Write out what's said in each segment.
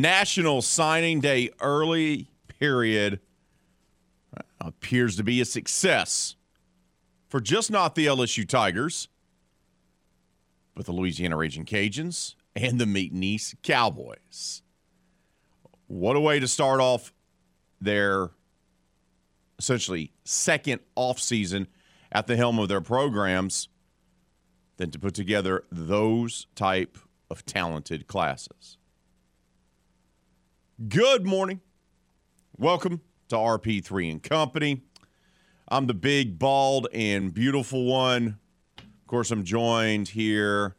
National Signing Day early period appears to be a success for just not the LSU Tigers, but the Louisiana Raging Cajuns and the McNeese Cowboys. What a way to start off their essentially second offseason at the helm of their programs than to put together those type of talented classes. Good morning. Welcome to RP3 and Company. I'm the big, bald, and beautiful one. Of course, I'm joined here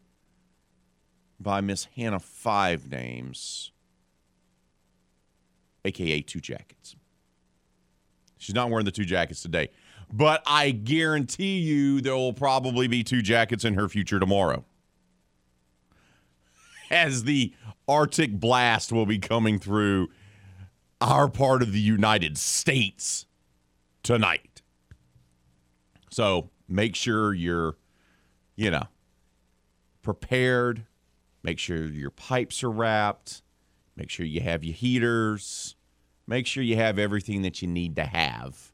by Miss Hannah Five Names, aka Two Jackets. She's not wearing the two jackets today, but I guarantee you there will probably be two jackets in her future tomorrow. As the Arctic blast will be coming through our part of the United States tonight. So make sure you're, you know, prepared. Make sure your pipes are wrapped. Make sure you have your heaters. Make sure you have everything that you need to have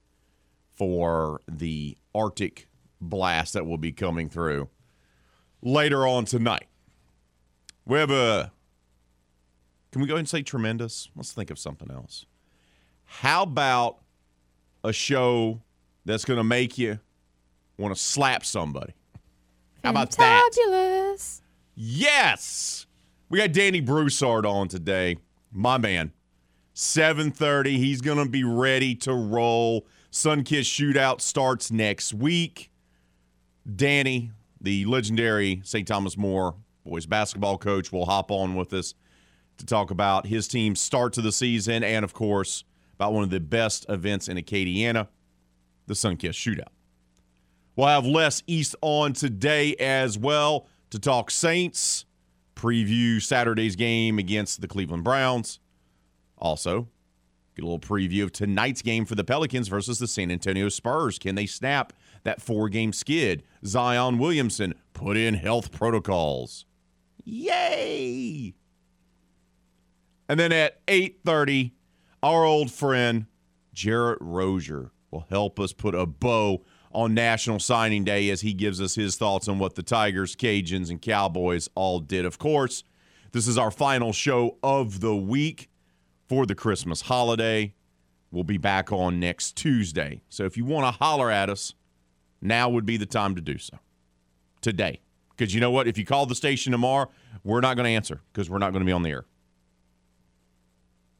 for the Arctic blast that will be coming through later on tonight. We have a can we go ahead and say tremendous? Let's think of something else. How about a show that's going to make you want to slap somebody? How about that? Fabulous. Yes. We got Danny Broussard on today. My man. 7:30. He's going to be ready to roll. Sunkiss shootout starts next week. Danny, the legendary St. Thomas More boys basketball coach, will hop on with us to talk about his team's start to the season and, of course, about one of the best events in Acadiana, the Sunkiss Shootout. We'll have Les East on today as well to talk Saints, preview Saturday's game against the Cleveland Browns. Also, get a little preview of tonight's game for the Pelicans versus the San Antonio Spurs. Can they snap that four game skid? Zion Williamson put in health protocols. Yay! And then at 8:30, our old friend Jarrett Rozier will help us put a bow on National Signing Day as he gives us his thoughts on what the Tigers, Cajuns, and Cowboys all did. Of course, this is our final show of the week for the Christmas holiday. We'll be back on next Tuesday. So if you want to holler at us, now would be the time to do so. Today. Because you know what? If you call the station tomorrow, we're not going to answer because we're not going to be on the air.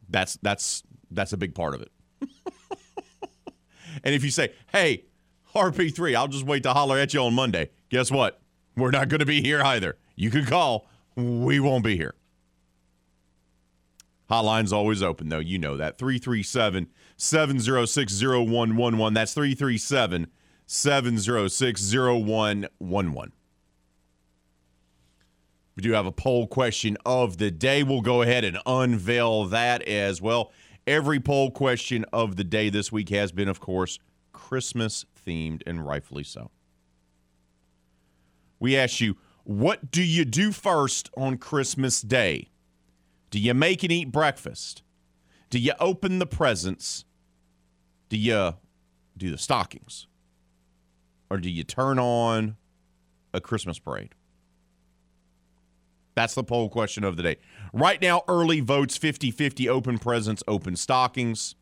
That's that's that's a big part of it. and if you say, "Hey, RP3, I'll just wait to holler at you on Monday." Guess what? We're not going to be here either. You can call. We won't be here. Hotline's always open, though. You know that. 337 706 0111. That's 337 706 0111. We do have a poll question of the day. We'll go ahead and unveil that as well. Every poll question of the day this week has been, of course, Christmas themed, and rightfully so. We ask you, what do you do first on Christmas Day? Do you make and eat breakfast? Do you open the presents? Do you do the stockings? Or do you turn on a Christmas parade? That's the poll question of the day. Right now, early votes 50 50 open presents, open stockings.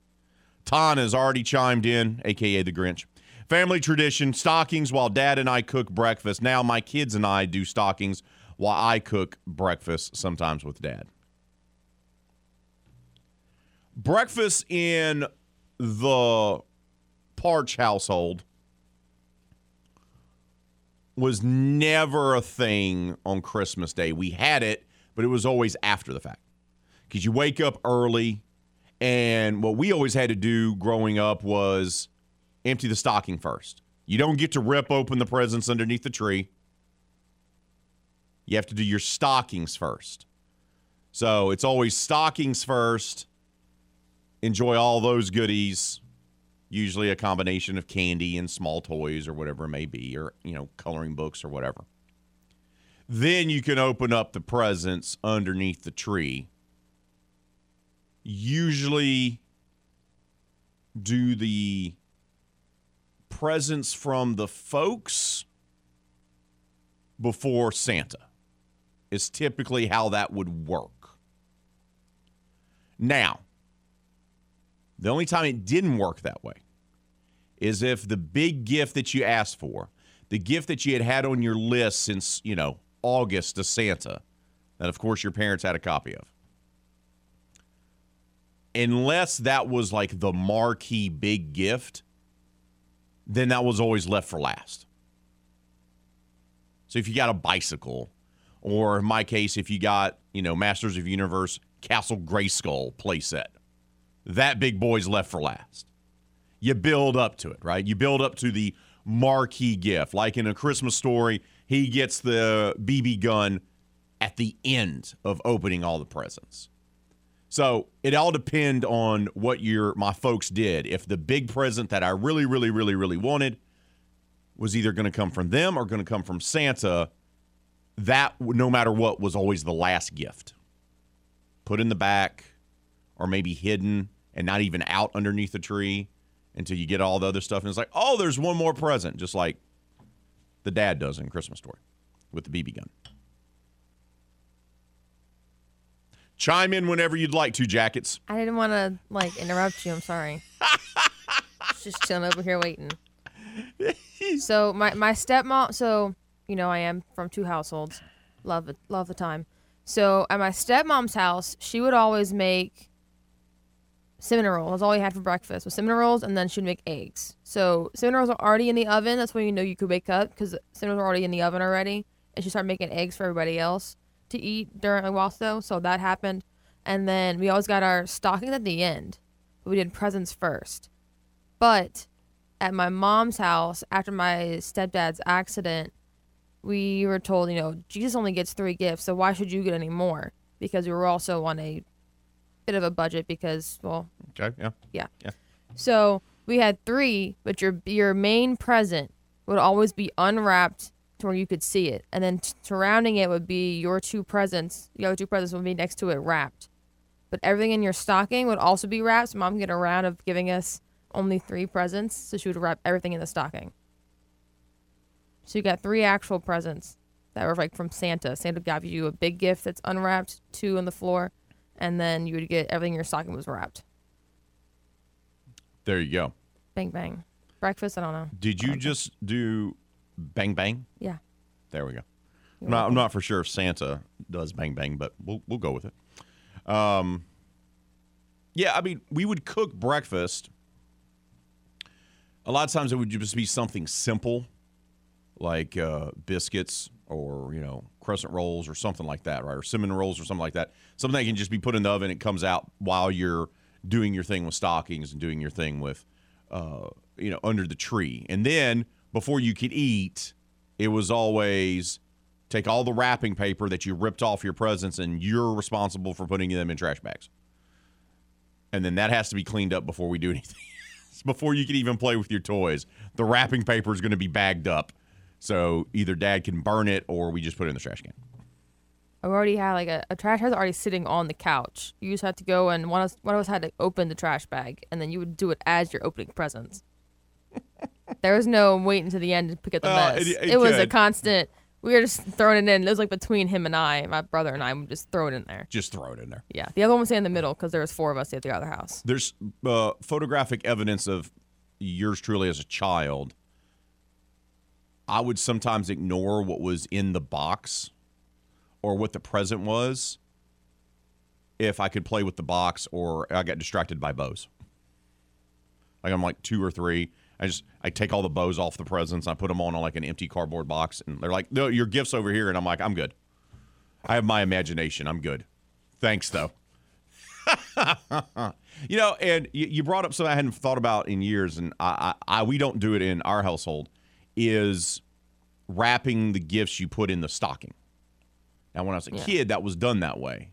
Ton has already chimed in, aka the Grinch. Family tradition stockings while dad and I cook breakfast. Now, my kids and I do stockings while I cook breakfast, sometimes with dad. Breakfast in the Parch household was never a thing on Christmas Day. We had it, but it was always after the fact. Because you wake up early, and what we always had to do growing up was empty the stocking first. You don't get to rip open the presents underneath the tree. You have to do your stockings first. So it's always stockings first. Enjoy all those goodies. Usually a combination of candy and small toys or whatever it may be, or, you know, coloring books or whatever. Then you can open up the presents underneath the tree. Usually do the presents from the folks before Santa is typically how that would work. Now, the only time it didn't work that way is if the big gift that you asked for, the gift that you had had on your list since, you know, August to Santa, that of course your parents had a copy of. Unless that was like the marquee big gift, then that was always left for last. So if you got a bicycle, or in my case, if you got, you know, Masters of Universe Castle Grayskull playset, that big boy's left for last. You build up to it, right? You build up to the marquee gift. Like in a Christmas story, he gets the BB gun at the end of opening all the presents. So it all depend on what your my folks did. If the big present that I really, really, really, really wanted was either going to come from them or going to come from Santa, that no matter what was always the last gift. Put in the back or maybe hidden and not even out underneath the tree until you get all the other stuff. And it's like, oh, there's one more present, just like the dad does in Christmas Story with the BB gun. Chime in whenever you'd like to, Jackets. I didn't want to like interrupt you. I'm sorry. Just chilling over here waiting. So my my stepmom. So you know I am from two households. Love it. Love the time. So at my stepmom's house, she would always make cinnamon rolls. That's all we had for breakfast was cinnamon rolls, and then she'd make eggs. So cinnamon rolls are already in the oven. That's when you know you could wake up because cinnamon rolls are already in the oven already. And she started making eggs for everybody else to eat during while so. So that happened, and then we always got our stockings at the end. We did presents first. But at my mom's house, after my stepdad's accident, we were told, you know, Jesus only gets three gifts, so why should you get any more? Because we were also on a bit of a budget because, well, Okay, yeah. yeah. Yeah. So we had three, but your your main present would always be unwrapped to where you could see it, and then t- surrounding it would be your two presents. The other two presents would be next to it wrapped, but everything in your stocking would also be wrapped. So mom get a round of giving us only three presents, so she would wrap everything in the stocking. So you got three actual presents that were like from Santa. Santa gave you a big gift that's unwrapped, two on the floor, and then you would get everything in your stocking was wrapped. There you go. Bang bang. Breakfast, I don't know. Did you just do bang bang? Yeah. There we go. I'm not, I'm not for sure if Santa does bang bang, but we'll we'll go with it. Um, yeah, I mean, we would cook breakfast. A lot of times it would just be something simple, like uh, biscuits or you know crescent rolls or something like that, right? Or cinnamon rolls or something like that. Something that can just be put in the oven. It comes out while you're doing your thing with stockings and doing your thing with, uh, you know, under the tree. And then before you could eat, it was always take all the wrapping paper that you ripped off your presents and you're responsible for putting them in trash bags. And then that has to be cleaned up before we do anything. before you can even play with your toys. The wrapping paper is going to be bagged up. So either dad can burn it or we just put it in the trash can. I already had like a, a trash bag already sitting on the couch. You just had to go and one of us, one of us had to open the trash bag, and then you would do it as you're opening presents. there was no waiting to the end to pick up the Uh, mess. it- It, it was a constant. We were just throwing it in. It was like between him and I, my brother and I, would just throw it in there. Just throw it in there. Yeah, the other one was in the middle because there was four of us at the other house. There's uh, photographic evidence of yours truly as a child. I would sometimes ignore what was in the box or what the present was if I could play with the box or I got distracted by bows. Like I'm like two or three, I just I take all the bows off the presents. I put them on, on like an empty cardboard box, and they're like, "No, your gifts over here," and I'm like, "I'm good. I have my imagination. I'm good. Thanks though." you know, and you, you brought up something I hadn't thought about in years, and I, I, I we don't do it in our household. Is wrapping the gifts you put in the stocking. Now, when I was a Yeah. kid, that was done that way.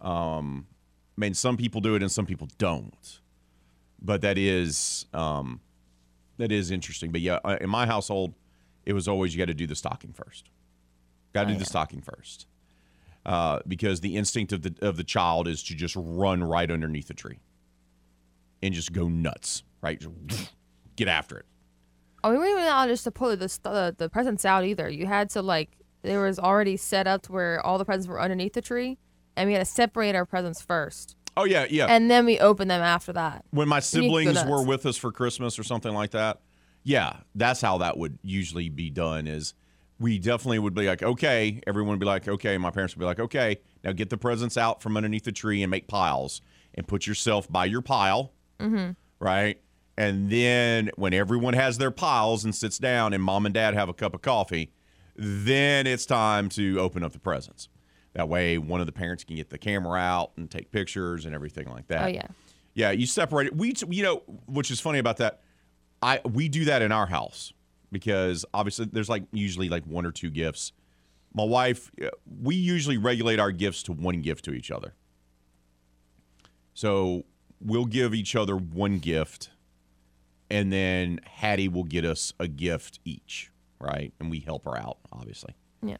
Um, I mean, some people do it and some people don't. But that is um, that is interesting. But yeah, uh, in my household, it was always you got to do the stocking first. Got to Oh, do the yeah. stocking first, uh, because the instinct of the of the child is to just run right underneath the tree and just go nuts, right? Just get after it. Oh, we weren't even allowed just to pull the, the the presents out either. You had to like there was already set up to where all the presents were underneath the tree, and we had to separate our presents first, Oh yeah, yeah. and then we opened them after that. when my need to go siblings were with us for Christmas or something like that, yeah, that's how that would usually be done. Is we definitely would be like, okay, everyone would be like, okay, my parents would be like, okay, now get the presents out from underneath the tree and make piles and put yourself by your pile, Mm-hmm. right? And then when everyone has their piles and sits down and mom and dad have a cup of coffee, then it's time to open up the presents. That way, one of the parents can get the camera out and take pictures and everything like that. Oh yeah, Yeah, you separate it. We, you know, which is funny about that. I we do that in our house because obviously there's like usually like one or two gifts. My wife, uh, we usually regulate our gifts to one gift to each other. So we'll give each other one gift, and then Hattie will get us a gift each, right? And we help her out, obviously. yeah.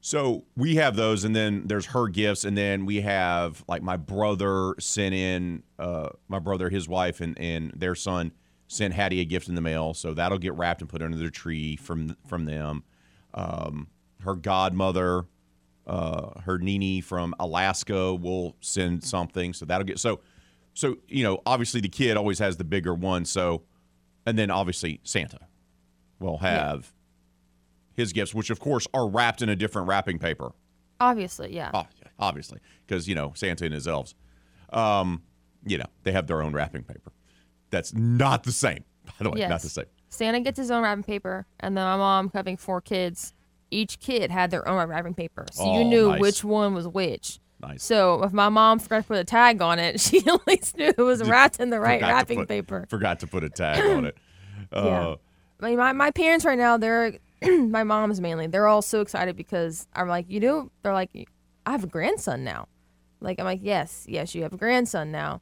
So we have those, and then there's her gifts, and then we have like my brother sent in, uh, my brother, his wife, and, and their son sent Hattie a gift in the mail, so that'll get wrapped and put under the tree from from them. Um, her godmother, uh, her Nini from Alaska will send something, so that'll get so so you know obviously the kid always has the bigger one, so and then obviously Santa will have his gifts, which of course are wrapped in a different wrapping paper. Obviously, yeah. Oh, yeah, obviously, because you know Santa and his elves, um, you know they have their own wrapping paper. That's not the same, by the way. Not the same. Santa gets his own wrapping paper, and then my mom having four kids. Each kid had their own wrapping paper, so Oh, you knew nice. which one was which. Nice. So if my mom forgot to put a tag on it, she at least knew it was wrapped in the right Forgot to wrapping put- paper. Forgot to put a tag on it. Uh, Yeah. I mean, my, my parents right now, they're my mom's mainly. They're all so excited because I'm like, you know, they're like, I have a grandson now. Like I'm like, yes, yes, you have a grandson now.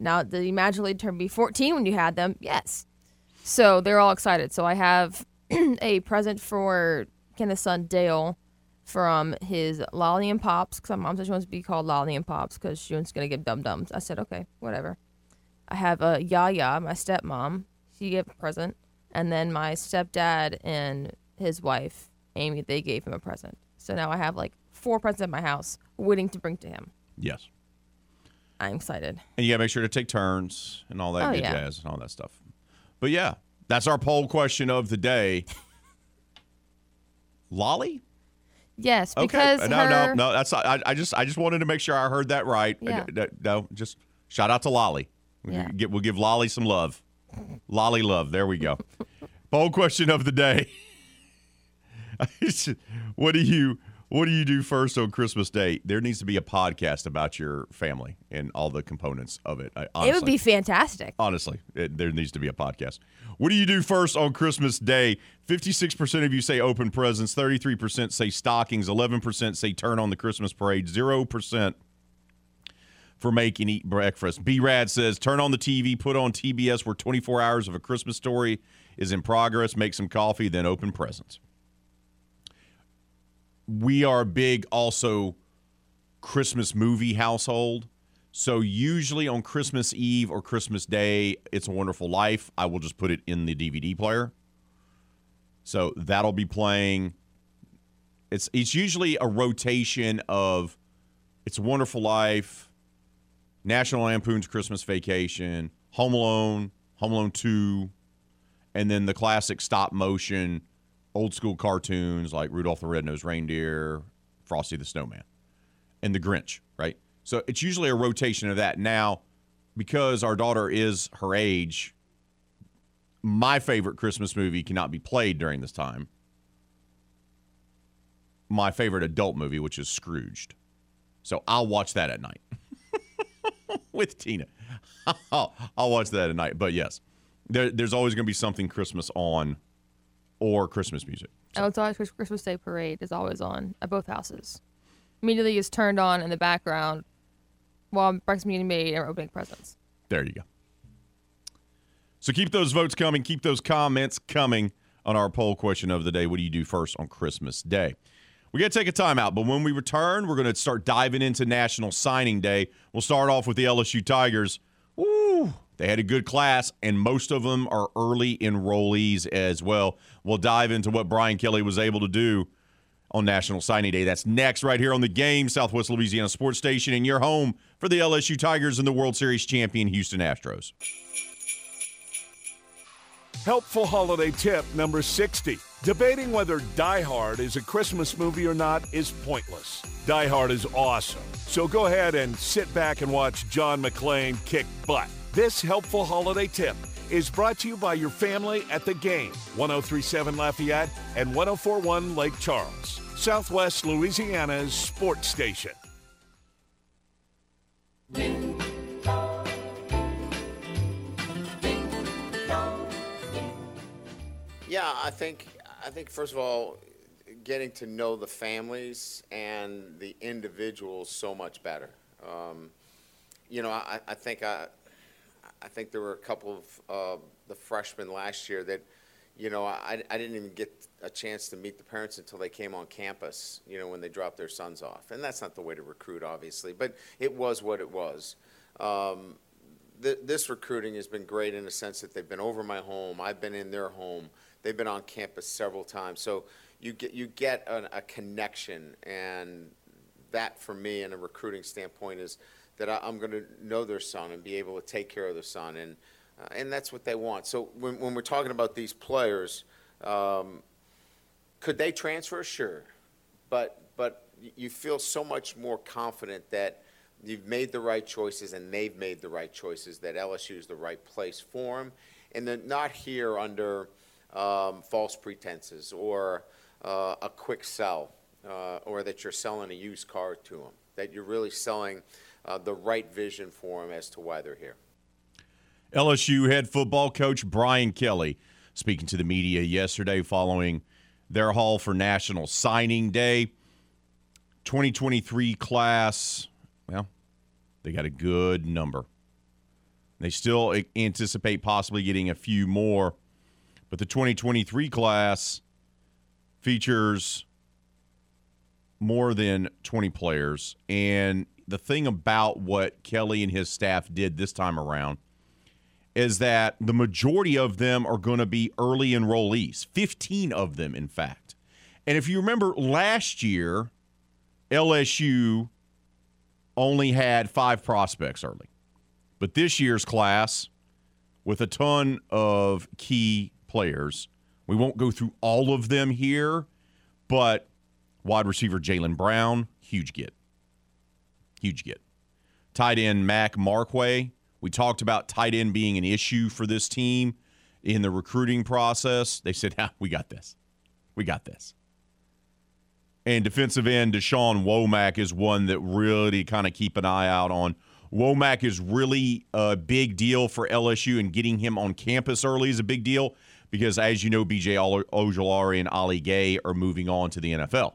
Now, did you magically turn be 14 when you had them? Yes. So they're all excited. So I have a present for Kenneth's son Dale from his Lolly and Pops because my mom said she wants to be called Lolly and Pops because she wants going to give dum dums. I said, okay, whatever. I have a Yaya, my stepmom. She gave a present, and then my stepdad and his wife Amy, they gave him a present. So now I have like four presents at my house waiting to bring to him. yes. I'm excited. And you got to make sure to take turns and all that Oh, good yeah. jazz and all that stuff. But yeah, that's our poll question of the day. Lolly? Yes, Okay. because no, her, no, no. That's I, I just I just wanted to make sure I heard that right. Yeah. No, just shout out to Lolly. We'll Yeah. give- we'll give Lolly some love. Lolly love. There we go. Poll question of the day. what do you what do you do first on Christmas Day? There needs to be a podcast about your family and all the components of it. I, honestly. it would be fantastic. Honestly, it, there needs to be a podcast. What do you do first on Christmas Day? 56% of you say open presents, 33% say stockings, 11% say turn on the Christmas parade, 0% for make and eat breakfast. B Rad says turn on the TV, put on TBS where 24 hours of a Christmas story is in progress, make some coffee, then open presents. We are big also Christmas movie household. So usually on Christmas Eve or Christmas Day, It's a Wonderful Life, I will just put it in the DVD player. So that'll be playing. It's it's usually a rotation of It's a Wonderful Life, National Lampoon's Christmas Vacation, Home Alone, Home Alone 2, and then the classic stop motion old school cartoons like Rudolph the Red-Nosed Reindeer, Frosty the Snowman and the Grinch, right? So it's usually a rotation of that. Now, because our daughter is her age, my favorite Christmas movie cannot be played during this time. My favorite adult movie, which is Scrooged. So I'll watch that at night with Tina. I'll, I'll watch that at night. But yes, there, there's always going to be something Christmas on or Christmas music. Oh, it's always Christmas Day parade is always on at both houses. Immediately is turned on in the background while breakfast being made and opening presents. There you go. So keep those votes coming. Keep those comments coming on our poll question of the day. What do you do first on Christmas Day? We got to take a timeout, but when we return, we're going to start diving into National Signing Day. We'll start off with the LSU Tigers. Woo! They had a good class, and most of them are early enrollees as well. We'll dive into what Brian Kelly was able to do on National Signing Day. That's next, right here on the game, Southwest Louisiana Sports Station, and your home for the LSU Tigers and the World Series champion Houston Astros. Helpful holiday tip number 60. Debating whether Die Hard is a Christmas movie or not is pointless. Die Hard is awesome. So go ahead and sit back and watch John McClane kick butt. This helpful holiday tip is brought to you by your family at the game 1037 Lafayette and 1041 Lake Charles, Southwest Louisiana's sports station. Yeah, I think I think first of all, getting to know the families and the individuals so much better. Um, you know, I, I think I, I think there were a couple of uh, the freshmen last year that, you know, I, I didn't even get a chance to meet the parents until they came on campus. You know, when they dropped their sons off, and that's not the way to recruit, obviously, but it was what it was. Um, th- this recruiting has been great in the sense that they've been over my home. I've been in their home. They've been on campus several times. So you get you get an, a connection, and that for me, in a recruiting standpoint, is that I, am going to know their son and be able to take care of their son, and uh, and that's what they want. So when when we're talking about these players, um, could they transfer? Sure, but but you feel so much more confident that you've made the right choices and they've made the right choices. That LSU is the right place for them, and then not here under um, false pretenses or uh, a quick sell uh, or that you're selling a used car to them, that you're really selling uh, the right vision for them as to why they're here. LSU head football coach Brian Kelly speaking to the media yesterday following their haul for National Signing Day. 2023 class, well, they got a good number. They still anticipate possibly getting a few more but the 2023 class features more than 20 players. And the thing about what Kelly and his staff did this time around is that the majority of them are going to be early enrollees, 15 of them, in fact. And if you remember last year, LSU only had five prospects early. But this year's class, with a ton of key players. We won't go through all of them here, but wide receiver Jalen Brown, huge get. Huge get. Tight end Mac Markway. We talked about tight end being an issue for this team in the recruiting process. They said, ah, we got this. We got this. And defensive end Da'Shawn Womack is one that really kind of keep an eye out on. Womack is really a big deal for LSU, and getting him on campus early is a big deal because, as you know, BJ Ojulari and Ali Gaye are moving on to the NFL.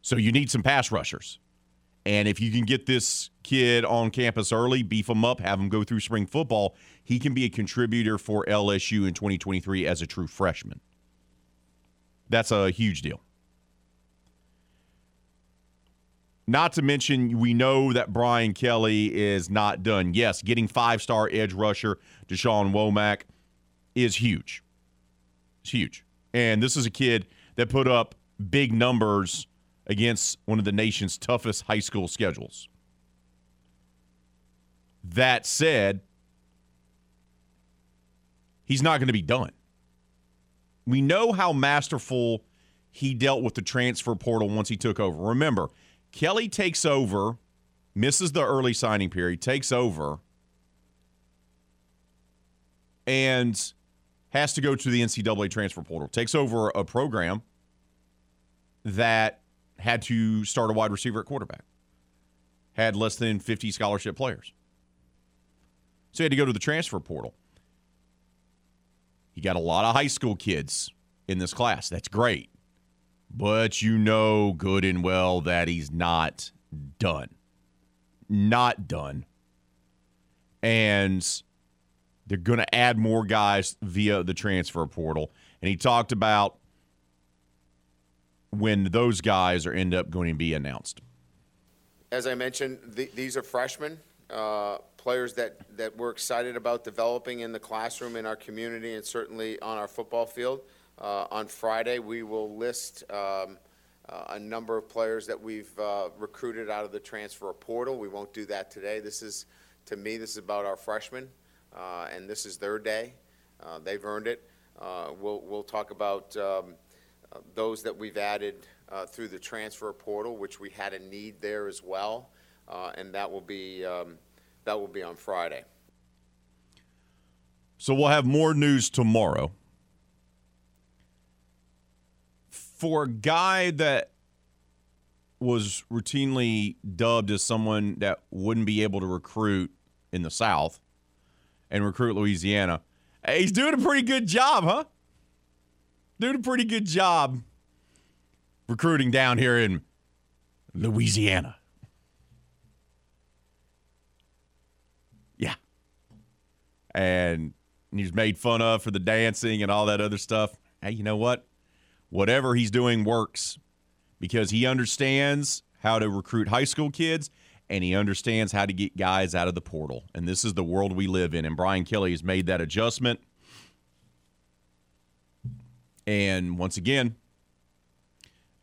So you need some pass rushers. And if you can get this kid on campus early, beef him up, have him go through spring football, he can be a contributor for LSU in 2023 as a true freshman. That's a huge deal. Not to mention, we know that Brian Kelly is not done. Yes, getting five star edge rusher Da'Shawn Womack is huge. It's huge. And this is a kid that put up big numbers against one of the nation's toughest high school schedules. That said, he's not going to be done. We know how masterful he dealt with the transfer portal once he took over. Remember, Kelly takes over, misses the early signing period, takes over, and has to go to the NCAA transfer portal. Takes over a program that had to start a wide receiver at quarterback, had less than 50 scholarship players. So he had to go to the transfer portal. He got a lot of high school kids in this class. That's great. But you know good and well that he's not done. Not done. And they're going to add more guys via the transfer portal. And he talked about when those guys are end up going to be announced. As I mentioned, th- these are freshmen, uh, players that, that we're excited about developing in the classroom, in our community, and certainly on our football field. Uh, on Friday, we will list um, uh, a number of players that we've uh, recruited out of the transfer portal. We won't do that today. This is, to me, this is about our freshmen, uh, and this is their day. Uh, they've earned it. We'll, we'll talk about um, those that we've added uh, through the transfer portal, which we had a need there as well, uh, and that will be um, that will be on Friday. So we'll have more news tomorrow. For a guy that was routinely dubbed as someone that wouldn't be able to recruit in the South and recruit Louisiana, he's doing a pretty good job, huh? Doing a pretty good job recruiting down here in Louisiana. Yeah. And he's made fun of for the dancing and all that other stuff. Hey, you know what? Whatever he's doing works because he understands how to recruit high school kids and he understands how to get guys out of the portal. And this is the world we live in. And Brian Kelly has made that adjustment. And once again,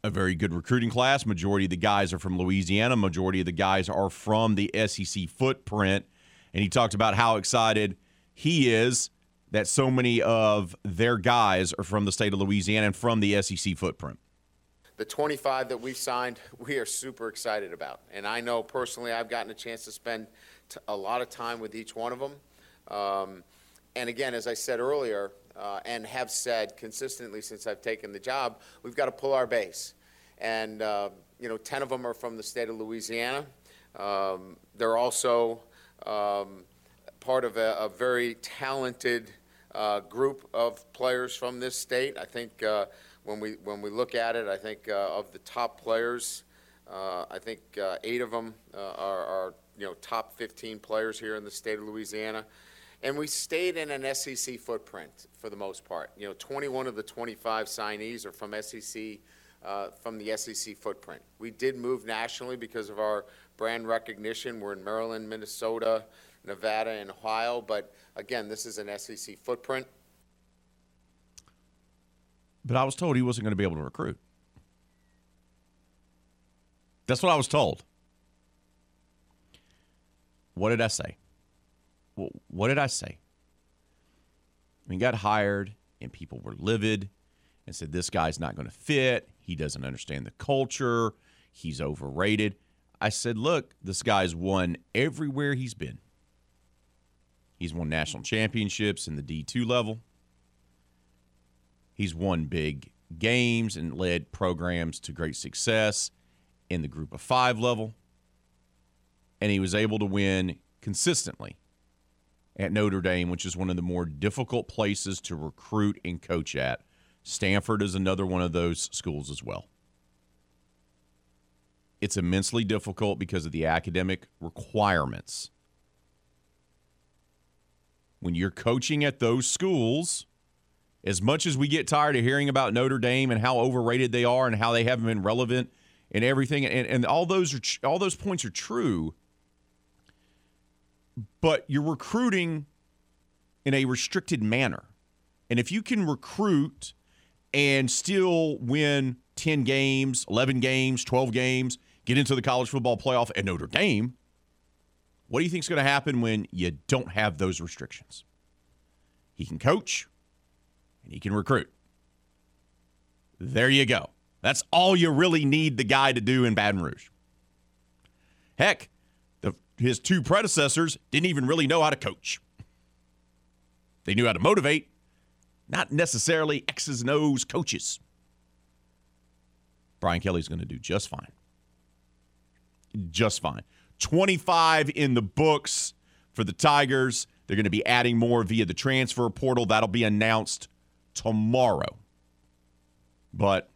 a very good recruiting class. Majority of the guys are from Louisiana. Majority of the guys are from the SEC footprint. And he talked about how excited he is that so many of their guys are from the state of Louisiana and from the SEC footprint. The 25 that we've signed, we are super excited about, and I know personally I've gotten a chance to spend a lot of time with each one of them. Um, and again, as I said earlier, uh, and have said consistently since I've taken the job, we've got to pull our base. And, uh, you know, 10 of them are from the state of Louisiana. Um, they're also um, part of a, a very talented uh, group of players from this state. I think uh, when we when we look at it, I think uh, of the top players, uh, I think eight of them are, are you know top 15 players here in the state of Louisiana. And we stayed in an SEC footprint for the most part. You know, 21 of the 25 signees are from SEC, uh, from the SEC footprint. We did move nationally because of our brand recognition. We're in Maryland, Minnesota, Nevada, and Ohio. But again, this is an SEC footprint. But I was told he wasn't going to be able to recruit. That's what I was told. What did I say? What did I say? We got hired, and people were livid and said, This guy's not going to fit. He doesn't understand the culture. He's overrated. I said, Look, this guy's won everywhere he's been. He's won national championships in the D2 level. He's won big games and led programs to great success in the group of five level. And he was able to win consistently at Notre Dame, which is one of the more difficult places to recruit and coach at. Stanford is another one of those schools as well. It's immensely difficult because of the academic requirements. When you're coaching at those schools, as much as we get tired of hearing about Notre Dame and how overrated they are and how they haven't been relevant and everything, and, and all those are all those points are true. But you're recruiting in a restricted manner, and if you can recruit and still win ten games, eleven games, twelve games, get into the college football playoff at Notre Dame, what do you think is going to happen when you don't have those restrictions? He can coach and he can recruit. There you go. That's all you really need the guy to do in Baton Rouge. Heck, his two predecessors didn't even really know how to coach. They knew how to motivate, not necessarily X's and O's coaches. Brian Kelly's going to do just fine. Just fine. 25 in the books for the Tigers. They're going to be adding more via the transfer portal. That'll be announced tomorrow. But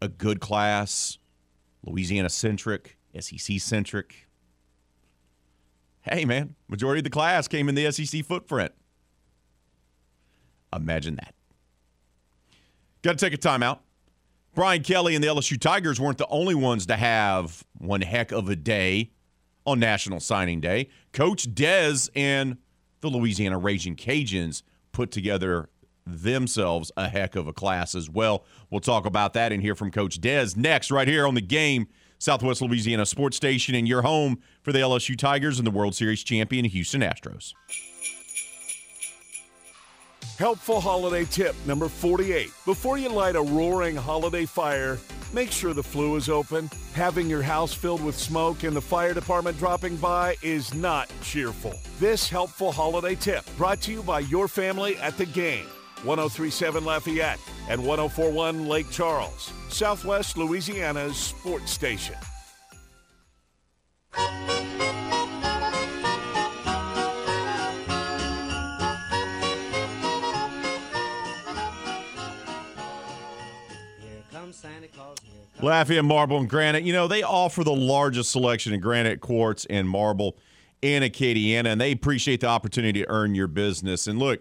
a good class, Louisiana centric, SEC centric. Hey, man, majority of the class came in the SEC footprint. Imagine that. Got to take a timeout. Brian Kelly and the LSU Tigers weren't the only ones to have one heck of a day on National Signing Day. Coach Des and the Louisiana Raging Cajuns put together themselves a heck of a class as well. We'll talk about that and hear from Coach Des next, right here on the game, Southwest Louisiana Sports Station, and your home for the LSU Tigers and the World Series champion Houston Astros. Helpful holiday tip number 48. Before you light a roaring holiday fire, make sure the flue is open. Having your house filled with smoke and the fire department dropping by is not cheerful. This helpful holiday tip brought to you by your family at the game. 1037 Lafayette and 1041 Lake Charles, Southwest Louisiana's sports station. Lafayette Marble and Granite. You know, they offer the largest selection of granite, quartz, and marble in Acadiana, and they appreciate the opportunity to earn your business. And look,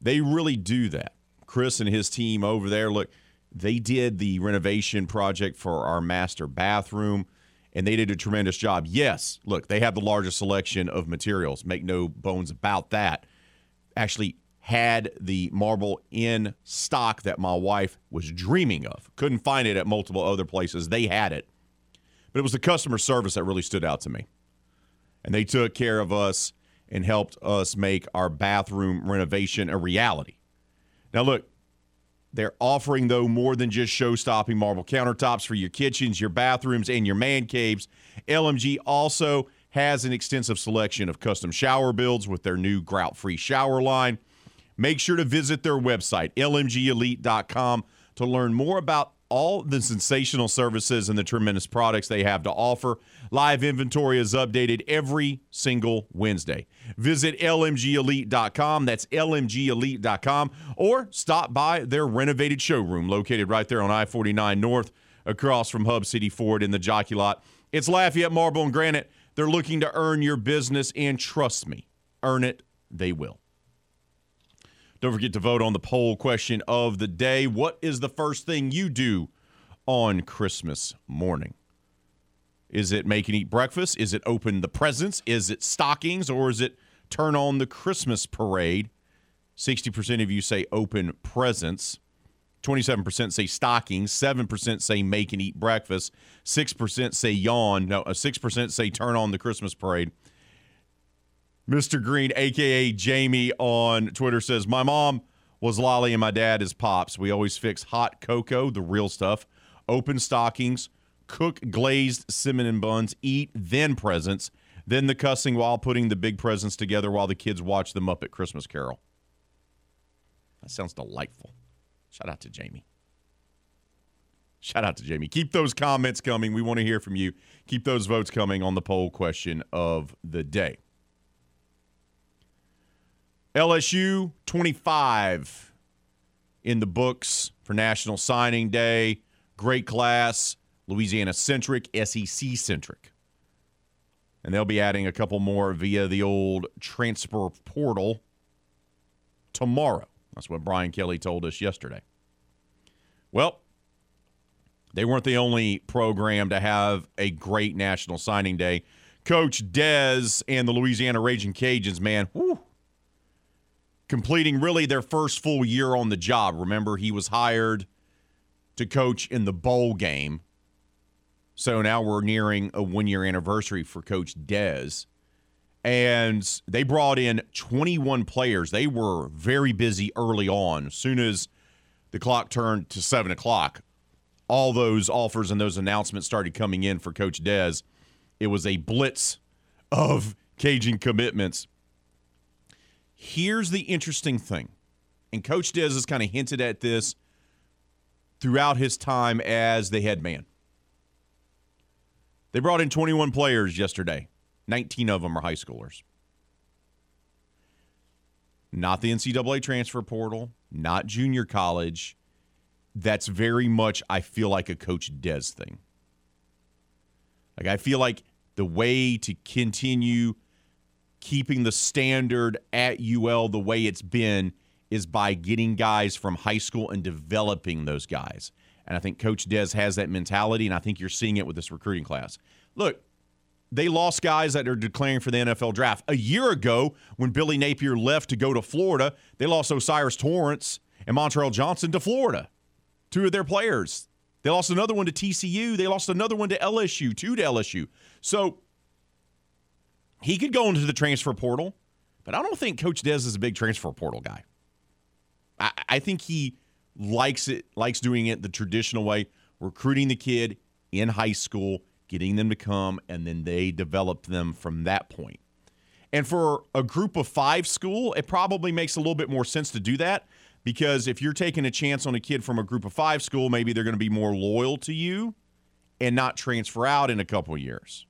they really do that. Chris and his team over there, look, they did the renovation project for our master bathroom, and they did a tremendous job. Yes, look, they have the largest selection of materials. Make no bones about that. Actually, had the marble in stock that my wife was dreaming of. Couldn't find it at multiple other places. They had it. But it was the customer service that really stood out to me. And they took care of us and helped us make our bathroom renovation a reality. Now, look, they're offering, though, more than just show stopping marble countertops for your kitchens, your bathrooms, and your man caves. LMG also has an extensive selection of custom shower builds with their new grout free shower line. Make sure to visit their website, lmgelite.com, to learn more about all the sensational services and the tremendous products they have to offer. Live inventory is updated every single Wednesday. Visit lmgelite.com. That's lmgelite.com. Or stop by their renovated showroom located right there on I 49 North across from Hub City Ford in the Jockey Lot. It's Lafayette Marble and Granite. They're looking to earn your business, and trust me, earn it, they will. Don't forget to vote on the poll question of the day. What is the first thing you do on Christmas morning? Is it make and eat breakfast? Is it open the presents? Is it stockings? Or is it turn on the Christmas parade? 60% of you say open presents. 27% say stockings. 7% say make and eat breakfast. 6% say yawn. No, 6% uh, say turn on the Christmas parade. Mr. Green, aka Jamie, on Twitter says, My mom was Lolly and my dad is Pops. We always fix hot cocoa, the real stuff, open stockings, cook glazed cinnamon buns, eat, then presents, then the cussing while putting the big presents together while the kids watch them up at Christmas Carol. That sounds delightful. Shout out to Jamie. Shout out to Jamie. Keep those comments coming. We want to hear from you. Keep those votes coming on the poll question of the day. LSU 25 in the books for National Signing Day. Great class, Louisiana centric, SEC centric. And they'll be adding a couple more via the old transfer portal tomorrow. That's what Brian Kelly told us yesterday. Well, they weren't the only program to have a great National Signing Day. Coach Des and the Louisiana Raging Cajuns, man, completing really their first full year on the job. Remember, he was hired to coach in the bowl game. So now we're nearing a one year anniversary for Coach Des. And they brought in 21 players. They were very busy early on. As soon as the clock turned to 7 o'clock, all those offers and those announcements started coming in for Coach Des. It was a blitz of Cajun commitments Here's the interesting thing and Coach Dez has kind of hinted at this throughout his time as the head man. They brought in 21 players yesterday. 19 of them are high schoolers. Not the NCAA transfer portal, not junior college. That's very much, I feel like, a Coach Dez thing. Like, I feel like the way to continue keeping the standard at UL the way it's been is by getting guys from high school and developing those guys. And I think Coach Dez has that mentality, and I think you're seeing it with this recruiting class. Look, they lost guys that are declaring for the NFL draft. A year ago, when Billy Napier left to go to Florida, they lost O'Cyrus Torrence and Montrell Johnson to Florida. Two of their players. They lost another one to TCU. They lost another one to LSU, two to LSU. So he could go into the transfer portal, but I don't think Coach Dez is a big transfer portal guy. I, I think he likes it, likes doing it the traditional way, recruiting the kid in high school, getting them to come, and then they develop them from that point. And for a group of five school, it probably makes a little bit more sense to do that because if you're taking a chance on a kid from a group of five school, maybe they're going to be more loyal to you and not transfer out in a couple years.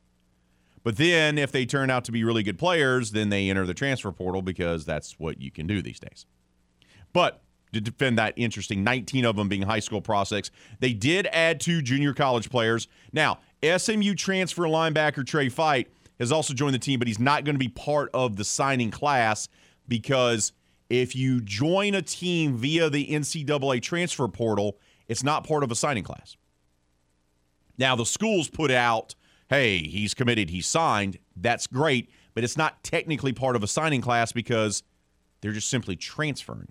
But then if they turn out to be really good players, then they enter the transfer portal because that's what you can do these days. But to defend that interesting 19 of them being high school prospects, they did add two junior college players. Now, SMU transfer linebacker Trey Fight has also joined the team, but he's not going to be part of the signing class because if you join a team via the NCAA transfer portal, it's not part of a signing class. Now, the schools put out hey, he's committed, he's signed. That's great, but it's not technically part of a signing class because they're just simply transferring.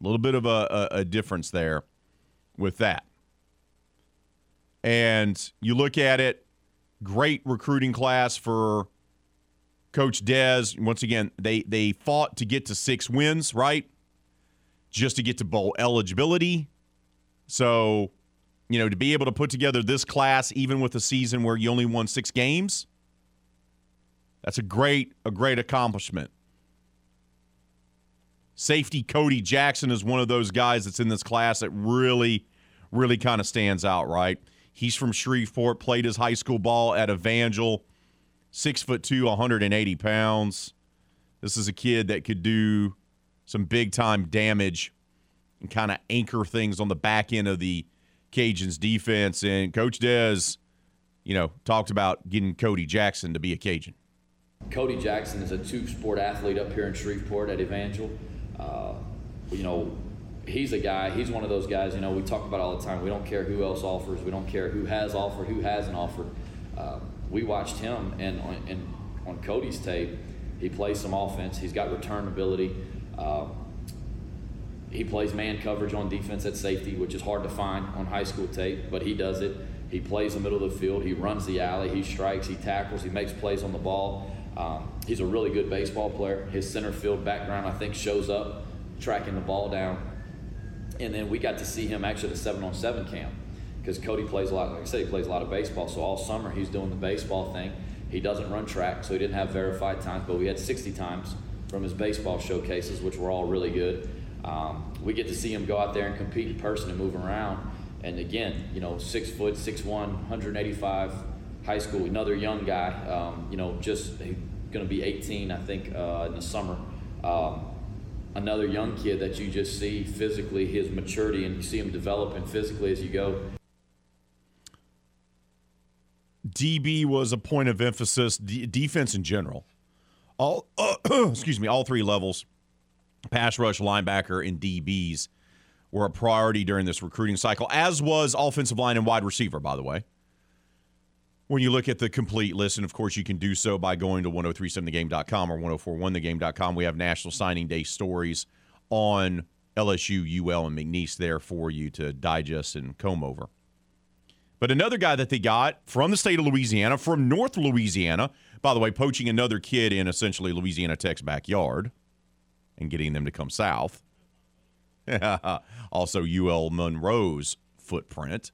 A little bit of a, a, a difference there with that. And you look at it, great recruiting class for Coach Dez. Once again, they they fought to get to six wins, right? Just to get to bowl eligibility. So you know, to be able to put together this class, even with a season where you only won six games, that's a great, a great accomplishment. Safety Cody Jackson is one of those guys that's in this class that really, really kind of stands out, right? He's from Shreveport, played his high school ball at Evangel, six foot two, 180 pounds. This is a kid that could do some big time damage and kind of anchor things on the back end of the Cajuns defense. And Coach Dez, you know, talked about getting Cody Jackson to be a Cajun. Cody Jackson is a two sport athlete up here in Shreveport at Evangel. Uh, you know, he's a guy, he's one of those guys, you know, we talk about all the time. We don't care who else offers, we don't care who has offered, who hasn't offered. Uh, we watched him, and on, and on Cody's tape, he plays some offense, he's got return ability. Uh, he plays man coverage on defense at safety, which is hard to find on high school tape, but he does it. He plays the middle of the field. He runs the alley. He strikes. He tackles. He makes plays on the ball. Um, he's a really good baseball player. His center field background, I think, shows up tracking the ball down. And then we got to see him actually at the seven on seven camp because Cody plays a lot. Like I said, he plays a lot of baseball. So all summer he's doing the baseball thing. He doesn't run track, so he didn't have verified times, but we had 60 times from his baseball showcases, which were all really good. Um, we get to see him go out there and compete in person and move around. And again, you know, six foot, six one, 185, high school, another young guy. Um, you know, just going to be 18, I think, uh, in the summer. Um, another young kid that you just see physically his maturity and you see him developing physically as you go. DB was a point of emphasis. D- defense in general, all uh, excuse me, all three levels pass rush, linebacker, and DBs were a priority during this recruiting cycle, as was offensive line and wide receiver, by the way. When you look at the complete list, and of course you can do so by going to 1037thegame.com or 1041thegame.com. We have National Signing Day stories on LSU, UL, and McNeese there for you to digest and comb over. But another guy that they got from the state of Louisiana, from North Louisiana, by the way, poaching another kid in essentially Louisiana Tech's backyard and getting them to come south. also, UL Monroe's footprint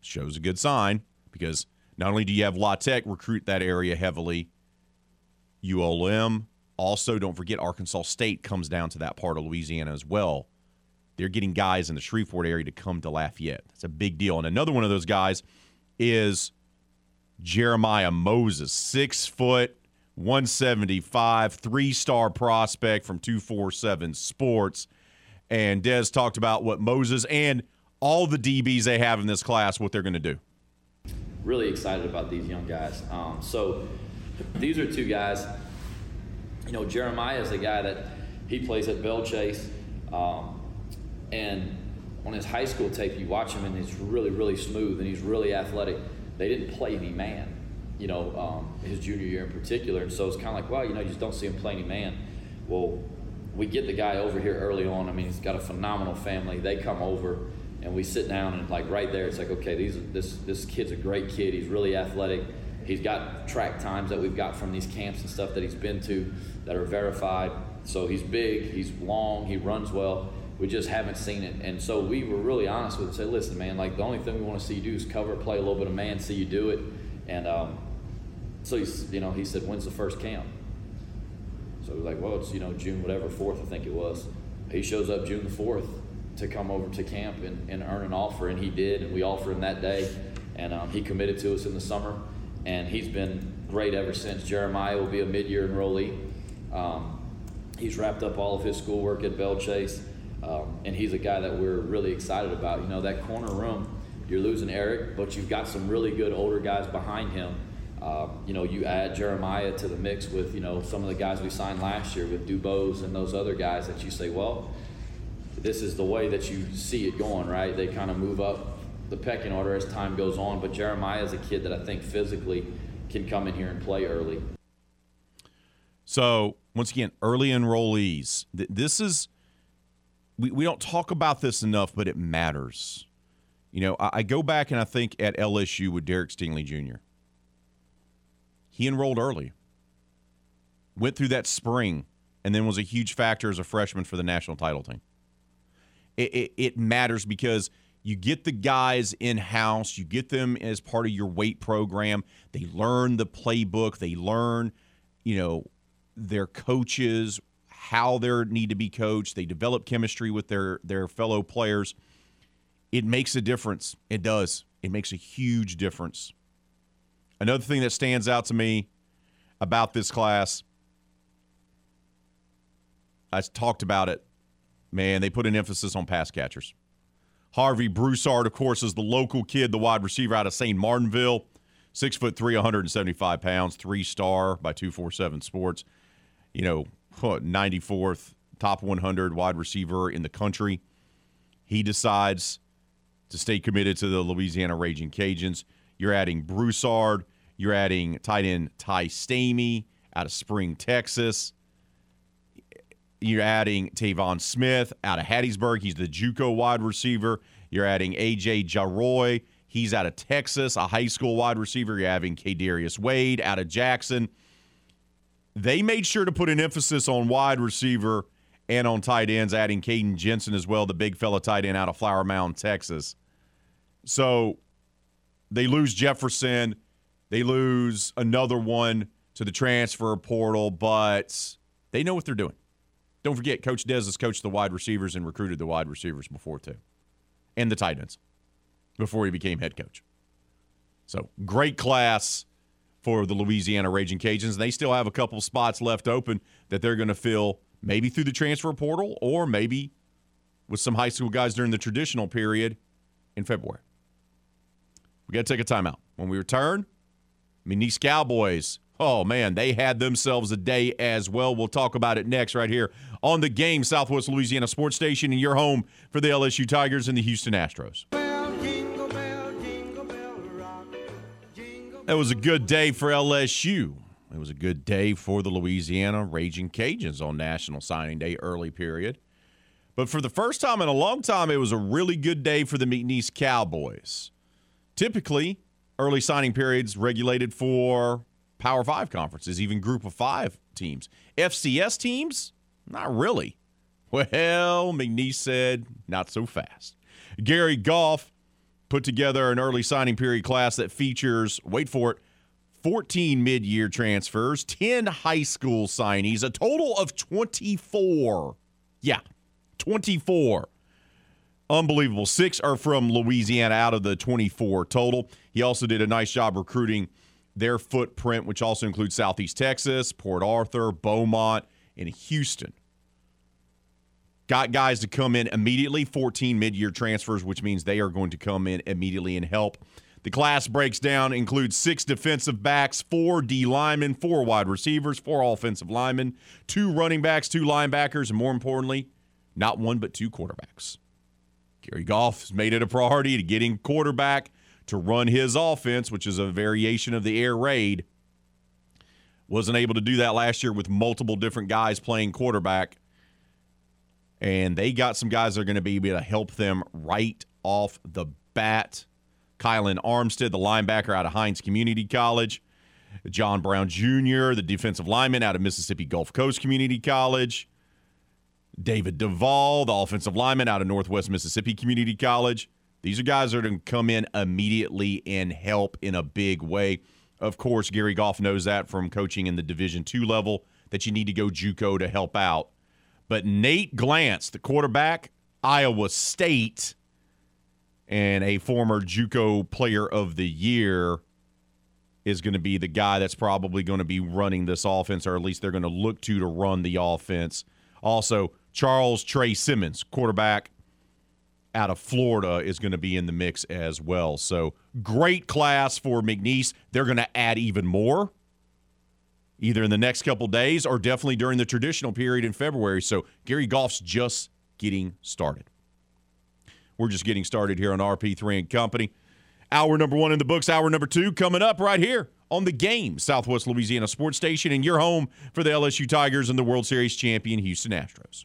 shows a good sign because not only do you have La Tech recruit that area heavily, ULM Also, don't forget Arkansas State comes down to that part of Louisiana as well. They're getting guys in the Shreveport area to come to Lafayette. That's a big deal. And another one of those guys is Jeremiah Moses, six foot, 175, three star prospect from 247 Sports. And Des talked about what Moses and all the DBs they have in this class, what they're going to do. Really excited about these young guys. Um, so these are two guys. You know, Jeremiah is a guy that he plays at Belle Chasse. Um, and on his high school tape, you watch him and he's really, really smooth and he's really athletic. They didn't play the man, you know, um, his junior year in particular. And so it's kind of like, well, you know, you just don't see him play any man. Well, we get the guy over here early on. I mean, he's got a phenomenal family. They come over and we sit down and like right there, it's like, okay, these this this kid's a great kid. He's really athletic. He's got track times that we've got from these camps and stuff that he's been to that are verified. So he's big, he's long, he runs well. We just haven't seen it. And so we were really honest with him, say, listen, man, like the only thing we want to see you do is cover, play a little bit of man, see you do it. And um, so he's, you know, he said, when's the first camp? So we're like, well, it's, you know, June whatever, 4th, I think it was. He shows up June the 4th to come over to camp and, and earn an offer, and he did, and we offered him that day. And um, he committed to us in the summer, and he's been great ever since. Jeremiah will be a mid year enrollee. Um, he's wrapped up all of his schoolwork at Belle Chasse, um, and he's a guy that we're really excited about. You know, that corner room, you're losing Eric, but you've got some really good older guys behind him. Uh, you know, you add Jeremiah to the mix with, you know, some of the guys we signed last year with Dubose and those other guys that you say, well, this is the way that you see it going, right? They kind of move up the pecking order as time goes on. But Jeremiah is a kid that I think physically can come in here and play early. So, once again, early enrollees. This is, we, we don't talk about this enough, but it matters. You know, I, I go back and I think at LSU with Derek Stingley Jr., he enrolled early, went through that spring, and then was a huge factor as a freshman for the national title team. It, it, it matters because you get the guys in house, you get them as part of your weight program. They learn the playbook, they learn, you know, their coaches, how they need to be coached. They develop chemistry with their their fellow players. It makes a difference. It does. It makes a huge difference. Another thing that stands out to me about this class, I talked about it. Man, they put an emphasis on pass catchers. Harvey Broussard, of course, is the local kid, the wide receiver out of St. Martinville. Six foot three, 175 pounds, three star by 247 Sports. You know, 94th, top 100 wide receiver in the country. He decides to stay committed to the Louisiana Raging Cajuns. You're adding Broussard. You're adding tight end Ty Stamey out of Spring, Texas. You're adding Tavon Smith out of Hattiesburg. He's the JUCO wide receiver. You're adding AJ Jaroy. He's out of Texas, a high school wide receiver. You're having Kadarius Wade out of Jackson. They made sure to put an emphasis on wide receiver and on tight ends, adding Caden Jensen as well, the big fella tight end out of Flower Mound, Texas. So they lose Jefferson. They lose another one to the transfer portal, but they know what they're doing. Don't forget, Coach Des has coached the wide receivers and recruited the wide receivers before, too, and the tight ends before he became head coach. So great class for the Louisiana Raging Cajuns. They still have a couple spots left open that they're going to fill maybe through the transfer portal or maybe with some high school guys during the traditional period in February. We got to take a timeout. When we return, McNeese Cowboys. Oh, man, they had themselves a day as well. We'll talk about it next, right here on the game, Southwest Louisiana Sports Station, and your home for the LSU Tigers and the Houston Astros. That was a good day for LSU. It was a good day for the Louisiana Raging Cajuns on National Signing Day, early period. But for the first time in a long time, it was a really good day for the McNeese Cowboys. Typically, early signing periods regulated for Power Five conferences, even Group of Five teams. FCS teams, not really. Well, McNeese said, not so fast. Gary Goff put together an early signing period class that features, wait for it, 14 mid year transfers, 10 high school signees, a total of 24. Yeah, 24. Unbelievable. Six are from Louisiana out of the 24 total. He also did a nice job recruiting their footprint, which also includes Southeast Texas, Port Arthur, Beaumont, and Houston. Got guys to come in immediately, 14 mid year transfers, which means they are going to come in immediately and help. The class breaks down, includes six defensive backs, four D linemen, four wide receivers, four offensive linemen, two running backs, two linebackers, and more importantly, not one but two quarterbacks. Gary Goff has made it a priority to getting quarterback to run his offense, which is a variation of the air raid. Wasn't able to do that last year with multiple different guys playing quarterback. And they got some guys that are going to be able to help them right off the bat. Kylan Armstead, the linebacker out of Hinds Community College. John Brown Jr., the defensive lineman out of Mississippi Gulf Coast Community College. David Duvall, the offensive lineman out of Northwest Mississippi Community College. These are guys that are going to come in immediately and help in a big way. Of course, Gary Goff knows that from coaching in the Division two level that you need to go JUCO to help out. But Nate Glantz, the quarterback, Iowa State, and a former JUCO Player of the Year, is going to be the guy that's probably going to be running this offense, or at least they're going to look to to run the offense. Also, Charles Trey Simmons, quarterback out of Florida, is going to be in the mix as well. So great class for McNeese. They're going to add even more, either in the next couple days or definitely during the traditional period in February. So Gary Goff's just getting started. We're just getting started here on RP3 and Company. Hour number one in the books, hour number two coming up right here on the game, Southwest Louisiana Sports Station, and your home for the LSU Tigers and the World Series champion Houston Astros.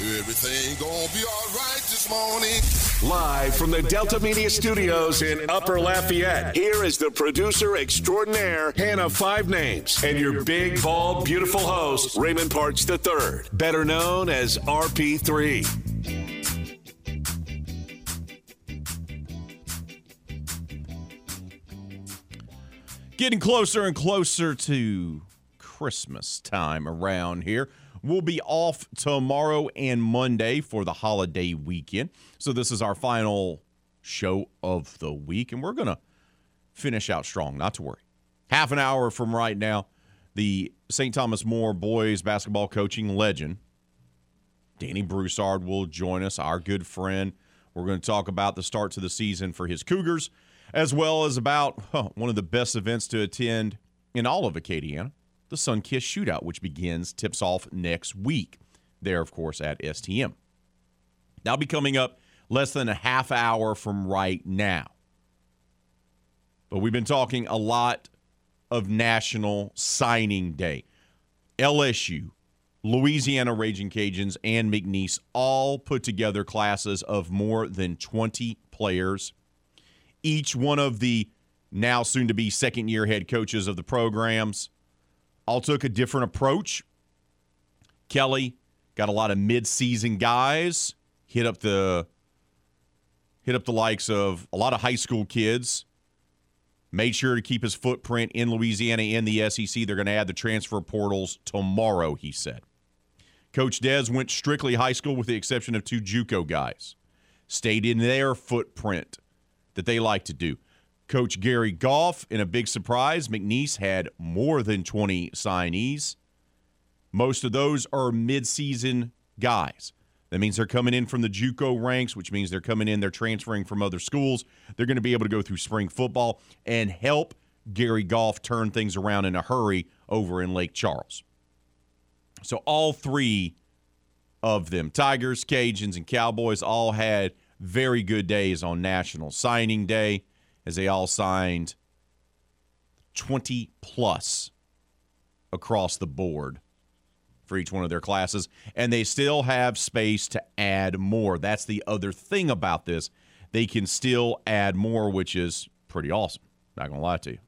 everything gonna be all right this morning. Live from the Delta Media Studios in Upper Lafayette, here is the producer extraordinaire, Hannah Five Names, and your big, bald, beautiful host, Raymond Parks III, better known as RP3. Getting closer and closer to Christmas time around here. We'll be off tomorrow and Monday for the holiday weekend. So, this is our final show of the week, and we're going to finish out strong, not to worry. Half an hour from right now, the St. Thomas More boys basketball coaching legend, Danny Broussard, will join us, our good friend. We're going to talk about the start to the season for his Cougars, as well as about huh, one of the best events to attend in all of Acadiana the Sun Kiss Shootout, which begins, tips off next week. There, of course, at STM. That'll be coming up less than a half hour from right now. But we've been talking a lot of National Signing Day. LSU, Louisiana Raging Cajuns, and McNeese all put together classes of more than 20 players. Each one of the now soon to be second year head coaches of the programs all took a different approach. Kelly got a lot of mid-season guys, hit up the hit up the likes of a lot of high school kids. Made sure to keep his footprint in Louisiana in the SEC. They're going to add the transfer portals tomorrow, he said. Coach Dez went strictly high school with the exception of two JUCO guys. Stayed in their footprint that they like to do. Coach Gary Goff, in a big surprise, McNeese had more than 20 signees. Most of those are midseason guys. That means they're coming in from the JUCO ranks, which means they're coming in, they're transferring from other schools. They're going to be able to go through spring football and help Gary Goff turn things around in a hurry over in Lake Charles. So all three of them, Tigers, Cajuns, and Cowboys, all had very good days on National Signing Day as they all signed 20 plus across the board for each one of their classes. And they still have space to add more. That's the other thing about this. They can still add more, which is pretty awesome. Not gonna lie to you.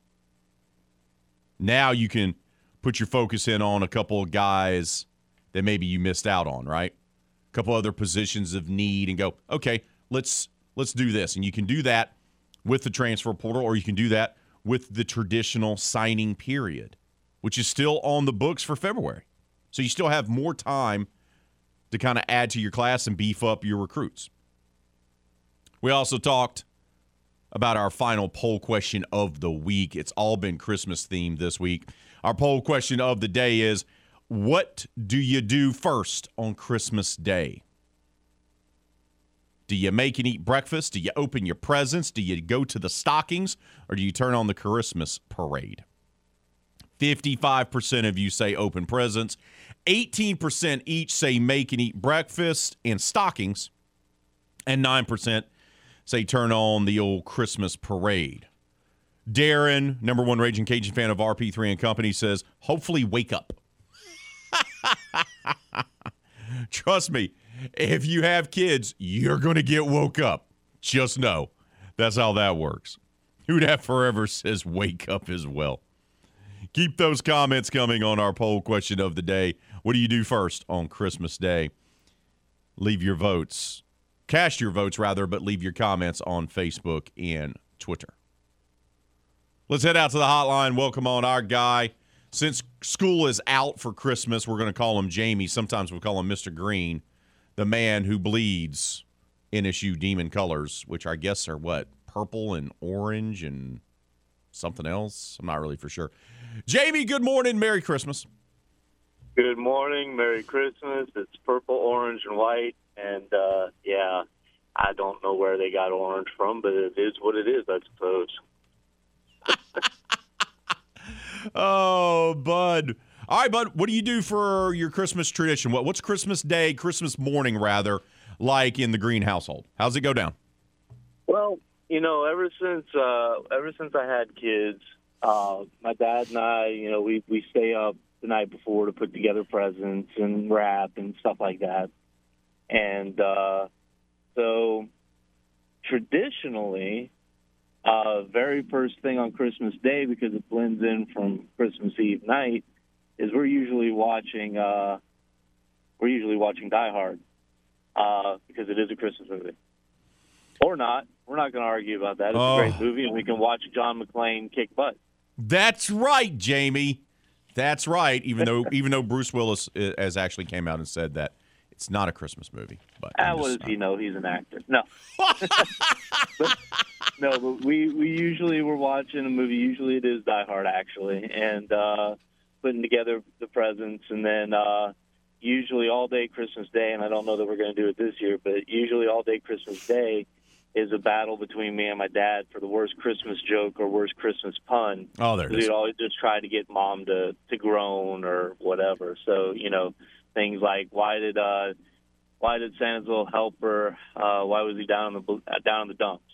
Now you can put your focus in on a couple of guys that maybe you missed out on, right? A couple other positions of need and go, okay, let's let's do this. And you can do that with the transfer portal, or you can do that with the traditional signing period, which is still on the books for February. So you still have more time to kind of add to your class and beef up your recruits. We also talked about our final poll question of the week. It's all been Christmas themed this week. Our poll question of the day is What do you do first on Christmas Day? Do you make and eat breakfast? Do you open your presents? Do you go to the stockings? Or do you turn on the Christmas parade? 55% of you say open presents. 18% each say make and eat breakfast and stockings. And 9% say turn on the old Christmas parade. Darren, number one Raging Cajun fan of RP3 and Company, says, hopefully wake up. Trust me, if you have kids, you're going to get woke up. Just know that's how that works. Who'd have forever says wake up as well. Keep those comments coming on our poll question of the day. What do you do first on Christmas Day? Leave your votes. Cast your votes, rather, but leave your comments on Facebook and Twitter. Let's head out to the hotline. Welcome on our guy. Since school is out for Christmas, we're going to call him Jamie. Sometimes we call him Mr. Green, the man who bleeds NSU demon colors, which I guess are what? Purple and orange and something else. I'm not really for sure. Jamie, good morning. Merry Christmas. Good morning. Merry Christmas. It's purple, orange, and white. And uh, yeah, I don't know where they got orange from, but it is what it is, I suppose. oh, Bud. All right, Bud, what do you do for your Christmas tradition? What, what's Christmas Day, Christmas morning, rather, like in the Green household? How's it go down? Well, you know, ever since uh, ever since I had kids, uh, my dad and I, you know, we we stay up the night before to put together presents and wrap and stuff like that. And uh, so, traditionally, uh, very first thing on Christmas Day, because it blends in from Christmas Eve night, is we're usually watching uh, we're usually watching Die Hard uh, because it is a Christmas movie. Or not. We're not going to argue about that. It's Oh. a great movie, and we can watch John McClane kick butt. That's right, Jamie. That's right. Even though even though Bruce Willis uh, has actually came out and said that it's not a Christmas movie, but just- does he know? He's an actor. No. But- no, but we, we usually we're watching a movie. Usually it is Die Hard, actually, and uh, putting together the presents, and then uh, usually all day Christmas Day. And I don't know that we're going to do it this year, but usually all day Christmas Day is a battle between me and my dad for the worst Christmas joke or worst Christmas pun. Oh, there it is. We'd always just try to get mom to to groan or whatever. So you know things like why did uh why did Santa's little helper uh why was he down in the uh, down in the dumps?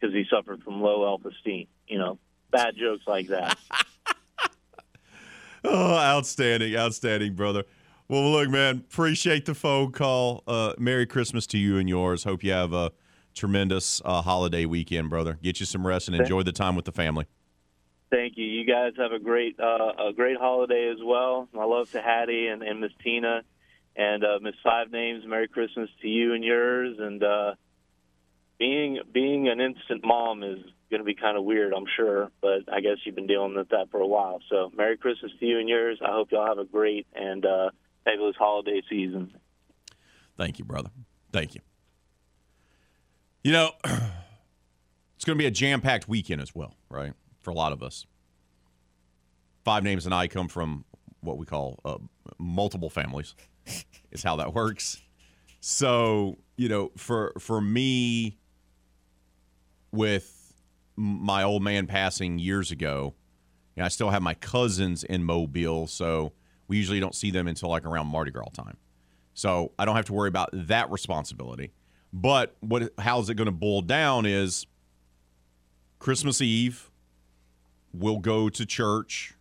Because he suffered from low self esteem. You know, bad jokes like that. Oh, outstanding, outstanding, brother. Well, look, man, appreciate the phone call. Uh, Merry Christmas to you and yours. Hope you have a tremendous uh, holiday weekend, brother. Get you some rest and enjoy the time with the family. Thank you. You guys have a great uh, a great holiday as well. My love to Hattie and, and Miss Tina and uh, Miss Five Names. Merry Christmas to you and yours. And uh, being being an instant mom is going to be kind of weird, I'm sure, but I guess you've been dealing with that for a while. So Merry Christmas to you and yours. I hope y'all have a great and uh, fabulous holiday season. Thank you, brother. Thank you. You know, it's going to be a jam packed weekend as well, right? For a lot of us. Five Names and I come from what we call uh, multiple families, is how that works. So, you know, for for me, with my old man passing years ago, you know, I still have my cousins in Mobile, so we usually don't see them until like around Mardi Gras time. So I don't have to worry about that responsibility. But what how's it going to boil down is Christmas Eve, we'll go to church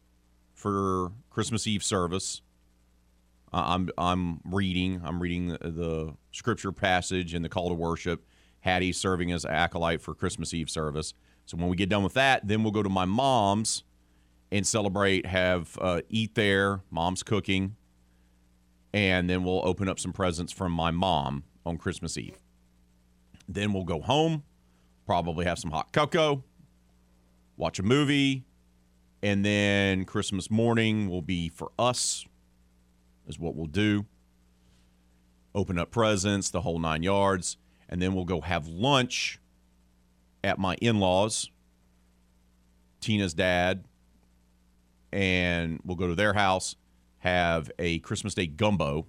for Christmas Eve service. I'm I'm reading. I'm reading the, the scripture passage and the call to worship. Hattie serving as acolyte for Christmas Eve service. So when we get done with that, then we'll go to my mom's and celebrate, have uh, eat there. Mom's cooking, and then we'll open up some presents from my mom on Christmas Eve. Then we'll go home, probably have some hot cocoa, watch a movie, and then Christmas morning will be for us, is what we'll do. Open up presents, the whole nine yards, and then we'll go have lunch at my in laws, Tina's dad, and we'll go to their house, have a Christmas Day gumbo,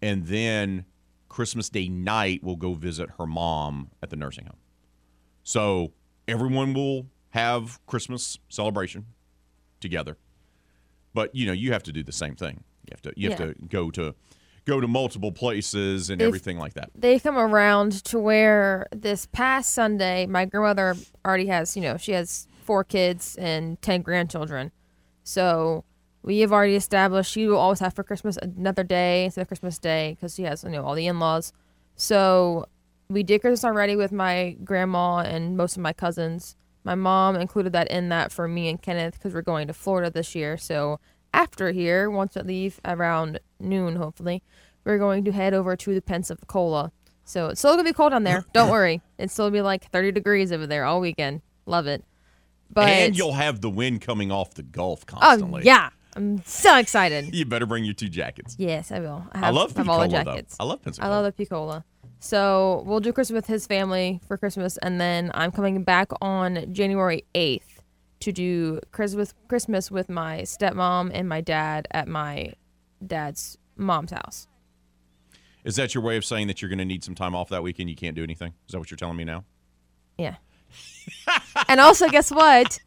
and then Christmas Day night we'll go visit her mom at the nursing home. So everyone will have Christmas celebration together. But you know, you have to do the same thing. You have to you have Yeah. to go to go to multiple places and everything like that. they come around to where this past Sunday, my grandmother already has, you know, she has four kids and 10 grandchildren. So we have already established she will always have for Christmas another day instead of Christmas Day because she has, you know, all the in laws. So we did Christmas already with my grandma and most of my cousins. My mom included that in that for me and Kenneth because we're going to Florida this year. So after here, once we leave around noon, hopefully, we're going to head over to the Pensacola. So it's still gonna be cold down there. Don't worry, it's still gonna be like 30 degrees over there all weekend. Love it. But and you'll have the wind coming off the Gulf oh constantly. yeah, I'm so excited. You better bring your two jackets. Yes, I will. I, I, have, love have all the Pensacola, though. jackets. I love Pensacola. I love the Picola. So we'll do Christmas with his family for Christmas, and then I'm coming back on January 8th to do Christmas Christmas with my stepmom and my dad at my dad's mom's house. Is that your way of saying that you're going to need some time off that weekend? You can't do anything? Is that what you're telling me now? Yeah. and also, guess what?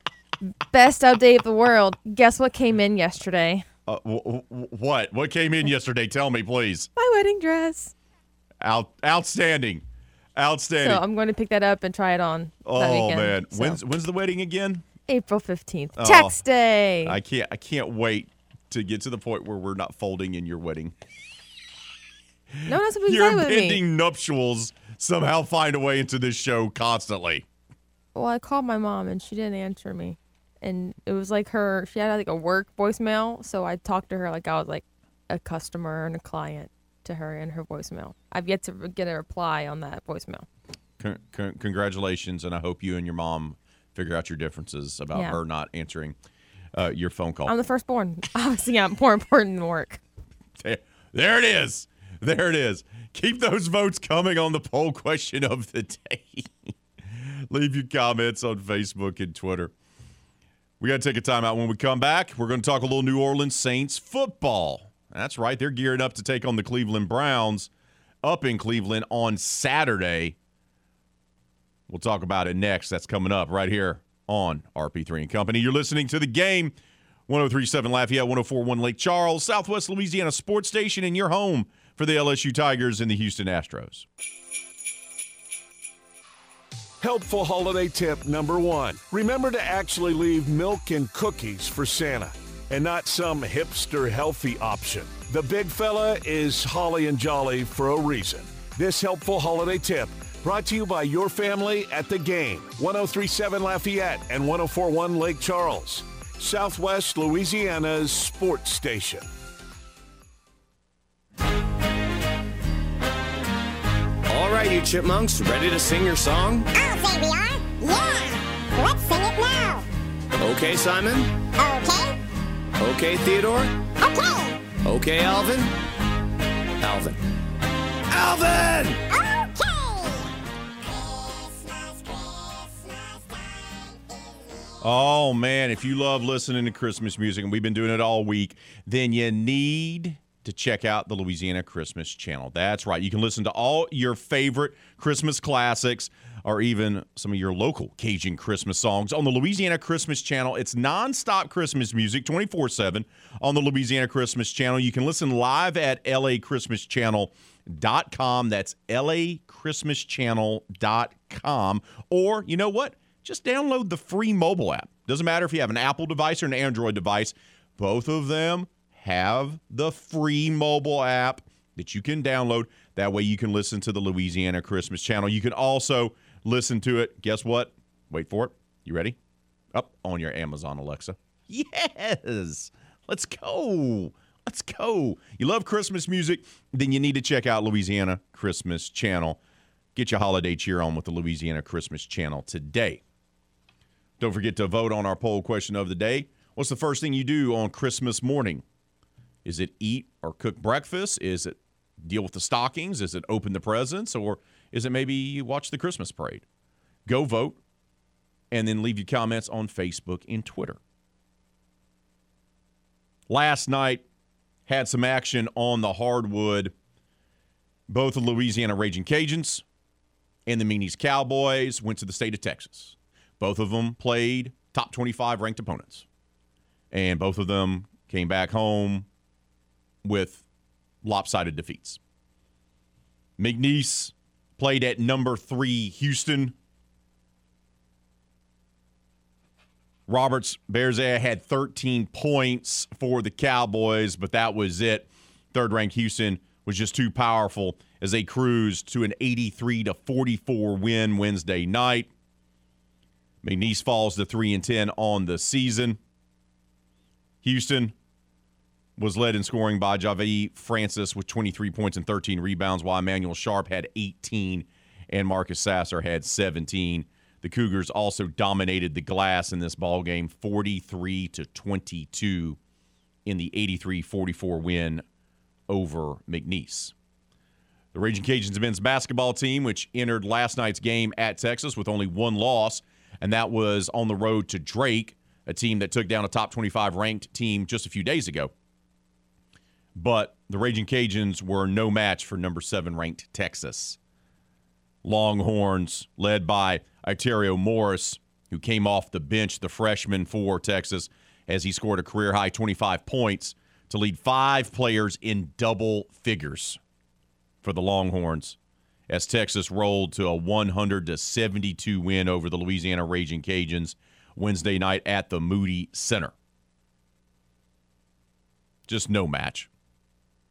Best update of the world. Guess what came in yesterday? Uh, w- w- what? What came in yesterday? Tell me, please. My wedding dress. Out, outstanding, outstanding. So I'm going to pick that up and try it on. oh weekend. man, So, when's when's the wedding again? April 15th? Oh, Tax day. I can't. I can't wait to get to the point where we're not folding in your wedding. no one else will be Your excited with me. impending nuptials somehow find a way into this show constantly. Well, I called my mom and she didn't answer me. And it was like her, she had like a work voicemail. So I talked to her like I was like a customer and a client to her in her voicemail. I've yet to get a reply on that voicemail. Con- con- congratulations, and I hope you and your mom figure out your differences about Yeah. her not answering uh, your phone call. I'm the firstborn. Obviously, I'm more important than work. There there it is. There it is. Keep those votes coming on the poll question of the day. Leave your comments on Facebook and Twitter. We got to take a timeout. when we come back. We're going to talk a little New Orleans Saints football. That's right. They're gearing up to take on the Cleveland Browns up in Cleveland on Saturday. We'll talk about it next. That's coming up right here on RP3 and Company. You're listening to the game 1037 Lafayette, 1041 Lake Charles, Southwest Louisiana Sports Station, and your home for the LSU Tigers and the Houston Astros. Helpful holiday tip number one remember to actually leave milk and cookies for Santa and not some hipster healthy option. The big fella is holly and jolly for a reason. This helpful holiday tip brought to you by your family at the game 1037 Lafayette and 1041 Lake Charles, Southwest Louisiana's sports station. All right, you chipmunks, ready to sing your song? I'll say we are. Yeah. Let's sing it now. Okay, Simon? Okay. Okay, Theodore? Okay. Okay, Alvin? Alvin. Alvin! Okay. Oh, man. If you love listening to Christmas music, and we've been doing it all week, then you need to check out the Louisiana Christmas channel. That's right. You can listen to all your favorite Christmas classics or even some of your local Cajun Christmas songs on the Louisiana Christmas channel. It's nonstop Christmas music 24 7 on the Louisiana Christmas channel. You can listen live at lachristmaschannel.com. That's lachristmaschannel.com. Or, you know what? Just download the free mobile app. Doesn't matter if you have an Apple device or an Android device, both of them have the free mobile app that you can download. That way you can listen to the Louisiana Christmas channel. You can also listen to it, guess what? Wait for it. You ready? Up on your Amazon Alexa. Yes. Let's go. Let's go. You love Christmas music? Then you need to check out Louisiana Christmas Channel. Get your holiday cheer on with the Louisiana Christmas Channel today. Don't forget to vote on our poll question of the day. What's the first thing you do on Christmas morning? Is it eat or cook breakfast? Is it deal with the stockings? Is it open the presents? Or is it maybe watch the Christmas parade? Go vote and then leave your comments on Facebook and Twitter. Last night, had some action on the hardwood. Both the Louisiana Raging Cajuns and the McNeese Cowboys went to the state of Texas. Both of them played top 25 ranked opponents. And both of them came back home with lopsided defeats. McNeese played at number three Houston. Roberts Bethea had 13 points for the Cowboys, but that was it. Third ranked Houston was just too powerful as they cruised to an 83 to 44 win Wednesday night. McNeese falls to 3 and 10 on the season. Houston was led in scoring by Javi Francis with 23 points and 13 rebounds, while Emanuel Sharp had 18 and Marcus Sasser had 17. The Cougars also dominated the glass in this ball game, 43 to 22 in the 83-44 win over McNeese. The Raging Cajuns men's basketball team, which entered last night's game at Texas with only one loss, and that was on the road to Drake, a team that took down a top 25 ranked team just a few days ago. But the Raging Cajuns were no match for number seven ranked Texas. Longhorns, led by Arterio Morris, who came off the bench, the freshman for Texas, as he scored a career high 25 points to lead five players in double figures for the Longhorns as Texas rolled to a 100 to 72 win over the Louisiana Raging Cajuns Wednesday night at the Moody Center. Just no match.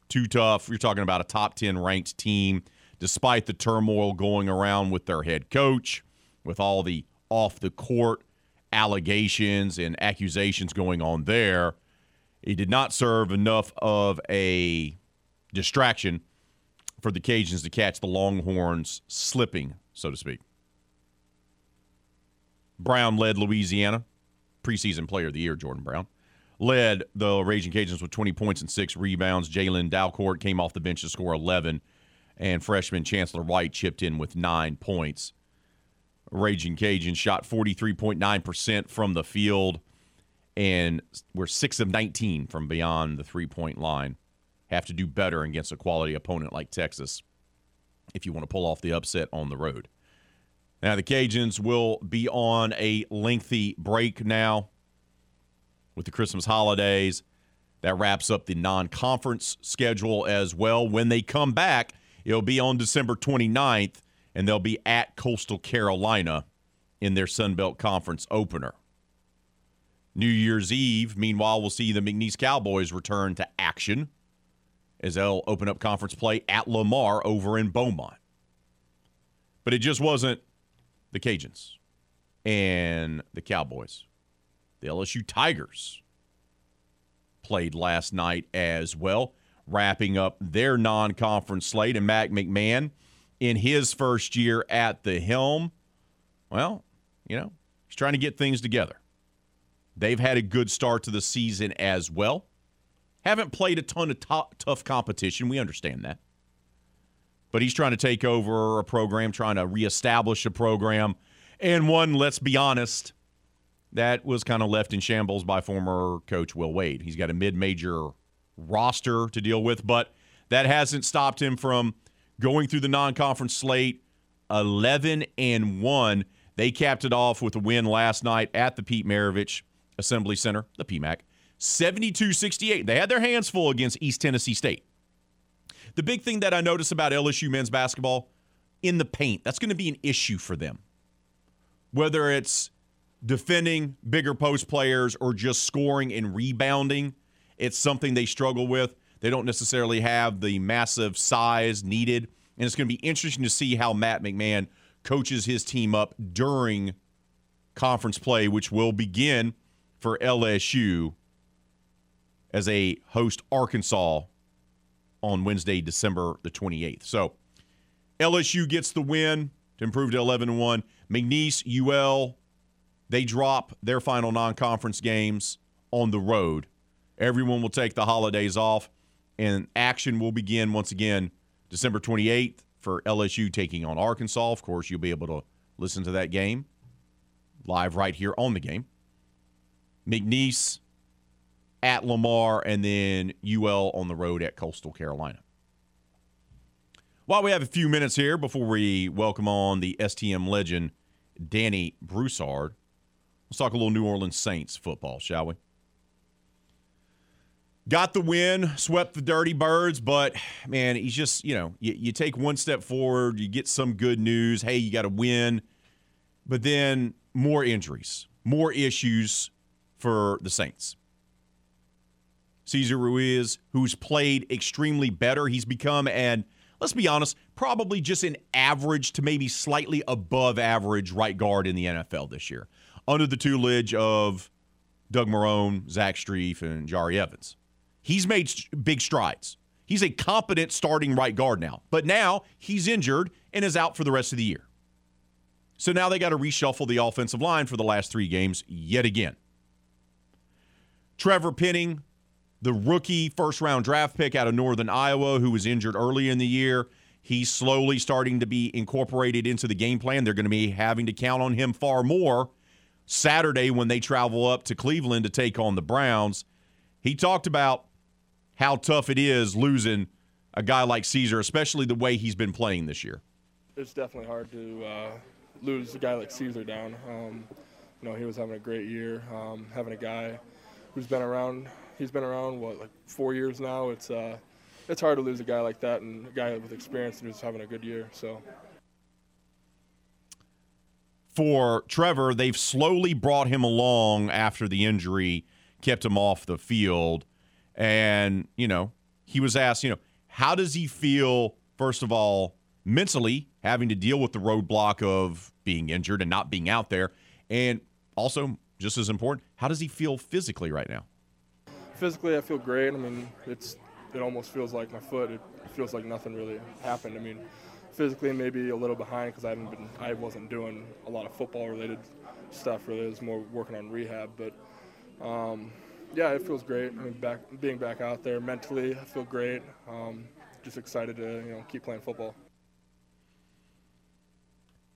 Too tough. You're talking about a top 10 ranked team despite the turmoil going around with their head coach, with all the off the court allegations and accusations going on there, it did not serve enough of a distraction for the Cajuns to catch the Longhorns slipping, so to speak. Brown led Louisiana, preseason player of the year, Jordan Brown. Led the Raging Cajuns with 20 points and six rebounds. Jalen Dalcourt came off the bench to score 11 and freshman Chancellor White chipped in with nine points. Raging Cajun shot 43.9% from the field, and we're 6 of 19 from beyond the three point line. Have to do better against a quality opponent like Texas if you want to pull off the upset on the road. Now, the Cajuns will be on a lengthy break now with the Christmas holidays. That wraps up the non conference schedule as well. When they come back, It'll be on December 29th, and they'll be at Coastal Carolina in their Sun Belt Conference opener. New Year's Eve, meanwhile, we'll see the McNeese Cowboys return to action as they'll open up conference play at Lamar over in Beaumont. But it just wasn't the Cajuns and the Cowboys. The LSU Tigers played last night as well wrapping up their non conference slate. And Matt McMahon, in his first year at the helm, well, you know, he's trying to get things together. They've had a good start to the season as well. Haven't played a ton of tough competition. We understand that. But he's trying to take over a program, trying to reestablish a program. And one, let's be honest, that was kind of left in shambles by former coach Will Wade. He's got a mid major roster to deal with, but that hasn't stopped him from going through the non-conference slate 11 and 1. They capped it off with a win last night at the Pete Maravich Assembly Center, the PMAC. 72-68. They had their hands full against East Tennessee State. The big thing that I notice about LSU men's basketball in the paint, that's going to be an issue for them. Whether it's defending bigger post players or just scoring and rebounding, it's something they struggle with. They don't necessarily have the massive size needed. And it's going to be interesting to see how Matt McMahon coaches his team up during conference play, which will begin for LSU as they host Arkansas on Wednesday, December the 28th. So LSU gets the win to improve to 11 1. McNeese, UL, they drop their final non conference games on the road. Everyone will take the holidays off, and action will begin once again December 28th for LSU taking on Arkansas. Of course, you'll be able to listen to that game live right here on the game. McNeese at Lamar, and then UL on the road at Coastal Carolina. While we have a few minutes here before we welcome on the STM legend, Danny Broussard, let's talk a little New Orleans Saints football, shall we? Got the win, swept the Dirty Birds, but man, he's just, you know, you, you take one step forward, you get some good news. Hey, you got to win. But then more injuries, more issues for the Saints. Cesar Ruiz, who's played extremely better, he's become an, let's be honest, probably just an average to maybe slightly above average right guard in the NFL this year, under the tutelage of Doug Marrone, Zach Strief, and Jahri Evans. He's made big strides. He's a competent starting right guard now, but now he's injured and is out for the rest of the year. So now they got to reshuffle the offensive line for the last three games yet again. Trevor Penning, the rookie first round draft pick out of Northern Iowa, who was injured early in the year, he's slowly starting to be incorporated into the game plan. They're going to be having to count on him far more Saturday when they travel up to Cleveland to take on the Browns. He talked about how tough it is losing a guy like Cesar, especially the way he's been playing this year. It's definitely hard to uh, lose a guy like Cesar down. Um, you know, he was having a great year. Um, having a guy who's been around, he's been around what like four years now. It's uh, it's hard to lose a guy like that and a guy with experience and who's having a good year. So. For Trevor, they've slowly brought him along after the injury, kept him off the field. And, you know, he was asked, you know, how does he feel, first of all, mentally having to deal with the roadblock of being injured and not being out there? And also, just as important, how does he feel physically right now? Physically, I feel great. I mean, it's it almost feels like my foot. It feels like nothing really happened. I mean, physically maybe a little behind because I hadn't been, I wasn't doing a lot of football related stuff. Really, it was more working on rehab. But um, yeah, it feels great. I mean, back being back out there mentally, I feel great. Um, just excited to you know keep playing football.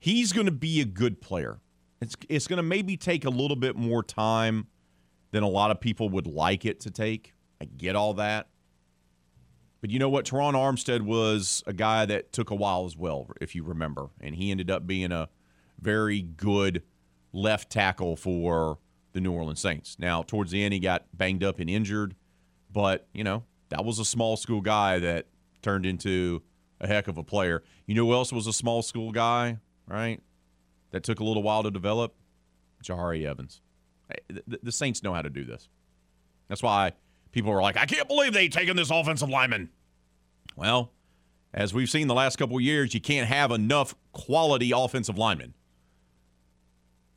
He's going to be a good player. It's it's going to maybe take a little bit more time than a lot of people would like it to take. I get all that. But you know what? Terron Armstead was a guy that took a while as well, if you remember. And he ended up being a very good left tackle for the New Orleans Saints. Now, towards the end, he got banged up and injured, but, you know, that was a small school guy that turned into a heck of a player. You know who else was a small school guy, right? That took a little while to develop? Jahri Evans. The, the Saints know how to do this. That's why people are like, I can't believe they taken this offensive lineman. Well, as we've seen the last couple years, you can't have enough quality offensive linemen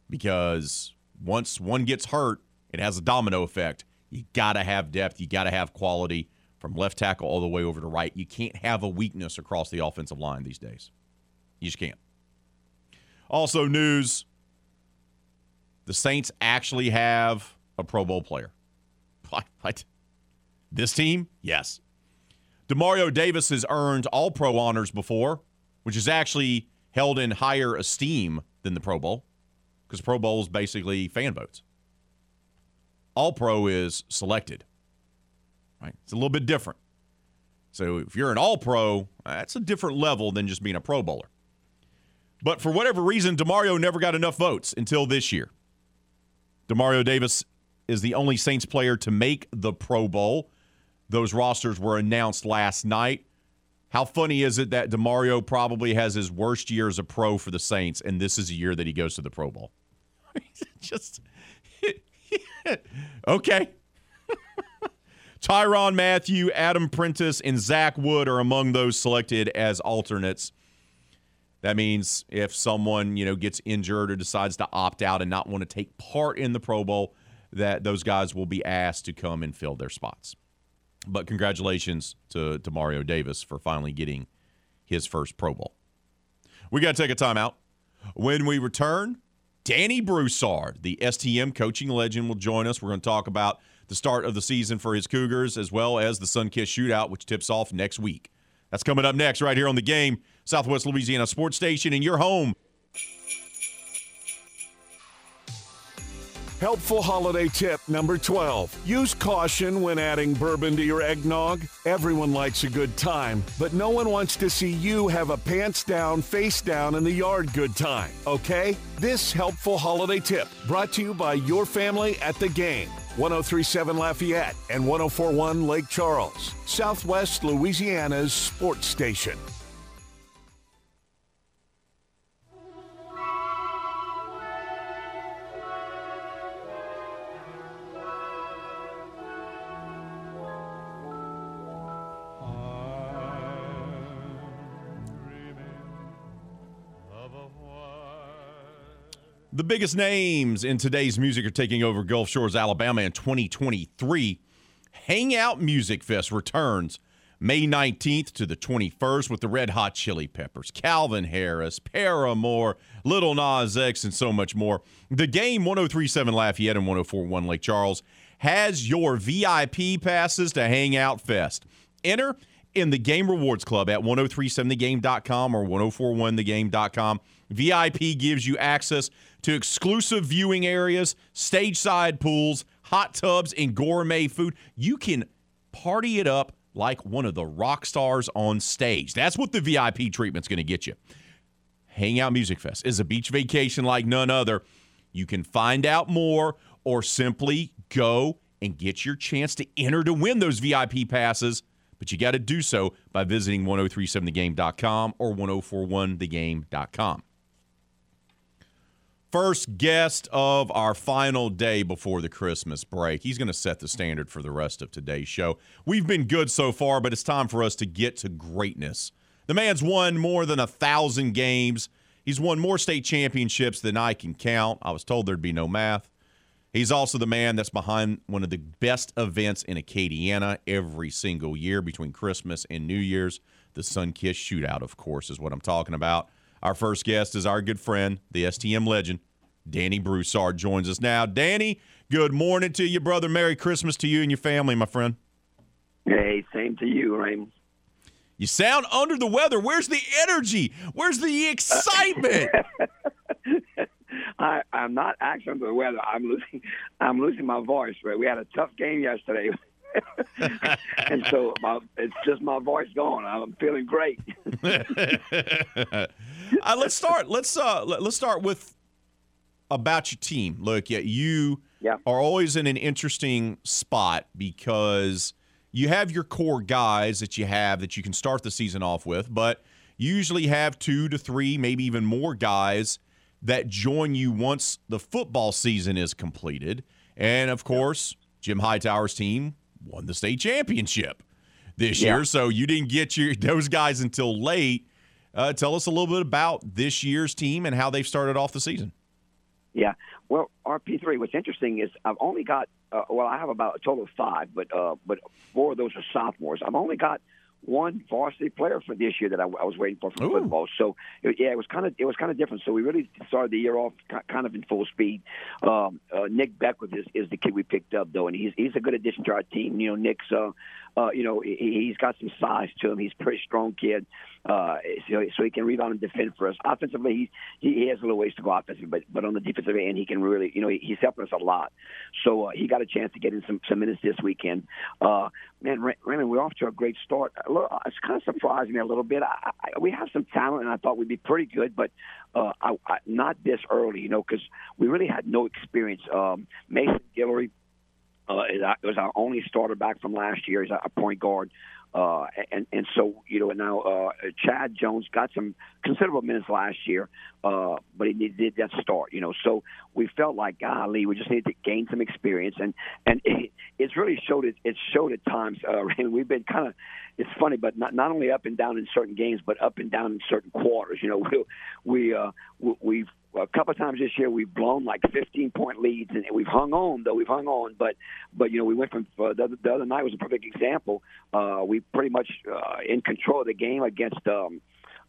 because once one gets hurt, it has a domino effect. You got to have depth. You got to have quality from left tackle all the way over to right. You can't have a weakness across the offensive line these days. You just can't. Also, news the Saints actually have a Pro Bowl player. What? what? This team? Yes. Demario Davis has earned all pro honors before, which is actually held in higher esteem than the Pro Bowl because Pro Bowl is basically fan votes. All Pro is selected, right? It's a little bit different. So if you're an All Pro, that's a different level than just being a Pro Bowler. But for whatever reason, Demario never got enough votes until this year. Demario Davis is the only Saints player to make the Pro Bowl. Those rosters were announced last night. How funny is it that Demario probably has his worst year as a pro for the Saints, and this is a year that he goes to the Pro Bowl? Just okay. Tyrann Mathieu, Adam Prentice, and Zach Wood are among those selected as alternates. That means if someone, you know, gets injured or decides to opt out and not want to take part in the Pro Bowl, that those guys will be asked to come and fill their spots. But congratulations to, to Mario Davis for finally getting his first Pro Bowl. We got to take a timeout. When we return, Danny Broussard, the STM coaching legend, will join us. We're going to talk about the start of the season for his Cougars as well as the Sunkist Shootout, which tips off next week. That's coming up next, right here on the game, Southwest Louisiana Sports Station, and your home Helpful holiday tip number 12. Use caution when adding bourbon to your eggnog. Everyone likes a good time, but no one wants to see you have a pants down, face down in the yard good time, okay? This helpful holiday tip brought to you by your family at the game. 1037 Lafayette and 1041 Lake Charles, Southwest Louisiana's sports station. The biggest names in today's music are taking over Gulf Shores, Alabama in 2023. Hangout Music Fest returns May 19th to the 21st with the Red Hot Chili Peppers, Calvin Harris, Paramore, Lil Nas X, and so much more. The game 1037 Lafayette and 1041 Lake Charles has your VIP passes to Hangout Fest. Enter in the Game Rewards Club at 1037thegame.com or 1041thegame.com. VIP gives you access to exclusive viewing areas, stage side pools, hot tubs, and gourmet food. You can party it up like one of the rock stars on stage. That's what the VIP treatment's going to get you. Hangout Music Fest is a beach vacation like none other. You can find out more or simply go and get your chance to enter to win those VIP passes. But you got to do so by visiting 1037thegame.com or 1041thegame.com. First guest of our final day before the Christmas break. He's going to set the standard for the rest of today's show. We've been good so far, but it's time for us to get to greatness. The man's won more than a thousand games. He's won more state championships than I can count. I was told there'd be no math. He's also the man that's behind one of the best events in Acadiana every single year between Christmas and New Year's. The Sunkist Shootout, of course, is what I'm talking about. Our first guest is our good friend, the STM legend, Danny Broussard, joins us now. Danny, good morning to you, brother. Merry Christmas to you and your family, my friend. Hey, same to you, Raymond. You sound under the weather. Where's the energy? Where's the excitement? I, I'm not actually under the weather. I'm losing. I'm losing my voice. Right? We had a tough game yesterday. and so my, it's just my voice gone. I'm feeling great. uh, let's start. Let's uh, let, us start with about your team. Look, yeah, you yeah. are always in an interesting spot because you have your core guys that you have that you can start the season off with, but you usually have two to three, maybe even more guys that join you once the football season is completed. And of course, Jim Hightower's team won the state championship this Yeah. year, so you didn't get your those guys until late. Uh, tell us a little bit about this year's team and how they've started off the season. Yeah. Well, RP3. What's interesting is I've only got. Uh, well, I have about a total of five, but uh, but four of those are sophomores. I've only got one varsity player for this year that I, I was waiting for from football. So it, yeah, it was kind of it was kind of different. So we really started the year off kind of in full speed. Um, uh, Nick Beckwith is, is the kid we picked up though, and he's he's a good addition to our team. You know, Nick's uh, uh, you know he, he's got some size to him. He's a pretty strong kid. Uh, so, so he can rebound and defend for us. Offensively, he, he has a little ways to go offensively, but but on the defensive end, he can really, you know, he, he's helping us a lot. So uh, he got a chance to get in some some minutes this weekend. Uh, man, Raymond, we're off to a great start. A little, it's kind of surprised me a little bit. I, I, we have some talent, and I thought we'd be pretty good, but uh, I, I, not this early, you know, because we really had no experience. Um, Mason Guillory uh, is was our only starter back from last year. He's our point guard. Uh, and and so you know now uh, Chad Jones got some considerable minutes last year, uh, but he did that start. You know, so we felt like golly, we just need to gain some experience, and and it, it's really showed it. It showed at times. Uh, we've been kind of. It's funny, but not not only up and down in certain games, but up and down in certain quarters. You know, we we uh, we've a couple of times this year we've blown like 15 point leads and we've hung on though. We've hung on but but you know we went from uh, the, other, the other night was a perfect example. Uh we pretty much uh in control of the game against um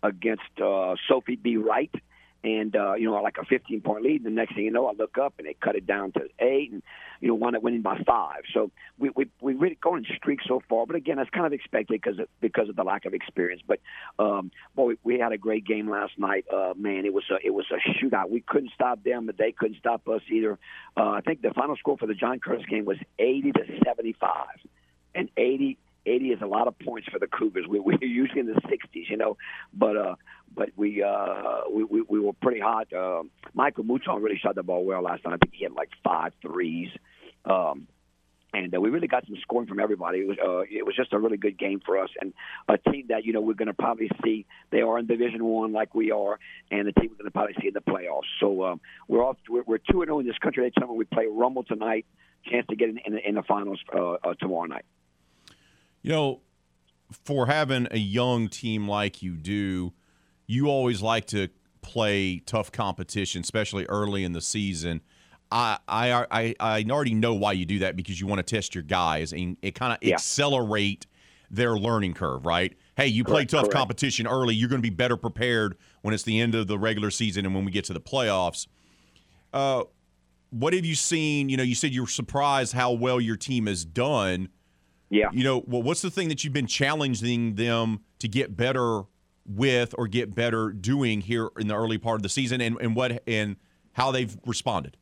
against uh Sophie B. Wright and uh, you know, like a 15 point lead. The next thing you know, I look up and they cut it down to eight, and you know, wound up winning by five. So we we we really going streak so far, but again, that's kind of expected because of because of the lack of experience. But um, boy, we, we had a great game last night. Uh, man, it was a it was a shootout. We couldn't stop them, but they couldn't stop us either. Uh, I think the final score for the John Curtis game was 80 to 75, and 80 80 is a lot of points for the Cougars. We, we're usually in the 60s, you know, but uh, but we, uh, we we we were pretty hot. Uh, Michael Mouton really shot the ball well last night. I think he had like five threes. Um, and uh, we really got some scoring from everybody. It was uh, it was just a really good game for us, and a team that you know we're going to probably see. They are in Division One like we are, and the team we're going to probably see in the playoffs. So um, we're off. We're, two and zero in this country. They tell we play Rummel tonight. Chance to get in, in, in the finals uh, uh, tomorrow night. You know, for having a young team like you do, you always like to play tough competition, especially early in the season. I I I, I already know why you do that because you want to test your guys and it kind of Yeah. accelerate their learning curve, right? Hey, you play Correct, tough correct. competition early, you're going to be better prepared when it's the end of the regular season and when we get to the playoffs. Uh, what have you seen? You know, you said you were surprised how well your team has done. Yeah. You know, well, what's the thing that you've been challenging them to get better with or get better doing here in the early part of the season, and, and what and how they've responded?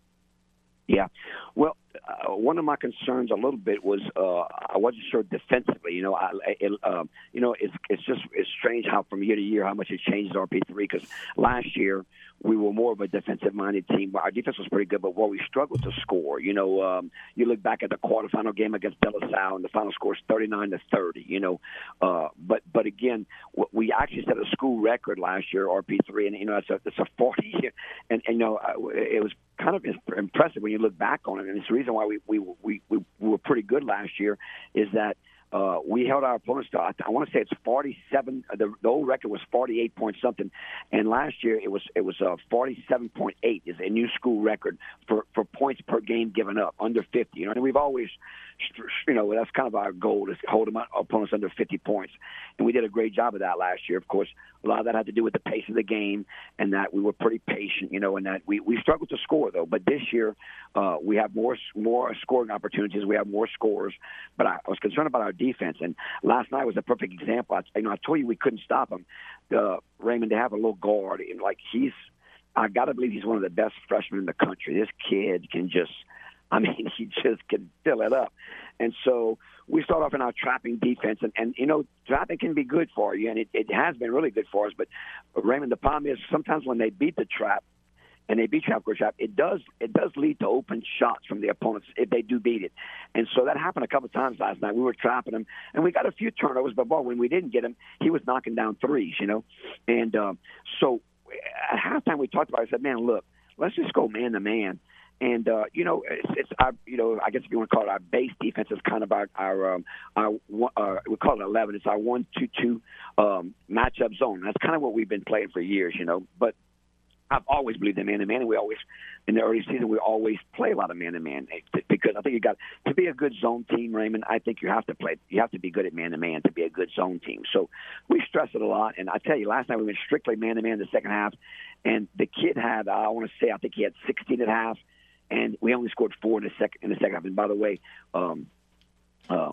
Yeah. Well, uh, one of my concerns a little bit was uh, I wasn't sure defensively. You know, I, it, um, you know, it's it's just it's strange how from year to year how much it changes RP three because last year we were more of a defensive minded team. Our defense was pretty good, but what we struggled to score. You know, um, you look back at the quarterfinal game against De La Salle, and the final score is thirty nine to thirty. You know, uh, but but again, we actually set a school record last year, RP three, and you know it's a it's a forty and, and you know it was kind of impressive when you look back on it, and it's the reason why we we we, we, we were pretty good last year is that uh, we held our opponents to, I, I want to say it's 47. uh, The, the old record was 48 point something, and last year it was it was uh, 47.8 is a new school record for for points per game given up under 50. You know, and we've always, you know, that's kind of our goal is to hold them opponents under 50 points, and we did a great job of that last year. Of course, a lot of that had to do with the pace of the game and that we were pretty patient, you know, and that we we struggled to score though. But this year, uh, we have more more scoring opportunities. We have more scores, but I, I was concerned about our defense. And last night was a perfect example. I, you know, I told you we couldn't stop him. Uh, Raymond, to have a little guard, and like he's, I got to believe he's one of the best freshmen in the country. This kid can just, I mean, he just can fill it up. And so we start off in our trapping defense, and, and you know, trapping can be good for you, and it, it has been really good for us. But Raymond, the problem is sometimes when they beat the trap, and they beat trap court trap, it does it does lead to open shots from the opponents if they do beat it. And so that happened a couple of times last night. We were trapping him, and we got a few turnovers. But boy, when we didn't get him, he was knocking down threes, you know. And um, so at halftime, we talked about. it. I said, "Man, look, let's just go man to man." And uh, you know, it's, it's our, you know, I guess if you want to call it our base defense is kind of our our um, our uh, we call it eleven. It's our one two two um, matchup zone. That's kind of what we've been playing for years, you know. But I've always believed in man to man, and we always in the early season we always play a lot of man to man because I think you got to be a good zone team, Raymond. I think you have to play, you have to be good at man to man to be a good zone team. So we stress it a lot, and I tell you, last night we went strictly man to man the second half, and the kid had I want to say I think he had 16 at half, and we only scored four in the second in the second half. And by the way, um, uh,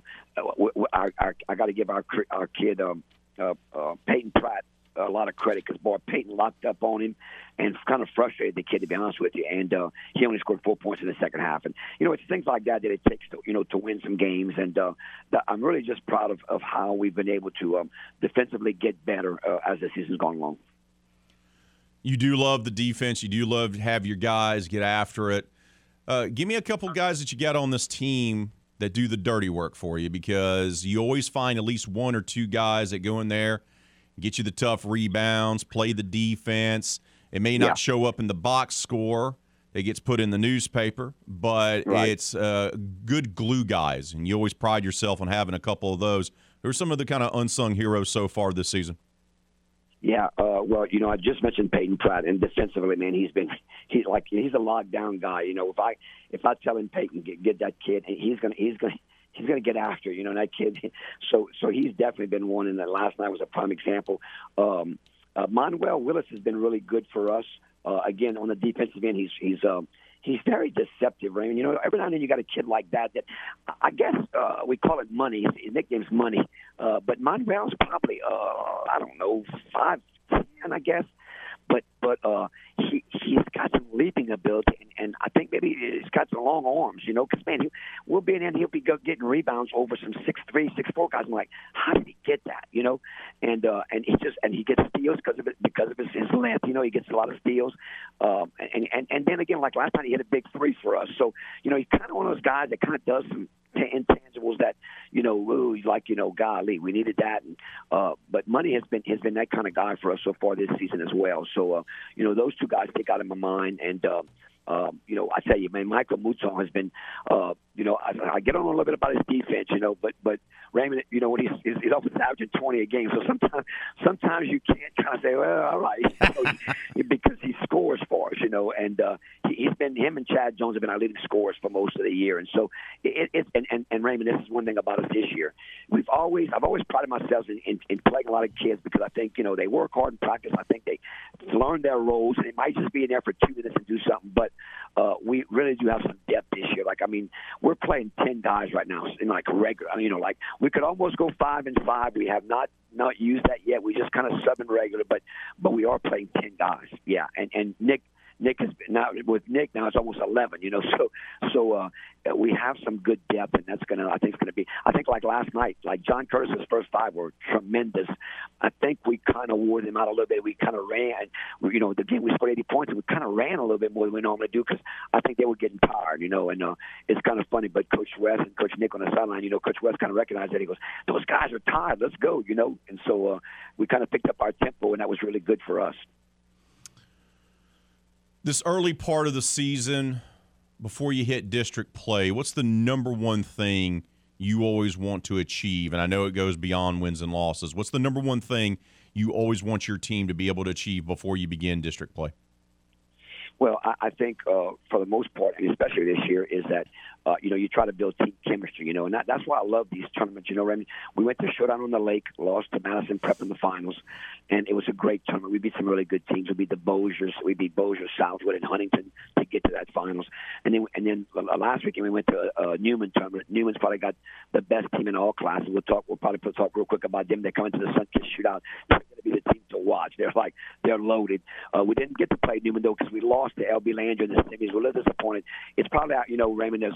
our, I got to give our our kid um, uh, uh, Peyton Pratt a lot of credit because boy Peyton locked up on him and kind of frustrated the kid to be honest with you. And uh, he only scored four points in the second half. And you know it's things like that that it takes to you know to win some games. And uh, that I'm really just proud of, of how we've been able to um, defensively get better uh, as the season's gone along. You do love the defense. You do love to have your guys get after it. Uh, give me a couple guys that you got on this team that do the dirty work for you because you always find at least one or two guys that go in there, get you the tough rebounds, play the defense. It may not Yeah. show up in the box score that gets put in the newspaper, but Right. it's uh, good glue guys, and you always pride yourself on having a couple of those. Who are some of the kind of unsung heroes so far this season? Yeah, uh, well, you know, I just mentioned Peyton Pratt, and defensively, man, he's been he's like he's a lockdown guy. You know, if I if I tell him Peyton get, get that kid, he's gonna he's gonna he's gonna get after you know and that kid. So so he's definitely been one, and that last night was a prime example. Um, uh, Manuel Willis has been really good for us. Uh, again, on the defensive end, he's he's um, he's very deceptive, Raymond. You know, every now and then you got a kid like that that I guess uh, we call it money. His, nickname's money, uh, but Manuel's probably uh, I don't know five ten, I guess. But but uh, he he's got some leaping ability, and, and I think maybe he's got some long arms. You know, because man, he, we'll be in and he'll be getting rebounds over some six three, six four guys. I'm like, how did he get that? You know, and uh, and he just and he gets steals because of it because of his, his length. You know, he gets a lot of steals. Um, and and and then again, like last night, he hit a big three for us. So you know, he's kind of one of those guys that kind of does some intangibles that you know, ooh, like you know, golly, we needed that. And uh, but money has been has been that kind of guy for us so far this season as well. So uh, you know, those two guys stick out in my mind. And uh, um, you know, I tell you, man, Michael Mouton has been, uh, you know, I, I get on a little bit about his defense, you know, but but Raymond, you know, when he's he's, he's almost averaging twenty a game, so sometimes sometimes you can't kind of say, well, all right, you know, because he scores for us, you know, and uh, he, he's been him and Chad Jones have been our leading scorers for most of the year, and so it, it and, and and Raymond, this is one thing about us this year. We've always I've always prided myself in, in, in playing a lot of kids because I think you know they work hard in practice. I think they learn their roles, and it might just be in there for two minutes and do something, but uh, we really do have some depth this year. Like I mean, we're playing ten guys right now in like regular. You know, like we could almost go five and five. We have not not used that yet. We just kind of sub in regular, but but we are playing ten guys. Yeah, and and Nick. Nick has been now with Nick now it's almost eleven, you know. So so uh, we have some good depth, and that's gonna I think it's gonna be. I think like last night, like John Curtis's first five were tremendous. I think we kind of wore them out a little bit. We kind of ran, you know, the game we scored eighty points, and we kind of ran a little bit more than we normally do because I think they were getting tired, you know. And uh, it's kind of funny, but Coach West and Coach Nick on the sideline, you know, Coach West kind of recognized that. He goes, "Those guys are tired. Let's go," you know. And so uh, we kind of picked up our tempo, and that was really good for us. This early part of the season, before you hit district play, what's the number one thing you always want to achieve? And I know it goes beyond wins and losses. What's the number one thing you always want your team to be able to achieve before you begin district play? Well, I, I think uh, for the most part, especially this year, is that uh, you know you try to build team chemistry. You know, and that, that's why I love these tournaments. You know, I mean, we went to Showdown on the Lake, lost to Madison Prep in the finals, and it was a great tournament. We beat some really good teams. We beat the Bossiers, we beat Bossier, Southwood, and Huntington to get to that finals. And then and then uh, last weekend we went to uh, Newman tournament. Newman's probably got the best team in all classes. We'll talk. We'll probably talk real quick about them. They come into the Sunkist Shootout. Be the team to watch. They're like they're loaded. Uh, we didn't get to play Newman though because we lost to LB Landry in the semis. We're a little disappointed. It's probably you know Raymond. There's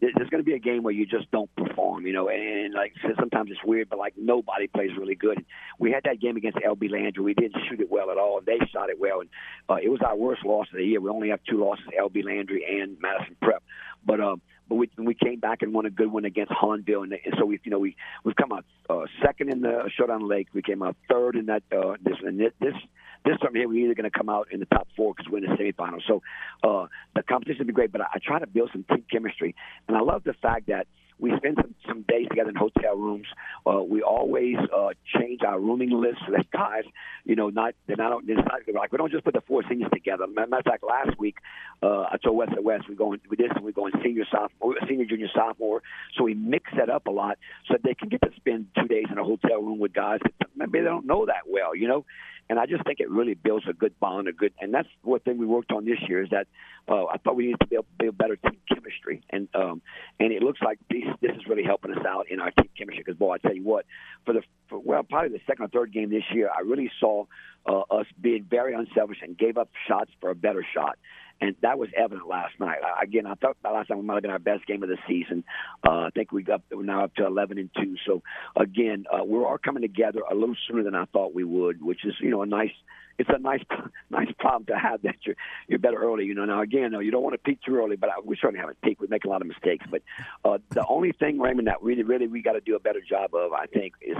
there's going to be a game where you just don't perform. You know, and, like sometimes it's weird, but like nobody plays really good. We had that game against LB Landry. We didn't shoot it well at all, they shot it well. And uh, it was our worst loss of the year. We only have two losses: LB Landry and Madison Prep. But um, but we we came back and won a good one against Hahnville, and, and so we you know we we've come out uh, second in the Showdown Lake. We came out third in that uh, this and this. this this time here, we're either going to come out in the top four because we're in the semifinals. So uh, the competition will be great, but I, I try to build some team chemistry, and I love the fact that we spend some, some days together in hotel rooms. Uh, we always uh, change our rooming list so that guys, you know, not they're not, they're not like we don't just put the four seniors together. Matter of fact, last week uh, I told West at West we going with this and we're going senior sophomore, senior junior sophomore. So we mix that up a lot so they can get to spend two days in a hotel room with guys that maybe they don't know that well, you know. And I just think it really builds a good bond, a good, and that's one thing we worked on this year is that uh, I thought we needed to build, build better team chemistry, and um, and it looks like this this is really helping us out in our team chemistry. Because boy, I tell you what, for the for, well probably the second or third game this year, I really saw uh, us being very unselfish and gave up shots for a better shot. And that was evident last night. Again, I thought last time we might have been our best game of the season. Uh, I think we got we're now up to 11 and two. So again, uh, we're all coming together a little sooner than I thought we would, which is you know a nice it's a nice nice problem to have that you're you're better early. You know. Now again, no, you don't want to peak too early, but I, we certainly haven't peaked. We make a lot of mistakes, but uh, the only thing, Raymond, that really really we got to do a better job of, I think, is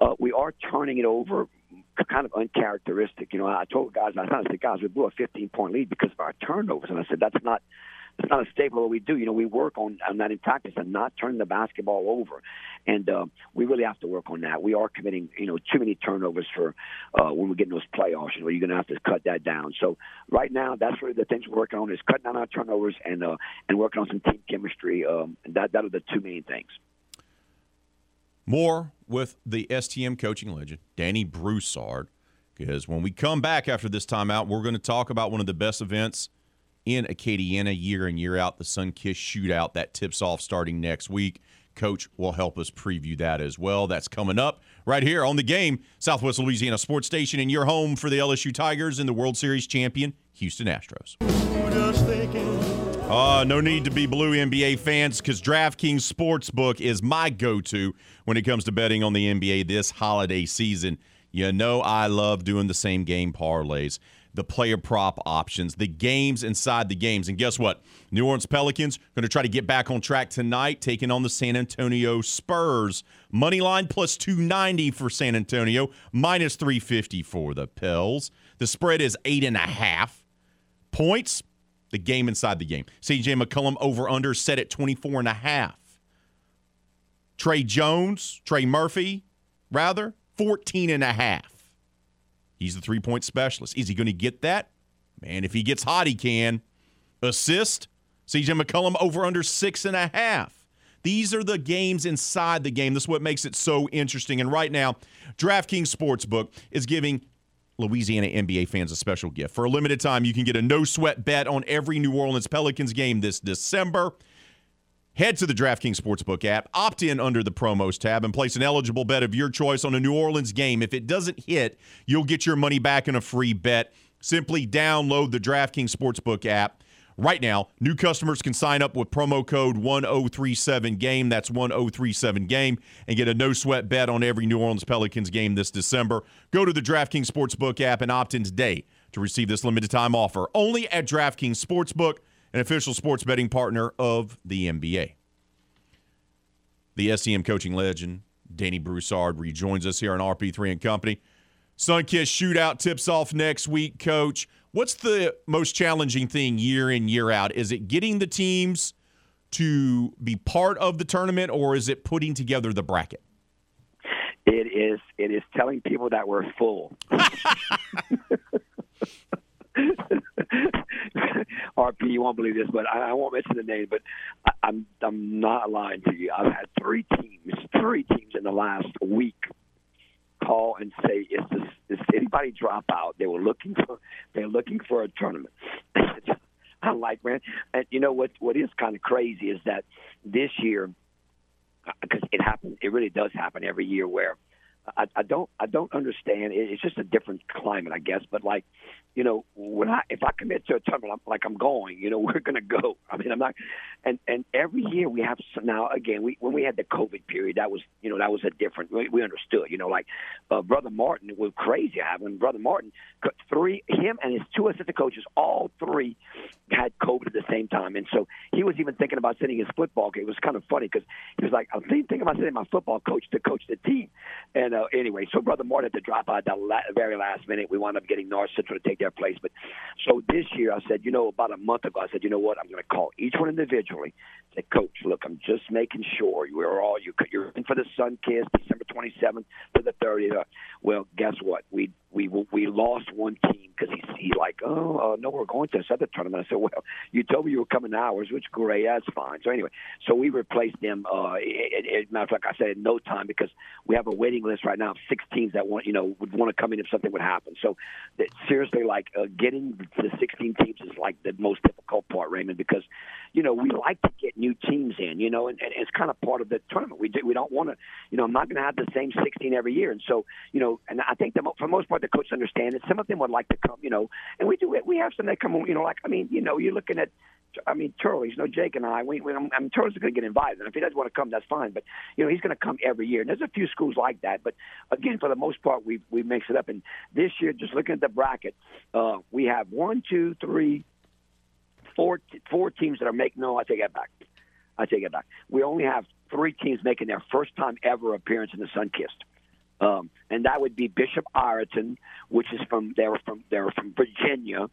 uh, we are turning it over kind of uncharacteristic. You know, I told guys, I said, guys, we blew a 15 point lead because of our turnovers, and I said that's not it's not a staple of what we do. You know, we work on, on that in practice and not turning the basketball over, and uh, we really have to work on that. We are committing, you know, too many turnovers for uh, when we get in those playoffs. You know, you're going to have to cut that down. So right now, that's really the things we're working on is cutting down our turnovers and uh, and working on some team chemistry. Um, and that that are the two main things. More with the STM coaching legend, Danny Broussard, because when we come back after this timeout, we're going to talk about one of the best events in Acadiana year in, year out, the Sunkist Shootout. That tips off starting next week. Coach will help us preview that as well. That's coming up right here on the game, Southwest Louisiana Sports Station, and your home for the LSU Tigers and the World Series champion, Houston Astros. Uh, no need to be blue NBA fans because DraftKings Sportsbook is my go to when it comes to betting on the NBA this holiday season. You know, I love doing the same game parlays the player prop options, the games inside the games. And guess what? New Orleans Pelicans going to try to get back on track tonight, taking on the San Antonio Spurs. Money line plus 290 for San Antonio, minus 350 for the Pels. The spread is eight and a half points. The game inside the game. CJ McCollum over under set at 24 and a half. Trey Jones, Trey Murphy, rather, 14 and a half. He's the three point specialist. Is he going to get that? Man, if he gets hot, he can. Assist, CJ McCollum over under six and a half. These are the games inside the game. This is what makes it so interesting. And right now, DraftKings Sportsbook is giving Louisiana NBA fans a special gift. For a limited time, you can get a no sweat bet on every New Orleans Pelicans game this December. Head to the DraftKings Sportsbook app, opt in under the promos tab, and place an eligible bet of your choice on a New Orleans game. If it doesn't hit, you'll get your money back in a free bet. Simply download the DraftKings Sportsbook app. Right now, new customers can sign up with promo code 1037GAME. That's 1037GAME and get a no sweat bet on every New Orleans Pelicans game this December. Go to the DraftKings Sportsbook app and opt in today to receive this limited time offer only at DraftKings Sportsbook an official sports betting partner of the NBA. The STM coaching legend, Danny Broussard, rejoins us here on RP3 and Company. Sunkist shootout tips off next week, coach. What's the most challenging thing year in, year out? Is it getting the teams to be part of the tournament or is it putting together the bracket? It is it is telling people that we're full. RP, you won't believe this, but I, I won't mention the name. But I, I'm I'm not lying to you. I've had three teams, three teams in the last week call and say, "Is this is anybody drop out?" They were looking for they're looking for a tournament. I'm like, man, and you know what? What is kind of crazy is that this year, uh, because it happens, it really does happen every year where I, I don't I don't understand. It's just a different climate, I guess. But like, you know, when I if I commit to a tournament, I'm, like I'm going. You know, we're going to go. I mean, I'm not. And and every year we have some, now again we when we had the COVID period, that was you know that was a different. We, we understood. You know, like uh, Brother Martin was crazy. When Brother Martin, three him and his two assistant coaches, all three had COVID at the same time, and so he was even thinking about sending his football game. It was kind of funny because he was like, I'm thinking about sending my football coach to coach the team, and uh, anyway, so Brother Martin had to drop out at the la- very last minute. We wound up getting North Central to take their place. But so this year, I said, you know, about a month ago, I said, you know what? I'm going to call each one individually. Say, Coach, look, I'm just making sure you're all you you're in for the Sunkist, December 27th to the 30th. Well, guess what? We we we lost one team because he's he like, oh uh, no, we're going to this other tournament. I said, well, you told me you were coming to ours, which great, that's fine. So anyway, so we replaced them. Uh, it, it, matter of fact, I said in no time because we have a waiting list right now of six teams that want you know would want to come in if something would happen. So that, seriously, like uh, getting the 16 teams is like the most difficult part, Raymond, because you know we like to get new teams in, you know, and, and it's kind of part of the tournament. We do, we don't want to, you know, I'm not going to have the same 16 every year, and so you know, and I think the, for the most part the coaches understand it. Some of them would like to come, you know, and we do it. We have some that come, you know, like I mean, you know, you're looking at I mean, Turley's, you know, Jake and I, we, we I mean, Turley's going to get invited. And if he doesn't want to come, that's fine. But, you know, he's going to come every year. And there's a few schools like that. But, again, for the most part, we we mix it up. And this year, just looking at the bracket, uh, we have one, two, three, four, four teams that are making, no, I take that back. I take it back. We only have three teams making their first time ever appearance in the Sunkist. Um, and that would be Bishop Ireton, which is from they're from they're from Virginia.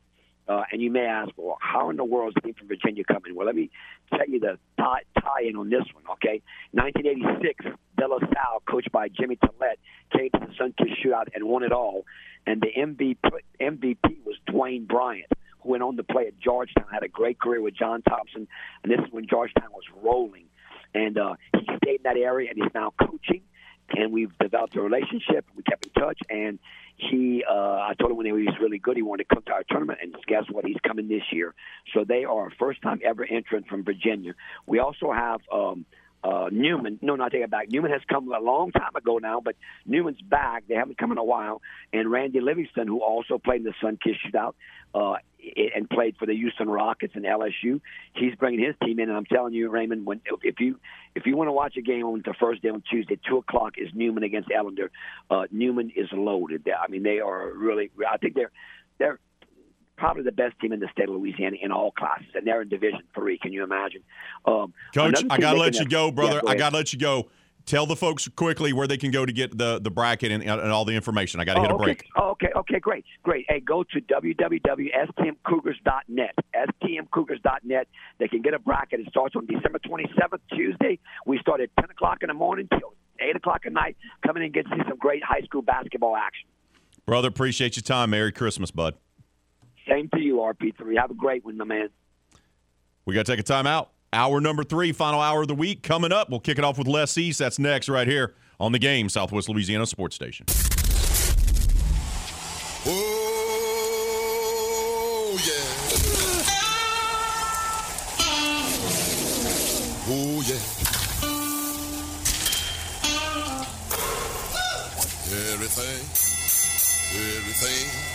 Uh, and you may ask, well, how in the world is a team from Virginia coming? Well, let me tell you the tie, tie in on this one, okay? 1986, De La Salle, coached by Jimmy Tillett, came to the Sunkist Shootout and won it all. And the MVP, MVP was Dwayne Bryant, who went on to play at Georgetown, had a great career with John Thompson. And this is when Georgetown was rolling. And uh, he stayed in that area, and he's now coaching and we've developed a relationship. We kept in touch, and he, uh, I told him when he was really good, he wanted to come to our tournament, and guess what? He's coming this year. So they are a first-time ever entrant from Virginia. We also have. Um, uh, Newman, no, not take it back. Newman has come a long time ago now, but Newman's back. They haven't come in a while. And Randy Livingston, who also played in the Sunkist Shootout uh, and played for the Houston Rockets and LSU, he's bringing his team in. And I'm telling you, Raymond, when if you if you want to watch a game on the first day on Tuesday, two o'clock is Newman against Ellender. Uh, Newman is loaded. I mean, they are really. I think they're they're probably the best team in the state of Louisiana in all classes, and they're in Division Three. Can you imagine? Um, Coach, I gotta let you go, brother. Yeah, go I gotta let you go. Tell the folks quickly where they can go to get the, the bracket and, and all the information. I got to hit a okay. break. Oh, okay, okay, great, great. Hey, go to www.stmcougars.net. stmcougars.net. They can get a bracket. It starts on December 27th, Tuesday. We start at 10 o'clock in the morning till 8 o'clock at night. Come in and get to see some great high school basketball action. Brother, appreciate your time. Merry Christmas, bud. Same to you, RP3. Have a great one, my man. We got to take a time out. Hour number three, final hour of the week coming up. We'll kick it off with Les East. That's next right here on the game, Southwest Louisiana Sports Station. Oh, yeah. Oh, yeah. Everything, everything,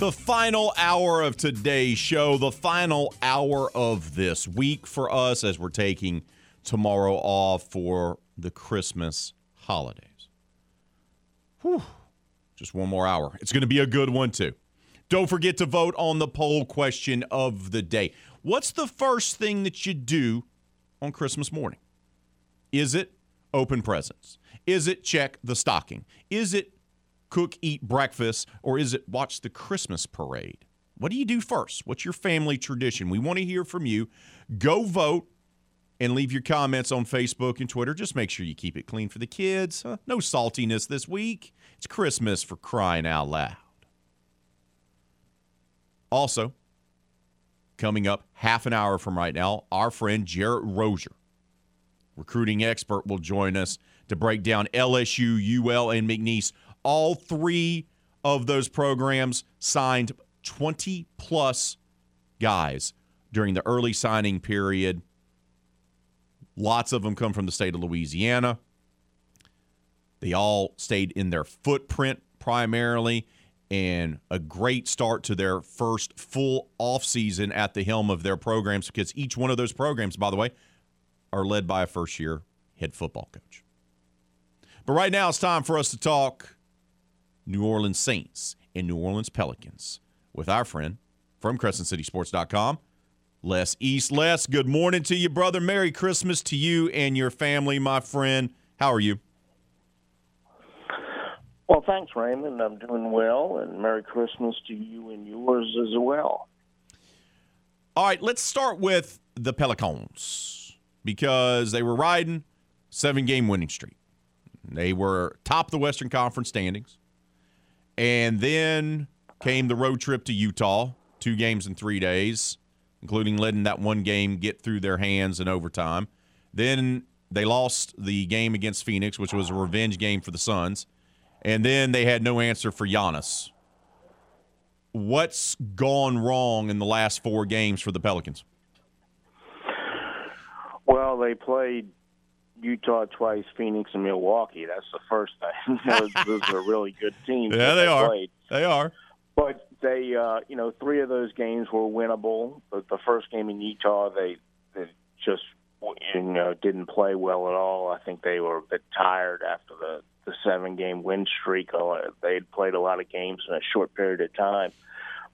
The final hour of today's show, the final hour of this week for us as we're taking tomorrow off for the Christmas holidays. Whew. Just one more hour. It's going to be a good one, too. Don't forget to vote on the poll question of the day. What's the first thing that you do on Christmas morning? Is it open presents? Is it check the stocking? Is it cook, eat breakfast, or is it watch the Christmas parade? What do you do first? What's your family tradition? We want to hear from you. Go vote and leave your comments on Facebook and Twitter. Just make sure you keep it clean for the kids. Huh? No saltiness this week. It's Christmas for crying out loud. Also, coming up half an hour from right now, our friend Jarrett Rozier, recruiting expert, will join us to break down LSU, UL, and McNeese. All three of those programs signed 20 plus guys during the early signing period. Lots of them come from the state of Louisiana. They all stayed in their footprint primarily, and a great start to their first full offseason at the helm of their programs because each one of those programs, by the way, are led by a first year head football coach. But right now, it's time for us to talk New Orleans Saints and New Orleans Pelicans with our friend from CrescentCitySports.com, Les East. Les, good morning to you, brother. Merry Christmas to you and your family, my friend. How are you? Well, thanks, Raymond. I'm doing well, and Merry Christmas to you and yours as well. All right, let's start with the Pelicans because they were riding seven game winning streak. They were top of the Western Conference standings. And then came the road trip to Utah, two games in three days, including letting that one game get through their hands in overtime. Then They lost the game against Phoenix, which was a revenge game for the Suns, and then they had no answer for Giannis. What's gone wrong in the last four games for the Pelicans? Well, they played Utah twice, Phoenix, and Milwaukee. That's the first thing. those, those are really good teams. Yeah, they are. Played. They are. But they, uh, you know, three of those games were winnable. But the first game in Utah, they, they just, you know, didn't play well at all. I think they were a bit tired after the the seven game win streak. They had played a lot of games in a short period of time.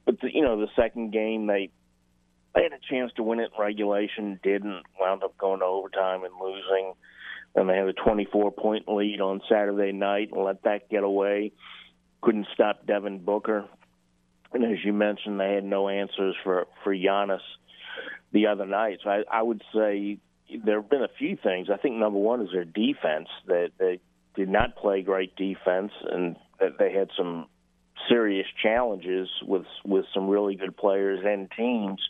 But the, you know, the second game they they had a chance to win it in regulation, didn't. Wound up going to overtime and losing. And they had a 24 point lead on Saturday night and let that get away. Couldn't stop Devin Booker. And as you mentioned, they had no answers for for Giannis the other night. So I, I would say there have been a few things. I think number one is their defense. That they did not play great defense, and that they had some serious challenges with with some really good players and teams.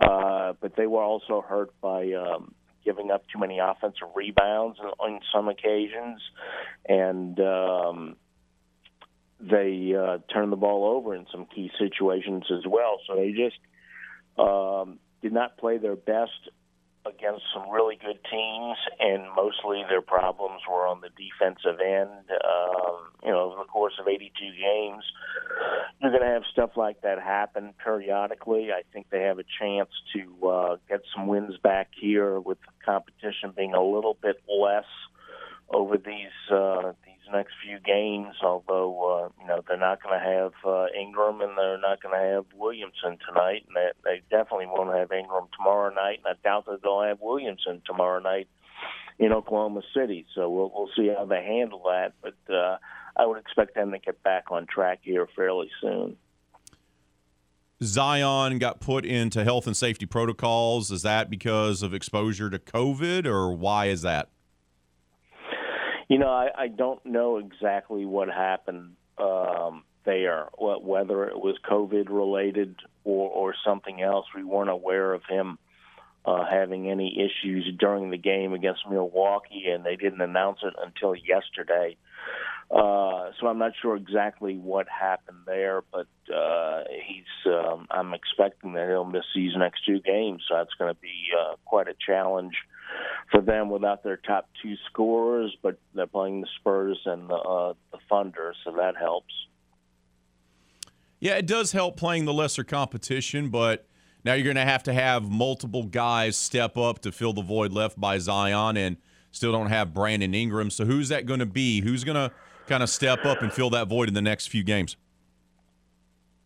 Uh, but they were also hurt by um, giving up too many offensive rebounds on, some occasions, and um, they uh, turned the ball over in some key situations as well. So they just um, did not play their best against some really good teams, and mostly their problems were on the defensive end. Um, you know, over the course of 82 games, you're going to have stuff like that happen periodically. I think they have a chance to uh, get some wins back here with the competition being a little bit less over these uh, these next few games. Although uh, you know they're not going to have uh, Ingram and they're not going to have Williamson tonight, and they, they definitely won't have Ingram tomorrow night. And I doubt that they'll have Williamson tomorrow night in Oklahoma City. So we'll we'll see how they handle that. But uh, I would expect them to get back on track here fairly soon. Zion got put into health and safety protocols. Is that because of exposure to COVID, or why is that? You know, I, I don't know exactly what happened um, there, wh- whether it was COVID related or, or something else. We weren't aware of him uh, having any issues during the game against Milwaukee, and they didn't announce it until yesterday. Uh, so I'm not sure exactly what happened there, but uh, he's. Um, I'm expecting that he'll miss these next two games, so that's going to be uh, quite a challenge for them without their top two scorers. But they're playing the Spurs and the uh, the Thunder, so that helps. Yeah, it does help playing the lesser competition, but now you're going to have to have multiple guys step up to fill the void left by Zion, and still don't have Brandon Ingram. So who's that going to be? Who's going to kind of step up and fill that void in the next few games?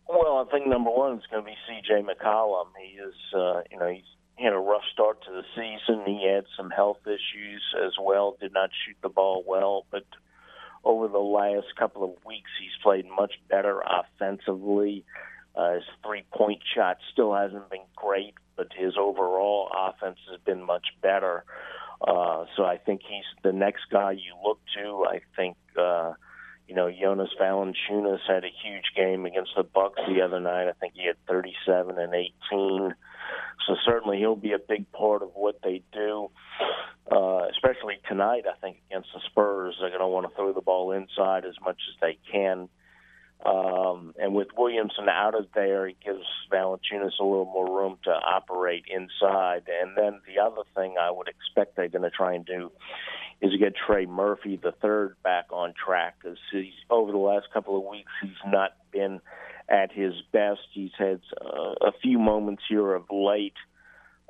Well, I think number one is going to be C.J. McCollum. He is, uh, you know, he's he had a rough start to the season. He had some health issues as well. Did not shoot the ball well, but over the last couple of weeks, he's played much better offensively. Uh, his three-point shot still hasn't been great, but his overall offense has been much better. So I think he's the next guy you look to. I think uh, you know Jonas Valanciunas had a huge game against the Bucks the other night. I think he had 37 and 18. So certainly he'll be a big part of what they do, uh, especially tonight. I think against the Spurs, they're going to want to throw the ball inside as much as they can. Um, and with Williamson out of there, it gives Valanciunas a little more room to operate inside. And then the other thing I would expect they're going to try and do is get Trey Murphy, the third, back on track because over the last couple of weeks he's not been at his best. He's had uh, a few moments here of late,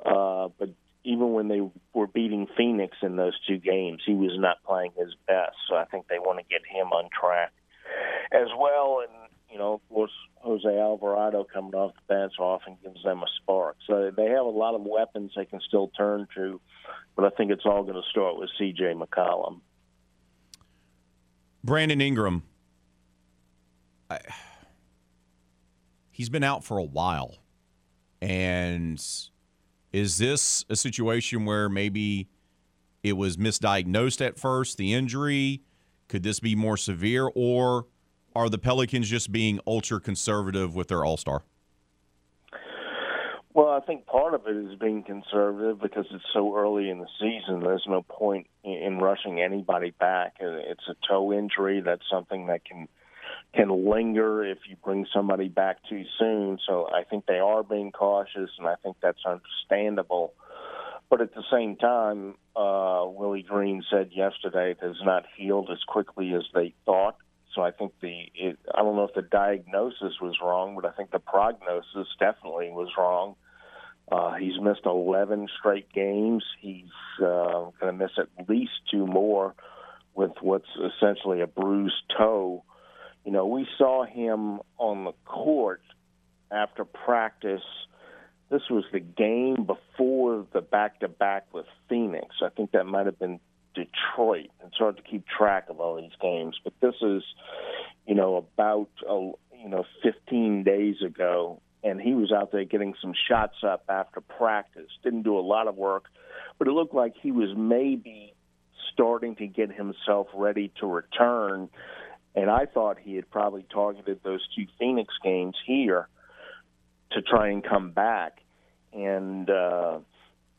uh, but even when they were beating Phoenix in those two games, he was not playing his best. So I think they want to get him on track as well. And you know, of course, Jose Alvarado coming off the bench often gives them a spark. So they have a lot of weapons they can still turn to, but I think it's all going to start with C.J. McCollum. Brandon Ingram. I, he's been out for a while. And is this a situation where maybe it was misdiagnosed at first, the injury? Could this be more severe? Or are the Pelicans just being ultra conservative with their all star? Well, I think part of it is being conservative because it's so early in the season. There's no point in, in rushing anybody back. Uh, It's a toe injury. That's something that can can linger if you bring somebody back too soon. So I think they are being cautious, and I think that's understandable. But at the same time, uh, Willie Green said yesterday it has not healed as quickly as they thought. So I think the it, I don't know if the diagnosis was wrong, but I think the prognosis definitely was wrong. Uh, he's missed 11 straight games. He's uh, going to miss at least two more with what's essentially a bruised toe. You know, we saw him on the court after practice. This was the game before the back to back with Phoenix. I think that might have been Detroit. It's hard to keep track of all these games, but this is, you know, about uh, you know 15 days ago, and he was out there getting some shots up after practice. Didn't do a lot of work, but it looked like he was maybe starting to get himself ready to return. And I thought he had probably targeted those two Phoenix games here to try and come back. And uh,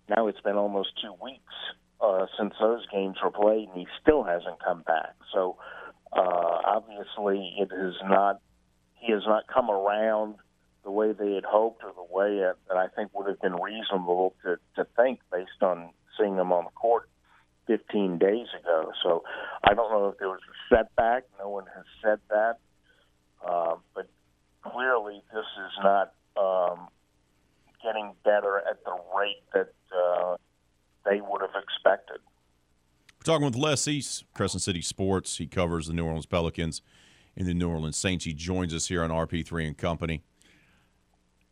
now it's been almost two weeks uh, since those games were played, and he still hasn't come back. So uh, obviously, it has not. He has not come around the way they had hoped, or the way that, that I think would have been reasonable to, to think based on seeing him on the court 15 days ago. So I don't know if there was a setback. No one has said that, uh, but clearly this is not um, getting better at the rate that uh, they would have expected. We're talking with Les East, Crescent City Sports. He covers the New Orleans Pelicans and the New Orleans Saints. He joins us here on RP3 and Company.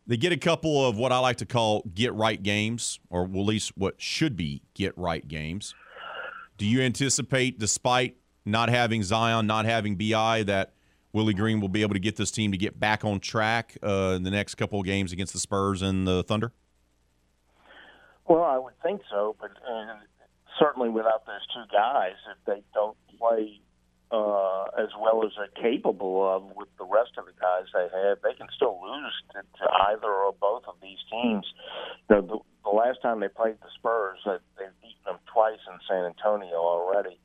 They get a couple of what I like to call get right games, or at least what should be get right games. Do you anticipate, despite not having Zion, not having BI, that Willie Green will be able to get this team to get back on track uh, in the next couple of games against the Spurs and the Thunder? Well, I would think so, but uh, certainly without those two guys, if they don't play uh, as well as they're capable of with the rest of the guys they have, they can still lose to, to either or both of these teams. The, the last time they played the Spurs, uh, they've beaten them twice in San Antonio already.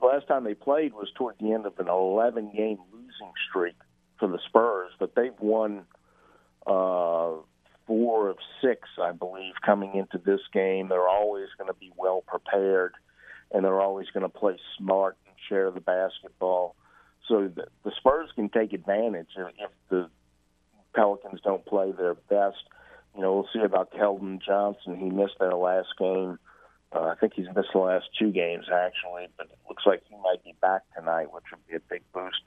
The last time they played was toward the end of an 11 game losing streak for the Spurs, but they've won uh, four of six, I believe, coming into this game. They're always going to be well prepared, and they're always going to play smart and share the basketball. So the, the Spurs can take advantage if, the Pelicans don't play their best. You know, we'll see about Keldon Johnson. He missed their last game. Uh, I think he's missed the last two games actually, but it looks like he might be back tonight, which would be a big boost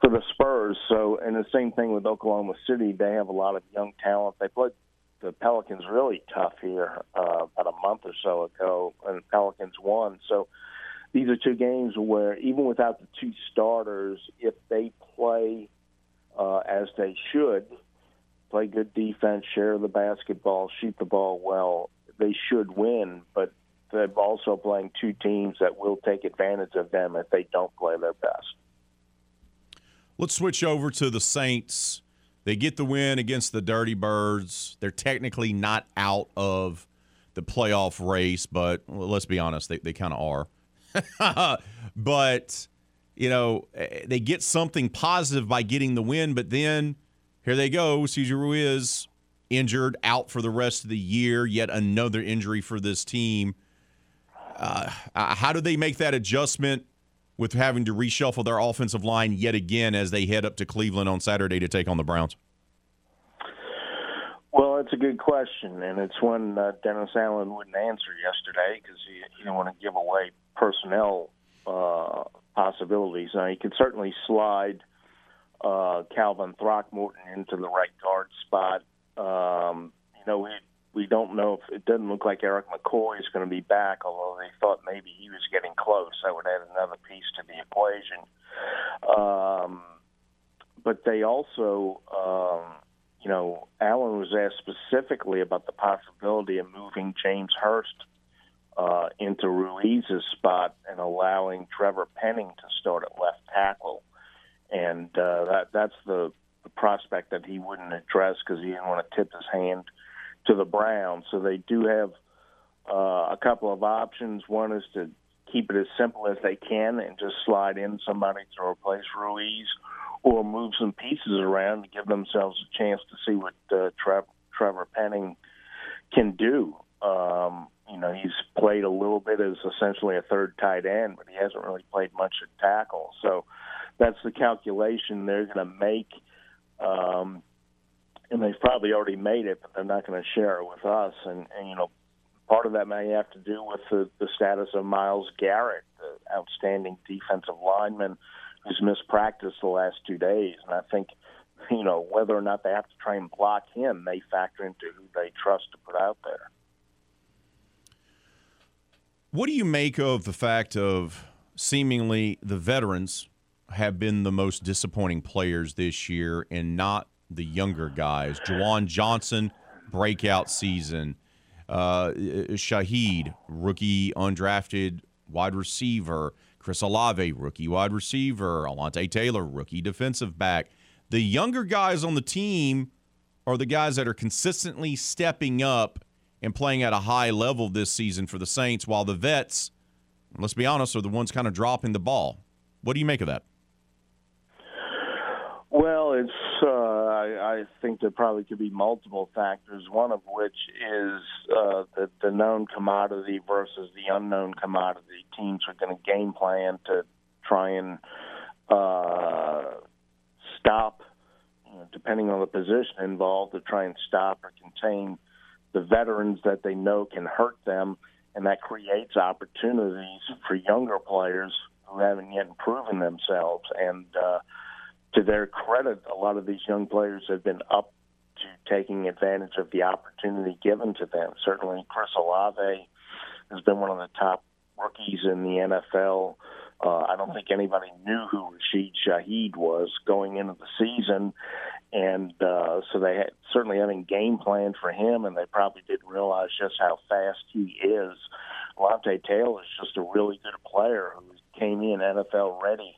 for the Spurs. So, and the same thing with Oklahoma City. They have a lot of young talent. They played the Pelicans really tough here uh, about a month or so ago, and the Pelicans won. So, these are two games where even without the two starters, if they play uh, as they should, play good defense, share the basketball, shoot the ball well, they should win. But they're also playing two teams that will take advantage of them if they don't play their best. Let's switch over to the Saints. They get the win against the Dirty Birds. They're technically not out of the playoff race, but let's be honest, they, they kind of are. but, you know, eh, they get something positive by getting the win, but then here they go. Cesar Ruiz injured, out for the rest of the year, yet another injury for this team. Uh, how do they make that adjustment with having to reshuffle their offensive line yet again as they head up to Cleveland on Saturday to take on the Browns? Well, it's a good question, and it's one Dennis Allen wouldn't answer yesterday because he, he didn't want to give away personnel uh, possibilities. Now, he could certainly slide uh, Calvin Throckmorton into the right guard spot. Um, you know, we we don't know if it doesn't look like Erik McCoy is going to be back, although they thought maybe he was getting close. That would add another piece to the equation. Um, but they also, um, you know, Allen was asked specifically about the possibility of moving James Hurst uh, into Ruiz's spot and allowing Trevor Penning to start at left tackle, and uh, that that's the, the prospect that he wouldn't address because he didn't want to tip his hand to the Browns. So they do have uh, a couple of options. One is to keep it as simple as they can and just slide in somebody to replace Ruiz, or move some pieces around to give themselves a chance to see what uh, Trev- Trevor Penning can do. Um, you know, he's played a little bit as essentially a third tight end, but he hasn't really played much at tackle. So that's the calculation they're going to make. Um, and they've probably already made it, but they're not going to share it with us. And, and you know, part of that may have to do with the, the status of Myles Garrett, the outstanding defensive lineman who's missed practice the last two days. And I think, you know, whether or not they have to try and block him may factor into who they trust to put out there. What do you make of the fact of seemingly the veterans have been the most disappointing players this year and not the younger guys? Juwan Johnson, breakout season. Uh, Shaheed, rookie undrafted wide receiver. Chris Olave, rookie wide receiver. Alontae Taylor, rookie defensive back. The younger guys on the team are the guys that are consistently stepping up and playing at a high level this season for the Saints, while the vets, let's be honest, are the ones kind of dropping the ball. What do you make of that? Well, it's. Uh, I, I think there probably could be multiple factors. One of which is uh, the, known commodity versus the unknown commodity. Teams are going to game plan to try and uh, stop, you know, depending on the position involved, to try and stop or contain the veterans that they know can hurt them, and that creates opportunities for younger players who haven't yet proven themselves. And uh, to their credit, a lot of these young players have been up to taking advantage of the opportunity given to them. Certainly, Chris Olave has been one of the top rookies in the NFL. Uh, I don't think anybody knew who Rashid Shaheed was going into the season, and uh, so they had, certainly having game plan for him, and they probably didn't realize just how fast he is. Alontae Taylor is just a really good player who came in NFL ready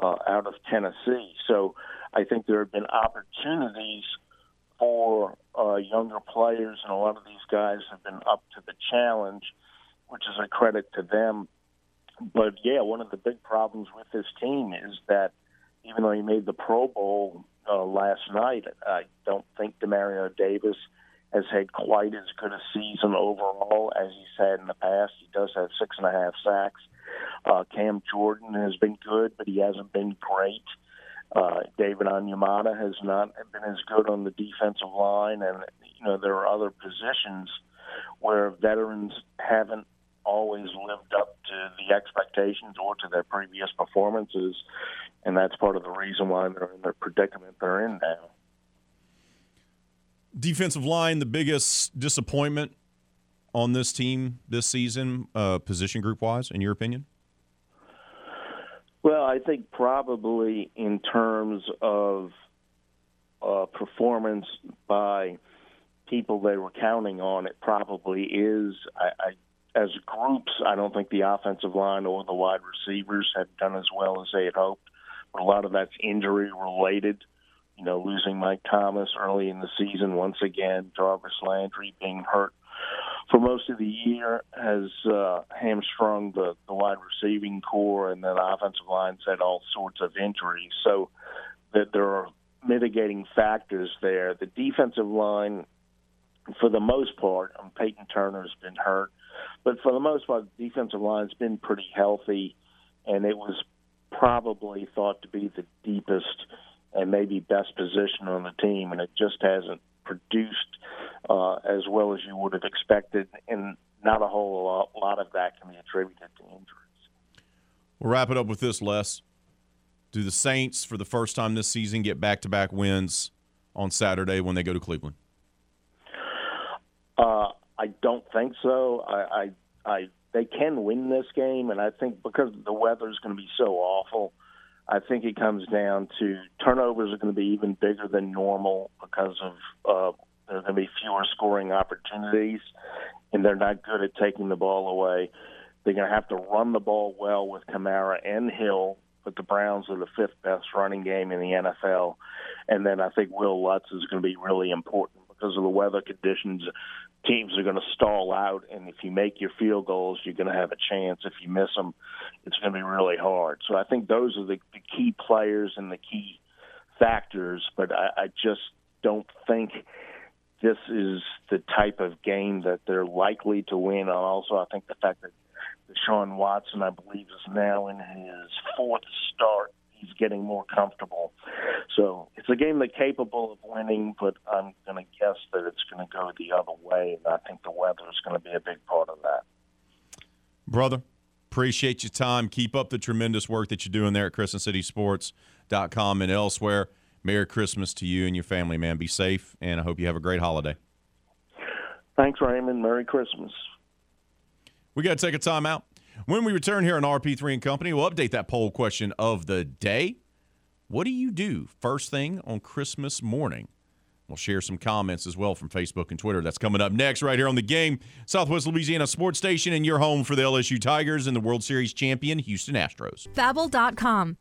uh, out of Tennessee. So I think there have been opportunities for uh, younger players, and a lot of these guys have been up to the challenge, which is a credit to them. But yeah, one of the big problems with this team is that even though he made the Pro Bowl uh, last night, I don't think Demario Davis has had quite as good a season overall as he's had in the past. He does have six and a half sacks. Uh, Cam Jordan has been good, but he hasn't been great. Uh, David Onyemata has not been as good on the defensive line, and you know there are other positions where veterans haven't always lived up to the expectations or to their previous performances, and that's part of the reason why they're in the predicament they're in now. Defensive line, the biggest disappointment on this team this season, uh, position group wise, in your opinion? Well, I think probably in terms of uh, performance by people they were counting on, it probably is. I, I as groups, I don't think the offensive line or the wide receivers have done as well as they had hoped. But a lot of that's injury related. You know, losing Mike Thomas early in the season once again, Jarvis Landry being hurt for most of the year has uh, hamstrung the, the wide receiving corps, and then the offensive line's had all sorts of injuries. So that there are mitigating factors there. The defensive line, for the most part, um, Payton Turner's been hurt, but for the most part, the defensive line's been pretty healthy, and it was probably thought to be the deepest and maybe best position on the team, and it just hasn't produced uh, as well as you would have expected, and not a whole lot, lot of that can be attributed to injuries. We'll wrap it up with this, Les. Do the Saints, for the first time this season, get back to back wins on Saturday when they go to Cleveland? Uh, I don't think so. I, I, I, they can win this game, and I think because the weather is going to be so awful, I think it comes down to turnovers are going to be even bigger than normal because of uh, there's going to be fewer scoring opportunities, and they're not good at taking the ball away. They're going to have to run the ball well with Kamara and Hill, but the Browns are the fifth best running game in the NFL. And then I think Wil Lutz is going to be really important because of the weather conditions. Teams are going to stall out, and if you make your field goals, you're going to have a chance. If you miss them, it's going to be really hard. So I think those are the, the key players and the key factors. But I, I just don't think this is the type of game that they're likely to win. And also, I think the fact that Deshaun Watson, I believe, is now in his fourth start. He's getting more comfortable. So it's a game they're capable of winning, but I'm going to guess that it's going to go the other way. And I think the weather is going to be a big part of that. Brother, appreciate your time. Keep up the tremendous work that you're doing there at CrescentCitySports.com and elsewhere. Merry Christmas to you and your family, man. Be safe, and I hope you have a great holiday. Thanks, Raymond. Merry Christmas. We got to take a time out. When we return here on RP3 and Company, we'll update that poll question of the day. What do you do first thing on Christmas morning? We'll share some comments as well from Facebook and Twitter. That's coming up next, right here on the game. Southwest Louisiana Sports Station and your home for the LSU Tigers and the World Series champion Houston Astros. Babbel.com.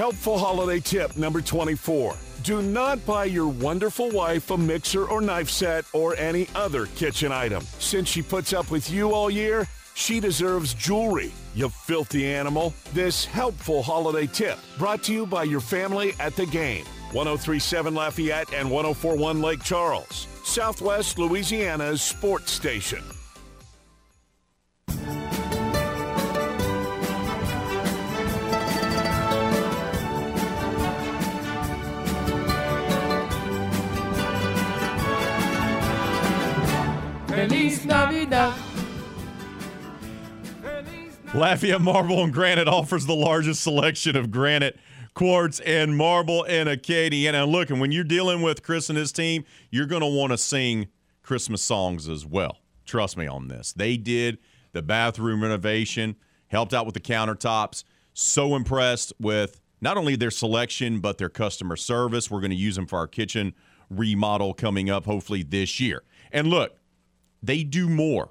Helpful holiday tip number 24. Do not buy your wonderful wife a mixer or knife set or any other kitchen item. Since she puts up with you all year, she deserves jewelry, you filthy animal. This helpful holiday tip brought to you by your family at the game. 1037 Lafayette and 1041 Lake Charles, Southwest Louisiana's sports station. Feliz Navidad. Lafayette Marble and Granite offers the largest selection of granite, quartz, and marble in Acadia. And look, and when you're dealing with Chris and his team, you're going to want to sing Christmas songs as well. Trust me on this. They did the bathroom renovation, helped out with the countertops. So impressed with not only their selection, but their customer service. We're going to use them for our kitchen remodel coming up, hopefully this year. And look, they do more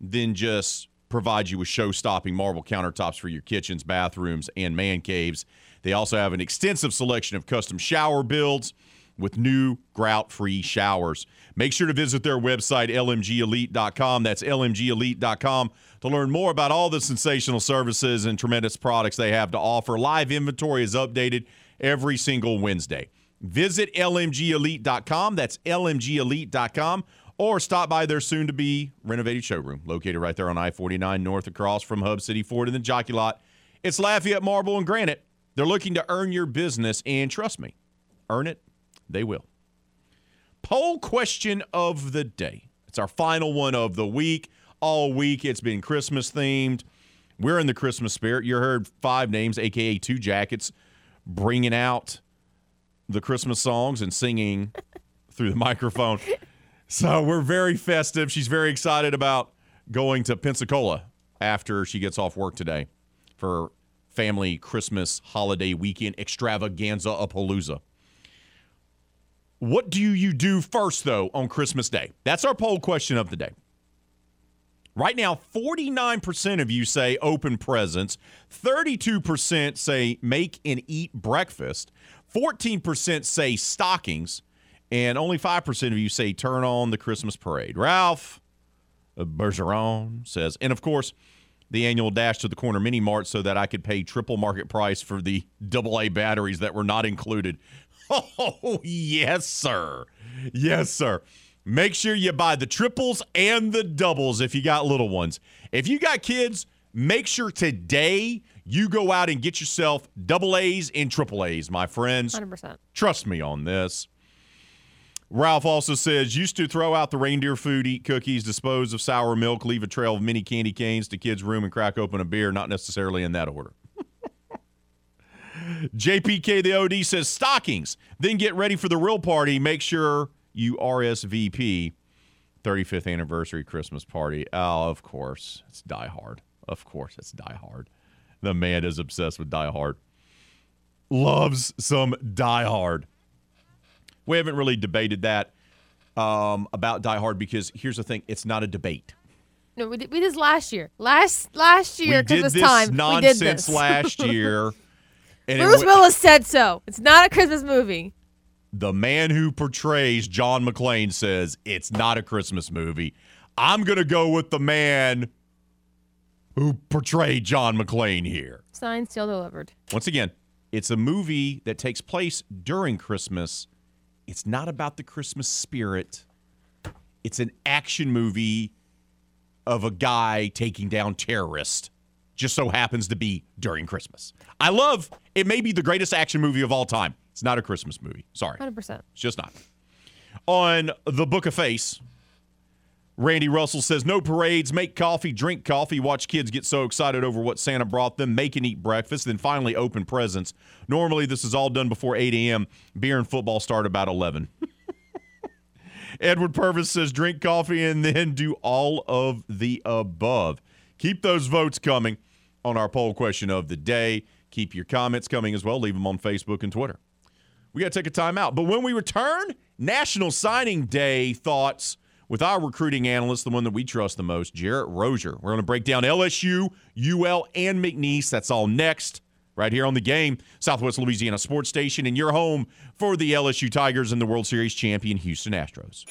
than just provide you with show stopping marble countertops for your kitchens, bathrooms, and man caves. They also have an extensive selection of custom shower builds with new grout free showers. Make sure to visit their website, lmgelite.com. That's lmgelite.com to learn more about all the sensational services and tremendous products they have to offer. Live inventory is updated every single Wednesday. Visit lmgelite.com. That's lmgelite.com or stop by their soon to be renovated showroom located right there on I 49 north across from Hub City Ford in the Jockey Lot. It's Lafayette Marble and Granite. They're looking to earn your business, and trust me, earn it, they will. Poll question of the day. It's our final one of the week. All week it's been Christmas themed. We're in the Christmas spirit. You heard five names, aka two jackets, bringing out the Christmas songs and singing through the microphone. So we're very festive. She's very excited about going to Pensacola after she gets off work today for family Christmas holiday weekend extravaganza a palooza. What do you do first, though, on Christmas Day? That's our poll question of the day. Right now, 49% of you say open presents, 32% say make and eat breakfast, 14% say stockings, and only 5% of you say turn on the Christmas parade. Ralph Bergeron says, and of course, the annual dash to the corner mini mart so that I could pay triple market price for the AA batteries that were not included. Oh, yes, sir. Yes, sir. Make sure you buy the triples and the doubles if you got little ones. If you got kids, make sure today you go out and get yourself double A's and triple A's, my friends. 100%. Trust me on this. Ralph also says used to throw out the reindeer food, eat cookies, dispose of sour milk, leave a trail of mini candy canes to kids' room, and crack open a beer. Not necessarily in that order. JPK the OD says stockings. Then get ready for the real party. Make sure you RSVP 35th anniversary Christmas party. Oh, of course. It's Die Hard. Of course, it's Die Hard. The man is obsessed with Die Hard. Loves some Die Hard. We haven't really debated that um, about Die Hard because here's the thing: it's not a debate. No, we did, we did this last year. Last last year, we did Christmas this time. nonsense we did this. last year. And Bruce wa- Willis said so. It's not a Christmas movie. the man who portrays John McClane says it's not a Christmas movie. I'm going to go with the man who portrayed John McClane here. Signed, still delivered. Once again, it's a movie that takes place during Christmas. It's not about the Christmas spirit. It's an action movie of a guy taking down terrorists. Just so happens to be during Christmas. I love it may be the greatest action movie of all time. It's not a Christmas movie. Sorry. 100%. It's just not. On the Book of Face, Randy Russell says no parades, make coffee, drink coffee, watch kids get so excited over what Santa brought them, make and eat breakfast, then finally open presents. Normally, this is all done before 8 a.m. Beer and football start about 11. Edward Purvis says drink coffee and then do all of the above. Keep those votes coming on our poll question of the day. Keep your comments coming as well. Leave them on Facebook and Twitter. We got to take a time out. But when we return, National Signing Day thoughts with our recruiting analyst, the one that we trust the most, Jarrett Rozier. We're going to break down LSU, UL, and McNeese. That's all next, right here on the game, Southwest Louisiana Sports Station, and your home for the LSU Tigers and the World Series champion Houston Astros.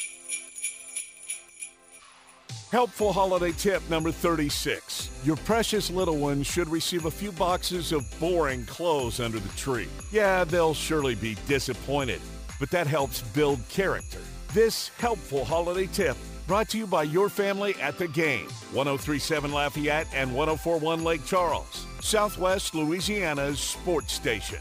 Helpful holiday tip number 36. Your precious little ones should receive a few boxes of boring clothes under the tree. Yeah, they'll surely be disappointed, but that helps build character. This helpful holiday tip brought to you by your family at the game. 1037 Lafayette and 1041 Lake Charles, Southwest Louisiana's sports station.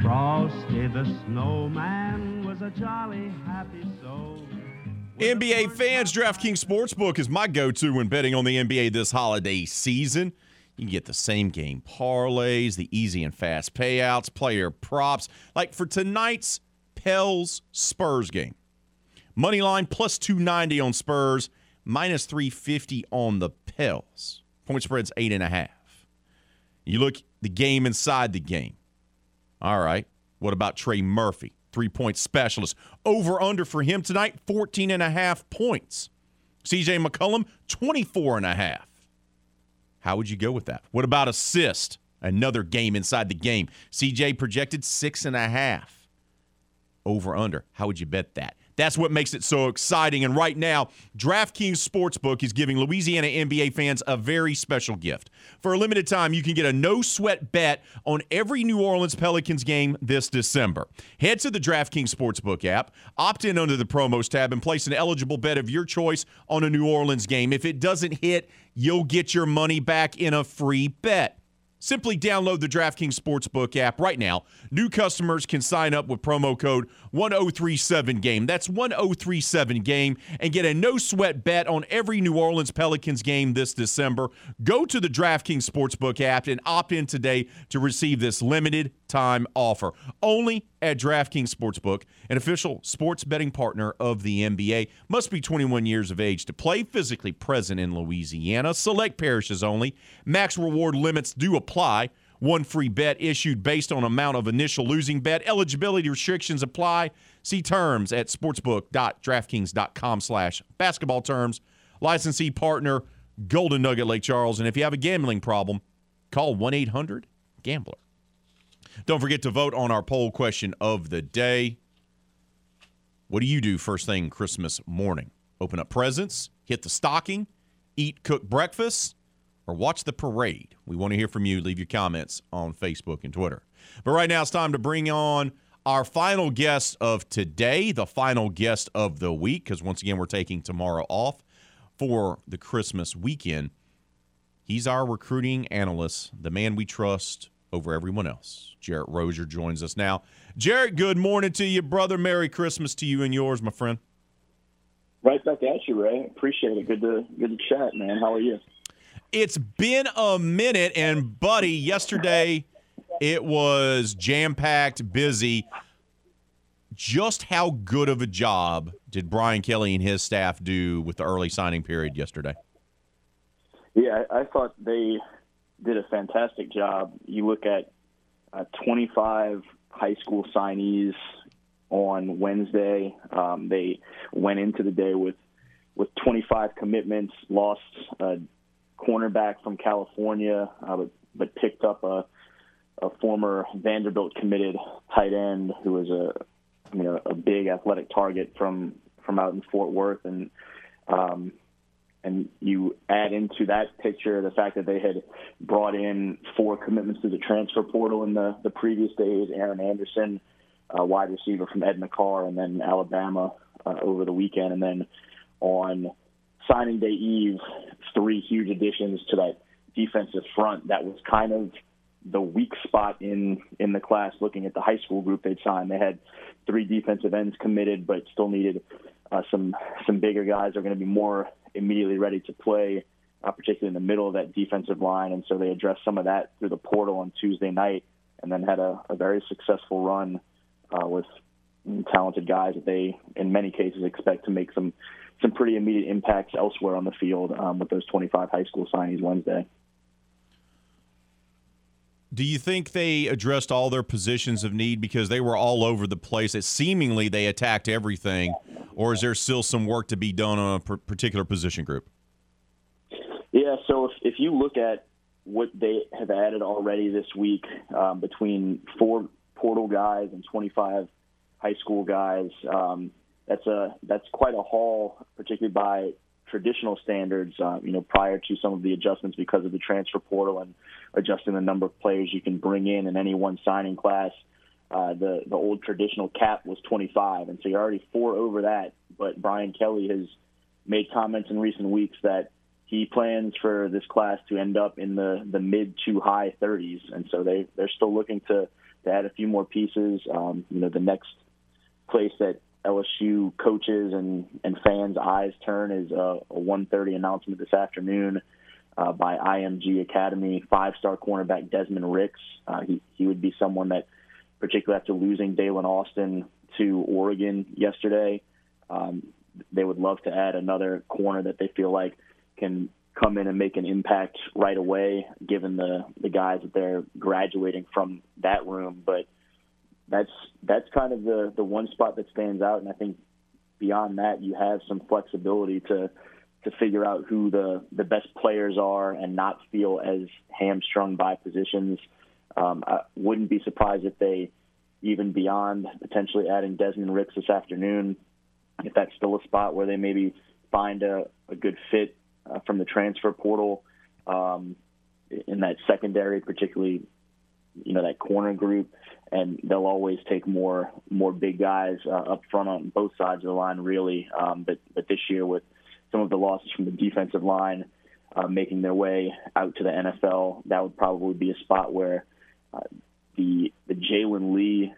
Frosty the snowman was a jolly happy soul. NBA fans, DraftKings Sportsbook is my go to when betting on the NBA this holiday season. You can get the same game parlays, the easy and fast payouts, player props. Like for tonight's Pels Spurs game, money line plus 290 on Spurs, minus 350 on the Pels. Point spread's eight and a half. You look the game inside the game. All right. What about Trey Murphy? Three point specialist. Over under for him tonight, 14 and a half points. CJ McCollum, 24 and a half. How would you go with that? What about assist? Another game inside the game. CJ projected six and a half. Over under. How would you bet that? That's what makes it so exciting. And right now, DraftKings Sportsbook is giving Louisiana NBA fans a very special gift. For a limited time, you can get a no sweat bet on every New Orleans Pelicans game this December. Head to the DraftKings Sportsbook app, opt in under the promos tab, and place an eligible bet of your choice on a New Orleans game. If it doesn't hit, you'll get your money back in a free bet. Simply download the DraftKings Sportsbook app right now. New customers can sign up with promo code 1037game. That's 1037game and get a no sweat bet on every New Orleans Pelicans game this December. Go to the DraftKings Sportsbook app and opt in today to receive this limited time offer. Only at DraftKings Sportsbook, an official sports betting partner of the NBA. Must be 21 years of age to play, physically present in Louisiana. Select parishes only. Max reward limits do apply. One free bet issued based on amount of initial losing bet. Eligibility restrictions apply. See terms at sportsbook.draftkings.com slash basketball terms. Licensee partner, Golden Nugget Lake Charles. And if you have a gambling problem, call 1-800-GAMBLER. Don't forget to vote on our poll question of the day. What do you do first thing Christmas morning? Open up presents, hit the stocking, eat cook breakfast, or watch the parade? We want to hear from you. Leave your comments on Facebook and Twitter. But right now it's time to bring on our final guest of today, the final guest of the week, because once again, we're taking tomorrow off for the Christmas weekend. He's our recruiting analyst, the man we trust over everyone else. Jarrett Rozier joins us now. Jarrett, good morning to you, brother. Merry Christmas to you and yours, my friend. Right back at you, Ray. Appreciate it. Good to good to chat, man. How are you? It's been a minute, and buddy, yesterday it was jam packed, busy. Just how good of a job did Brian Kelly and his staff do with the early signing period yesterday? Yeah, I, I thought they did a fantastic job. You look at uh, 25 high school signees on Wednesday. Um, they went into the day with with 25 commitments, lost a cornerback from California, uh, but, but picked up a, a former Vanderbilt committed tight end who was a you know a big athletic target from from out in Fort Worth, and um, and you add into that picture the fact that they had brought in four commitments to the transfer portal in the the previous days, Aaron Anderson, uh, wide receiver from Edna Karr, and then Alabama uh, over the weekend, and then on signing day eve, three huge additions to that defensive front. That was kind of the weak spot in in the class looking at the high school group they'd signed. They had three defensive ends committed but still needed uh, some some bigger guys are going to be more immediately ready to play uh, particularly in the middle of that defensive line and so they addressed some of that through the portal on Tuesday night and then had a, a very successful run uh, with talented guys that they in many cases expect to make some some pretty immediate impacts elsewhere on the field um, with those 25 high school signees Wednesday. Do you think they addressed all their positions of need because they were all over the place? It seemingly they attacked everything, or is there still some work to be done on a particular position group? Yeah, so if, if you look at what they have added already this week um, between four portal guys and 25 high school guys, um, that's a that's quite a haul, particularly by traditional standards. Uh, you know, prior to some of the adjustments because of the transfer portal and adjusting the number of players you can bring in in any one signing class. Uh, the the old traditional cap was 25, and so you're already four over that. But Brian Kelly has made comments in recent weeks that he plans for this class to end up in the the mid to high 30s, and so they they're still looking to to add a few more pieces. Um, you know, the next place that LSU coaches and, and fans' eyes turn is a, a 1:30 announcement this afternoon uh, by IMG Academy five-star cornerback Desmond Ricks. Uh, he he would be someone that, particularly after losing Daylen Austin to Oregon yesterday, um, they would love to add another corner that they feel like can come in and make an impact right away, given the the guys that they're graduating from that room, but that's that's kind of the the one spot that stands out. And I think beyond that, you have some flexibility to to figure out who the the best players are and not feel as hamstrung by positions. Um, I wouldn't be surprised if they even beyond potentially adding Desmond Ricks this afternoon, if that's still a spot where they maybe find a, a good fit uh, from the transfer portal um, in that secondary, particularly you know that corner group and they'll always take more more big guys uh, up front on both sides of the line, really. Um, but but this year, with some of the losses from the defensive line uh, making their way out to the NFL, that would probably be a spot where uh, the the Jalen Lee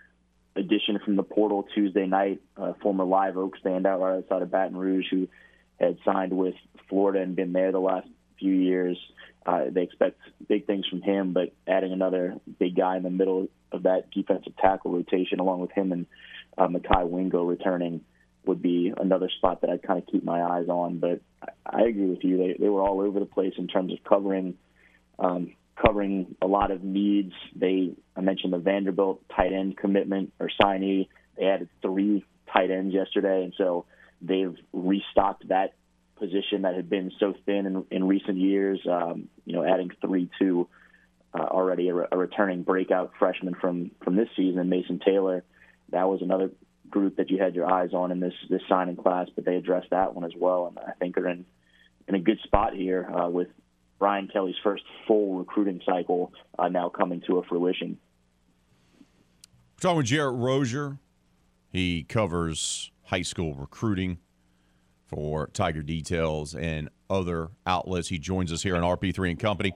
addition from the portal Tuesday night, uh, former Live Oak standout right outside of Baton Rouge, who had signed with Florida and been there the last few years. Uh, they expect big things from him, but adding another big guy in the middle of that defensive tackle rotation, along with him and uh, Mekhi Wingo returning, would be another spot that I'd kind of keep my eyes on. But I, I agree with you; they they were all over the place in terms of covering um, covering a lot of needs. They I mentioned the Vanderbilt tight end commitment or signee. They added three tight ends yesterday, and so they've restocked that position that had been so thin in, in recent years. Um, you know, adding three to uh, already a, a returning breakout freshman from from this season, Mason Taylor. That was another group that you had your eyes on in this this signing class, but they addressed that one as well, and I think are in in a good spot here uh, with Brian Kelly's first full recruiting cycle uh, now coming to a fruition. Talking with Jarrett Rozier. He covers high school recruiting for Tiger Details and other outlets. He joins us here on RP3 and Company.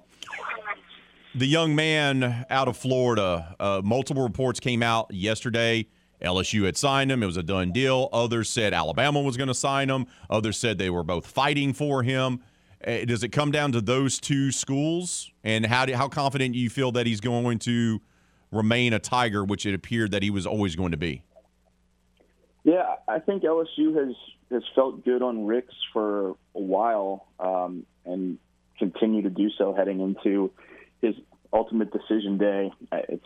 The young man out of Florida, uh, multiple reports came out yesterday. LSU had signed him. It was a done deal. Others said Alabama was going to sign him. Others said they were both fighting for him. Uh, does it come down to those two schools? And how do, how confident do you feel that he's going to remain a Tiger, which it appeared that he was always going to be? Yeah, I think LSU has has felt good on Ricks for a while um, and continue to do so heading into his ultimate decision day. It's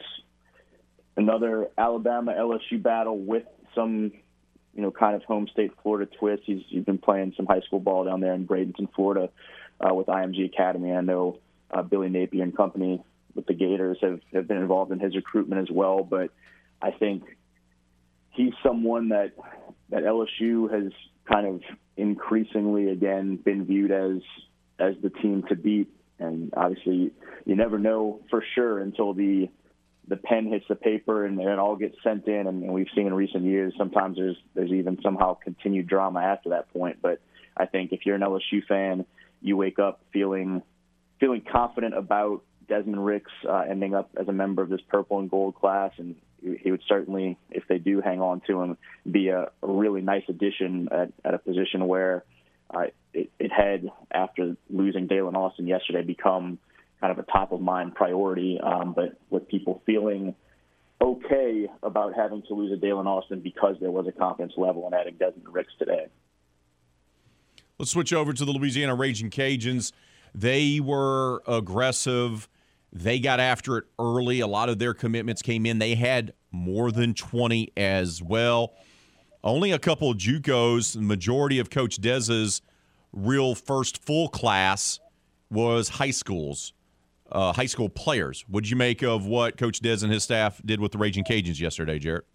another Alabama LSU battle with some you know, kind of home state Florida twist. He's he's been playing some high school ball down there in Bradenton, Florida, uh, with IMG Academy. I know uh, Billy Napier and company with the Gators have have been involved in his recruitment as well. But I think he's someone that that LSU has kind of increasingly again been viewed as as the team to beat. And obviously, you never know for sure until the the pen hits the paper and, it all gets sent in. And, we've seen in recent years sometimes there's there's even somehow continued drama after that point. But I think if you're an LSU fan, you wake up feeling feeling confident about Desmond Ricks uh, ending up as a member of this purple and gold class, and he would certainly, if they do hang on to him, be a, really nice addition at, at a position where uh, it, it had, after losing Daylen Austin yesterday, become kind of a top of mind priority. Um, but with people feeling okay about having to lose a Daylen Austin because there was a confidence level in adding Desmond Ricks today. Let's switch over to the Louisiana Raging Cajuns. They were aggressive. They got after it early. A lot of their commitments came in. They had more than 20 as well. Only a couple of JUCOs. The majority of Coach Dez's real first full class was high schools, uh, high school players. What'd you make of what Coach Dez and his staff did with the Raging Cajuns yesterday, Jarrett?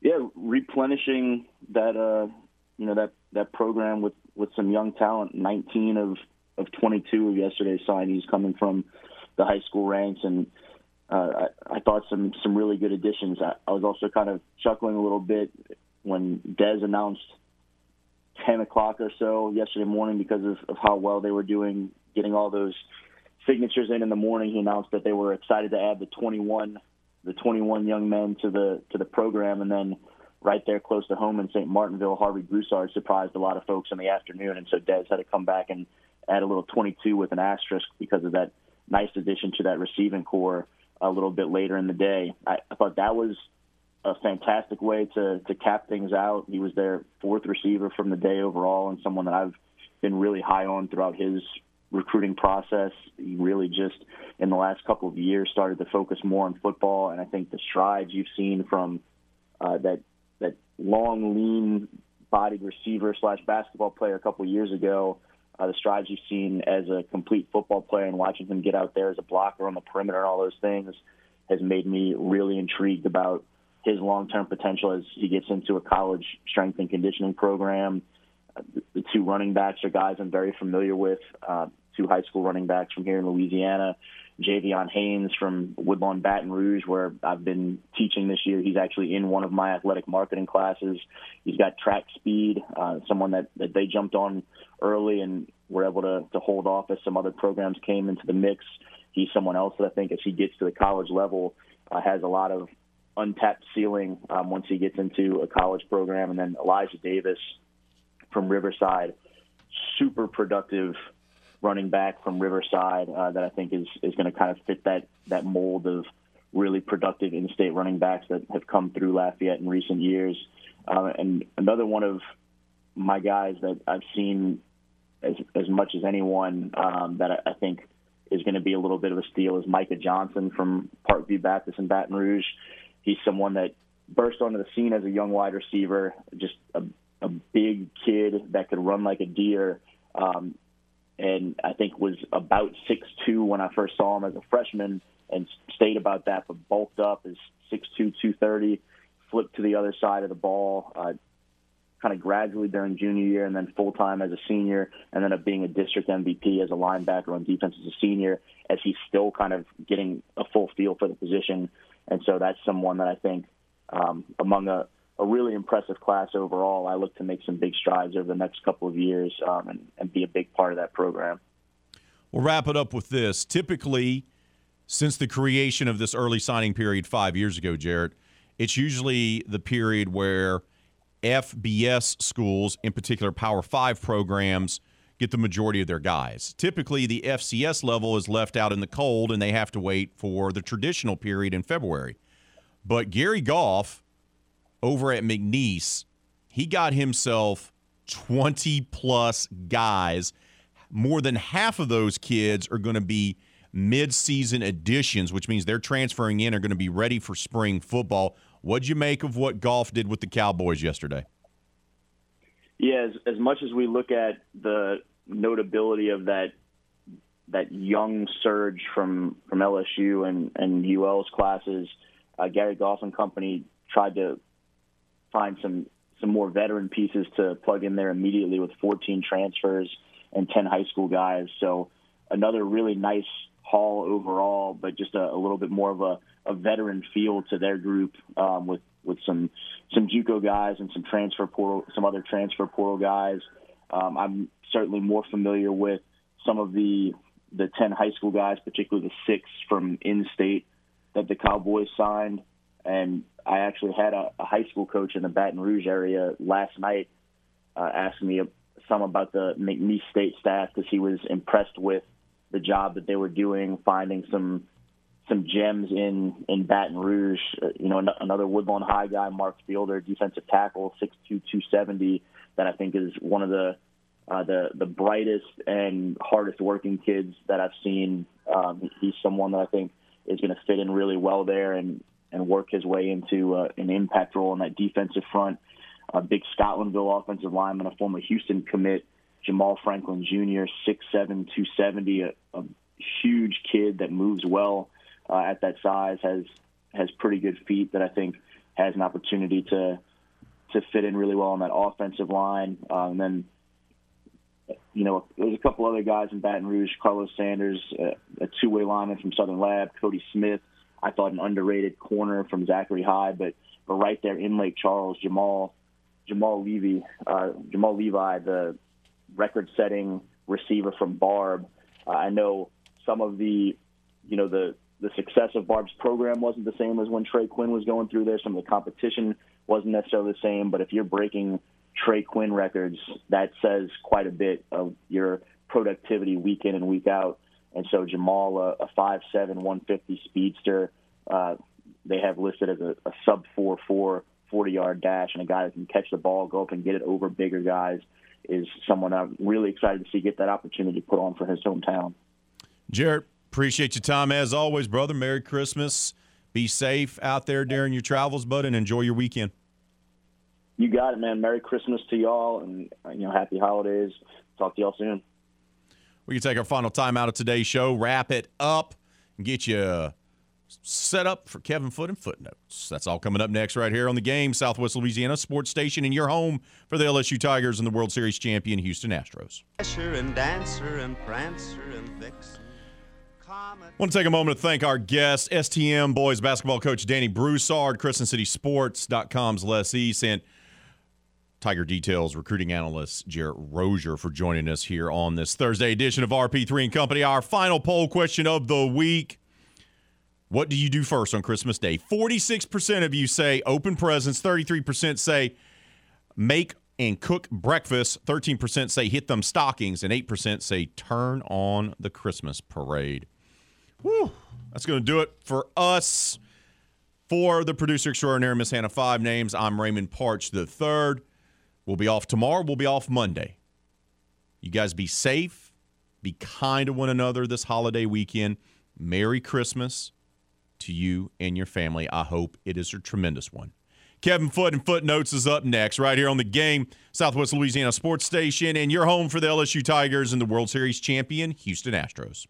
Yeah, replenishing that uh, you know that that program with with some young talent. 19 of of 22 of yesterday's signees coming from the high school ranks, and uh, I, I thought some some really good additions. I, I was also kind of chuckling a little bit when Dez announced 10 o'clock or so yesterday morning because of, of how well they were doing, getting all those signatures in in the morning. He announced that they were excited to add the 21 the 21 young men to the to the program, and then right there close to home in St. Martinville, Harvey Broussard surprised a lot of folks in the afternoon, and so Dez had to come back and add a little 22 with an asterisk because of that nice addition to that receiving corps a little bit later in the day. I, I thought that was a fantastic way to to cap things out. He was their fourth receiver from the day overall, and someone that I've been really high on throughout his recruiting process. He really just in the last couple of years started to focus more on football, and I think the strides you've seen from uh, that that long, lean bodied receiver slash basketball player a couple of years ago uh, the strides you've seen as a complete football player and watching him get out there as a blocker on the perimeter and all those things has made me really intrigued about his long-term potential as he gets into a college strength and conditioning program. The two running backs are guys I'm very familiar with, uh, two high school running backs from here in Louisiana. Javion Haynes from Woodlawn Baton Rouge, where I've been teaching this year. He's actually in one of my athletic marketing classes. He's got track speed, uh, someone that, that they jumped on early and were able to, to hold off as some other programs came into the mix. He's someone else that I think as he gets to the college level uh, has a lot of untapped ceiling um, once he gets into a college program. And then Elijah Davis from Riverside, super productive running back from Riverside uh, that I think is is going to kind of fit that that mold of really productive in-state running backs that have come through Lafayette in recent years. Uh, and another one of my guys that I've seen as as much as anyone um, that I, I think is going to be a little bit of a steal is Micah Johnson from Parkview Baptist in Baton Rouge. He's someone that burst onto the scene as a young wide receiver, just a, a big kid that could run like a deer. Um, and I think was about six two when I first saw him as a freshman, and stayed about that, but bulked up is six two two thirty, flipped to the other side of the ball, uh, kind of gradually during junior year, and then full time as a senior, and then up being a district MVP as a linebacker on defense as a senior, as he's still kind of getting a full feel for the position, and so that's someone that I think um, among a a really impressive class overall. I look to make some big strides over the next couple of years um, and, and be a big part of that program. We'll wrap it up with this. Typically, since the creation of this early signing period five years ago, Jarrett, it's usually the period where FBS schools, in particular Power Five programs, get the majority of their guys. Typically, the FCS level is left out in the cold and they have to wait for the traditional period in February. But Gary Goff over at McNeese, he got himself 20 plus guys. More than half of those kids are going to be mid-season additions, which means they're transferring in are going to be ready for spring football. What'd you make of what Goff did with the Cowboys yesterday? Yeah, as, as much as we look at the notability of that that young surge from from LSU and and UL's classes, uh, Gary Goff and company tried to find some some more veteran pieces to plug in there immediately with 14 transfers and 10 high school guys. So another really nice haul overall, but just a, a little bit more of a, a veteran feel to their group um, with with some some JUCO guys and some transfer portal, some other transfer portal guys. Um, I'm certainly more familiar with some of the the 10 high school guys, particularly the six from in-state that the Cowboys signed. And I actually had a, a high school coach in the Baton Rouge area last night uh, ask me some about the McNeese State staff because he was impressed with the job that they were doing, finding some some gems in in Baton Rouge. Uh, you know, an- another Woodlawn High guy, Mark Fielder, defensive tackle, six two two seventy. That I think is one of the uh, the the brightest and hardest working kids that I've seen. Um, he's someone that I think is going to fit in really well there and and work his way into uh, an impact role on that defensive front. A big Scotlandville offensive lineman, a former Houston commit, Jamal Franklin Jr., 6'7", 270, a, a huge kid that moves well uh, at that size, has has pretty good feet that I think has an opportunity to to fit in really well on that offensive line. Uh, and then, you know, there's a couple other guys in Baton Rouge, Carlos Sanders, uh, a two-way lineman from Southern Lab, Cody Smith. I thought an underrated corner from Zachary High, but but right there in Lake Charles, Jamal Jamal Levy, uh, Jamal Levi, the record-setting receiver from Barbe. Uh, I know some of the, you know, the the success of Barbe's program wasn't the same as when Trey Quinn was going through there. Some of the competition wasn't necessarily the same. But if you're breaking Trey Quinn records, that says quite a bit of your productivity week in and week out. And so Jamal, a, a 5'7", 150 speedster, uh, they have listed as a, a sub 4'4", 40-yard dash, and a guy that can catch the ball, go up and get it over bigger guys is someone I'm really excited to see get that opportunity put on for his hometown. Jarrett, appreciate your time as always, brother. Merry Christmas. Be safe out there during your travels, bud, and enjoy your weekend. You got it, man. Merry Christmas to y'all, and you know, happy holidays. Talk to y'all soon. We can take our final time out of today's show, wrap it up, and get you set up for Kevin Foot and Footnotes. That's all coming up next right here on the game, Southwest Louisiana Sports Station, and your home for the LSU Tigers and the World Series champion Houston Astros. And Dancer and Prancer and Vixen. I want to take a moment to thank our guest, STM boys basketball coach Danny Broussard, CrescentCitySports.com's Les East, and Tiger Details recruiting analyst Jarrett Rozier for joining us here on this Thursday edition of RP3 and Company. Our final poll question of the week. What do you do first on Christmas Day? 46% of you say open presents, 33% say make and cook breakfast, 13% say hit them stockings, and 8% say turn on the Christmas parade. Whew. That's going to do it for us. For the producer extraordinaire, Miss Hannah Five Names, I'm Raymond Partsch the third. We'll be off tomorrow. We'll be off Monday. You guys be safe. Be kind to one another this holiday weekend. Merry Christmas to you and your family. I hope it is a tremendous one. Kevin Foot and Footnotes is up next, right here on the game, Southwest Louisiana Sports Station, and your home for the LSU Tigers and the World Series champion, Houston Astros.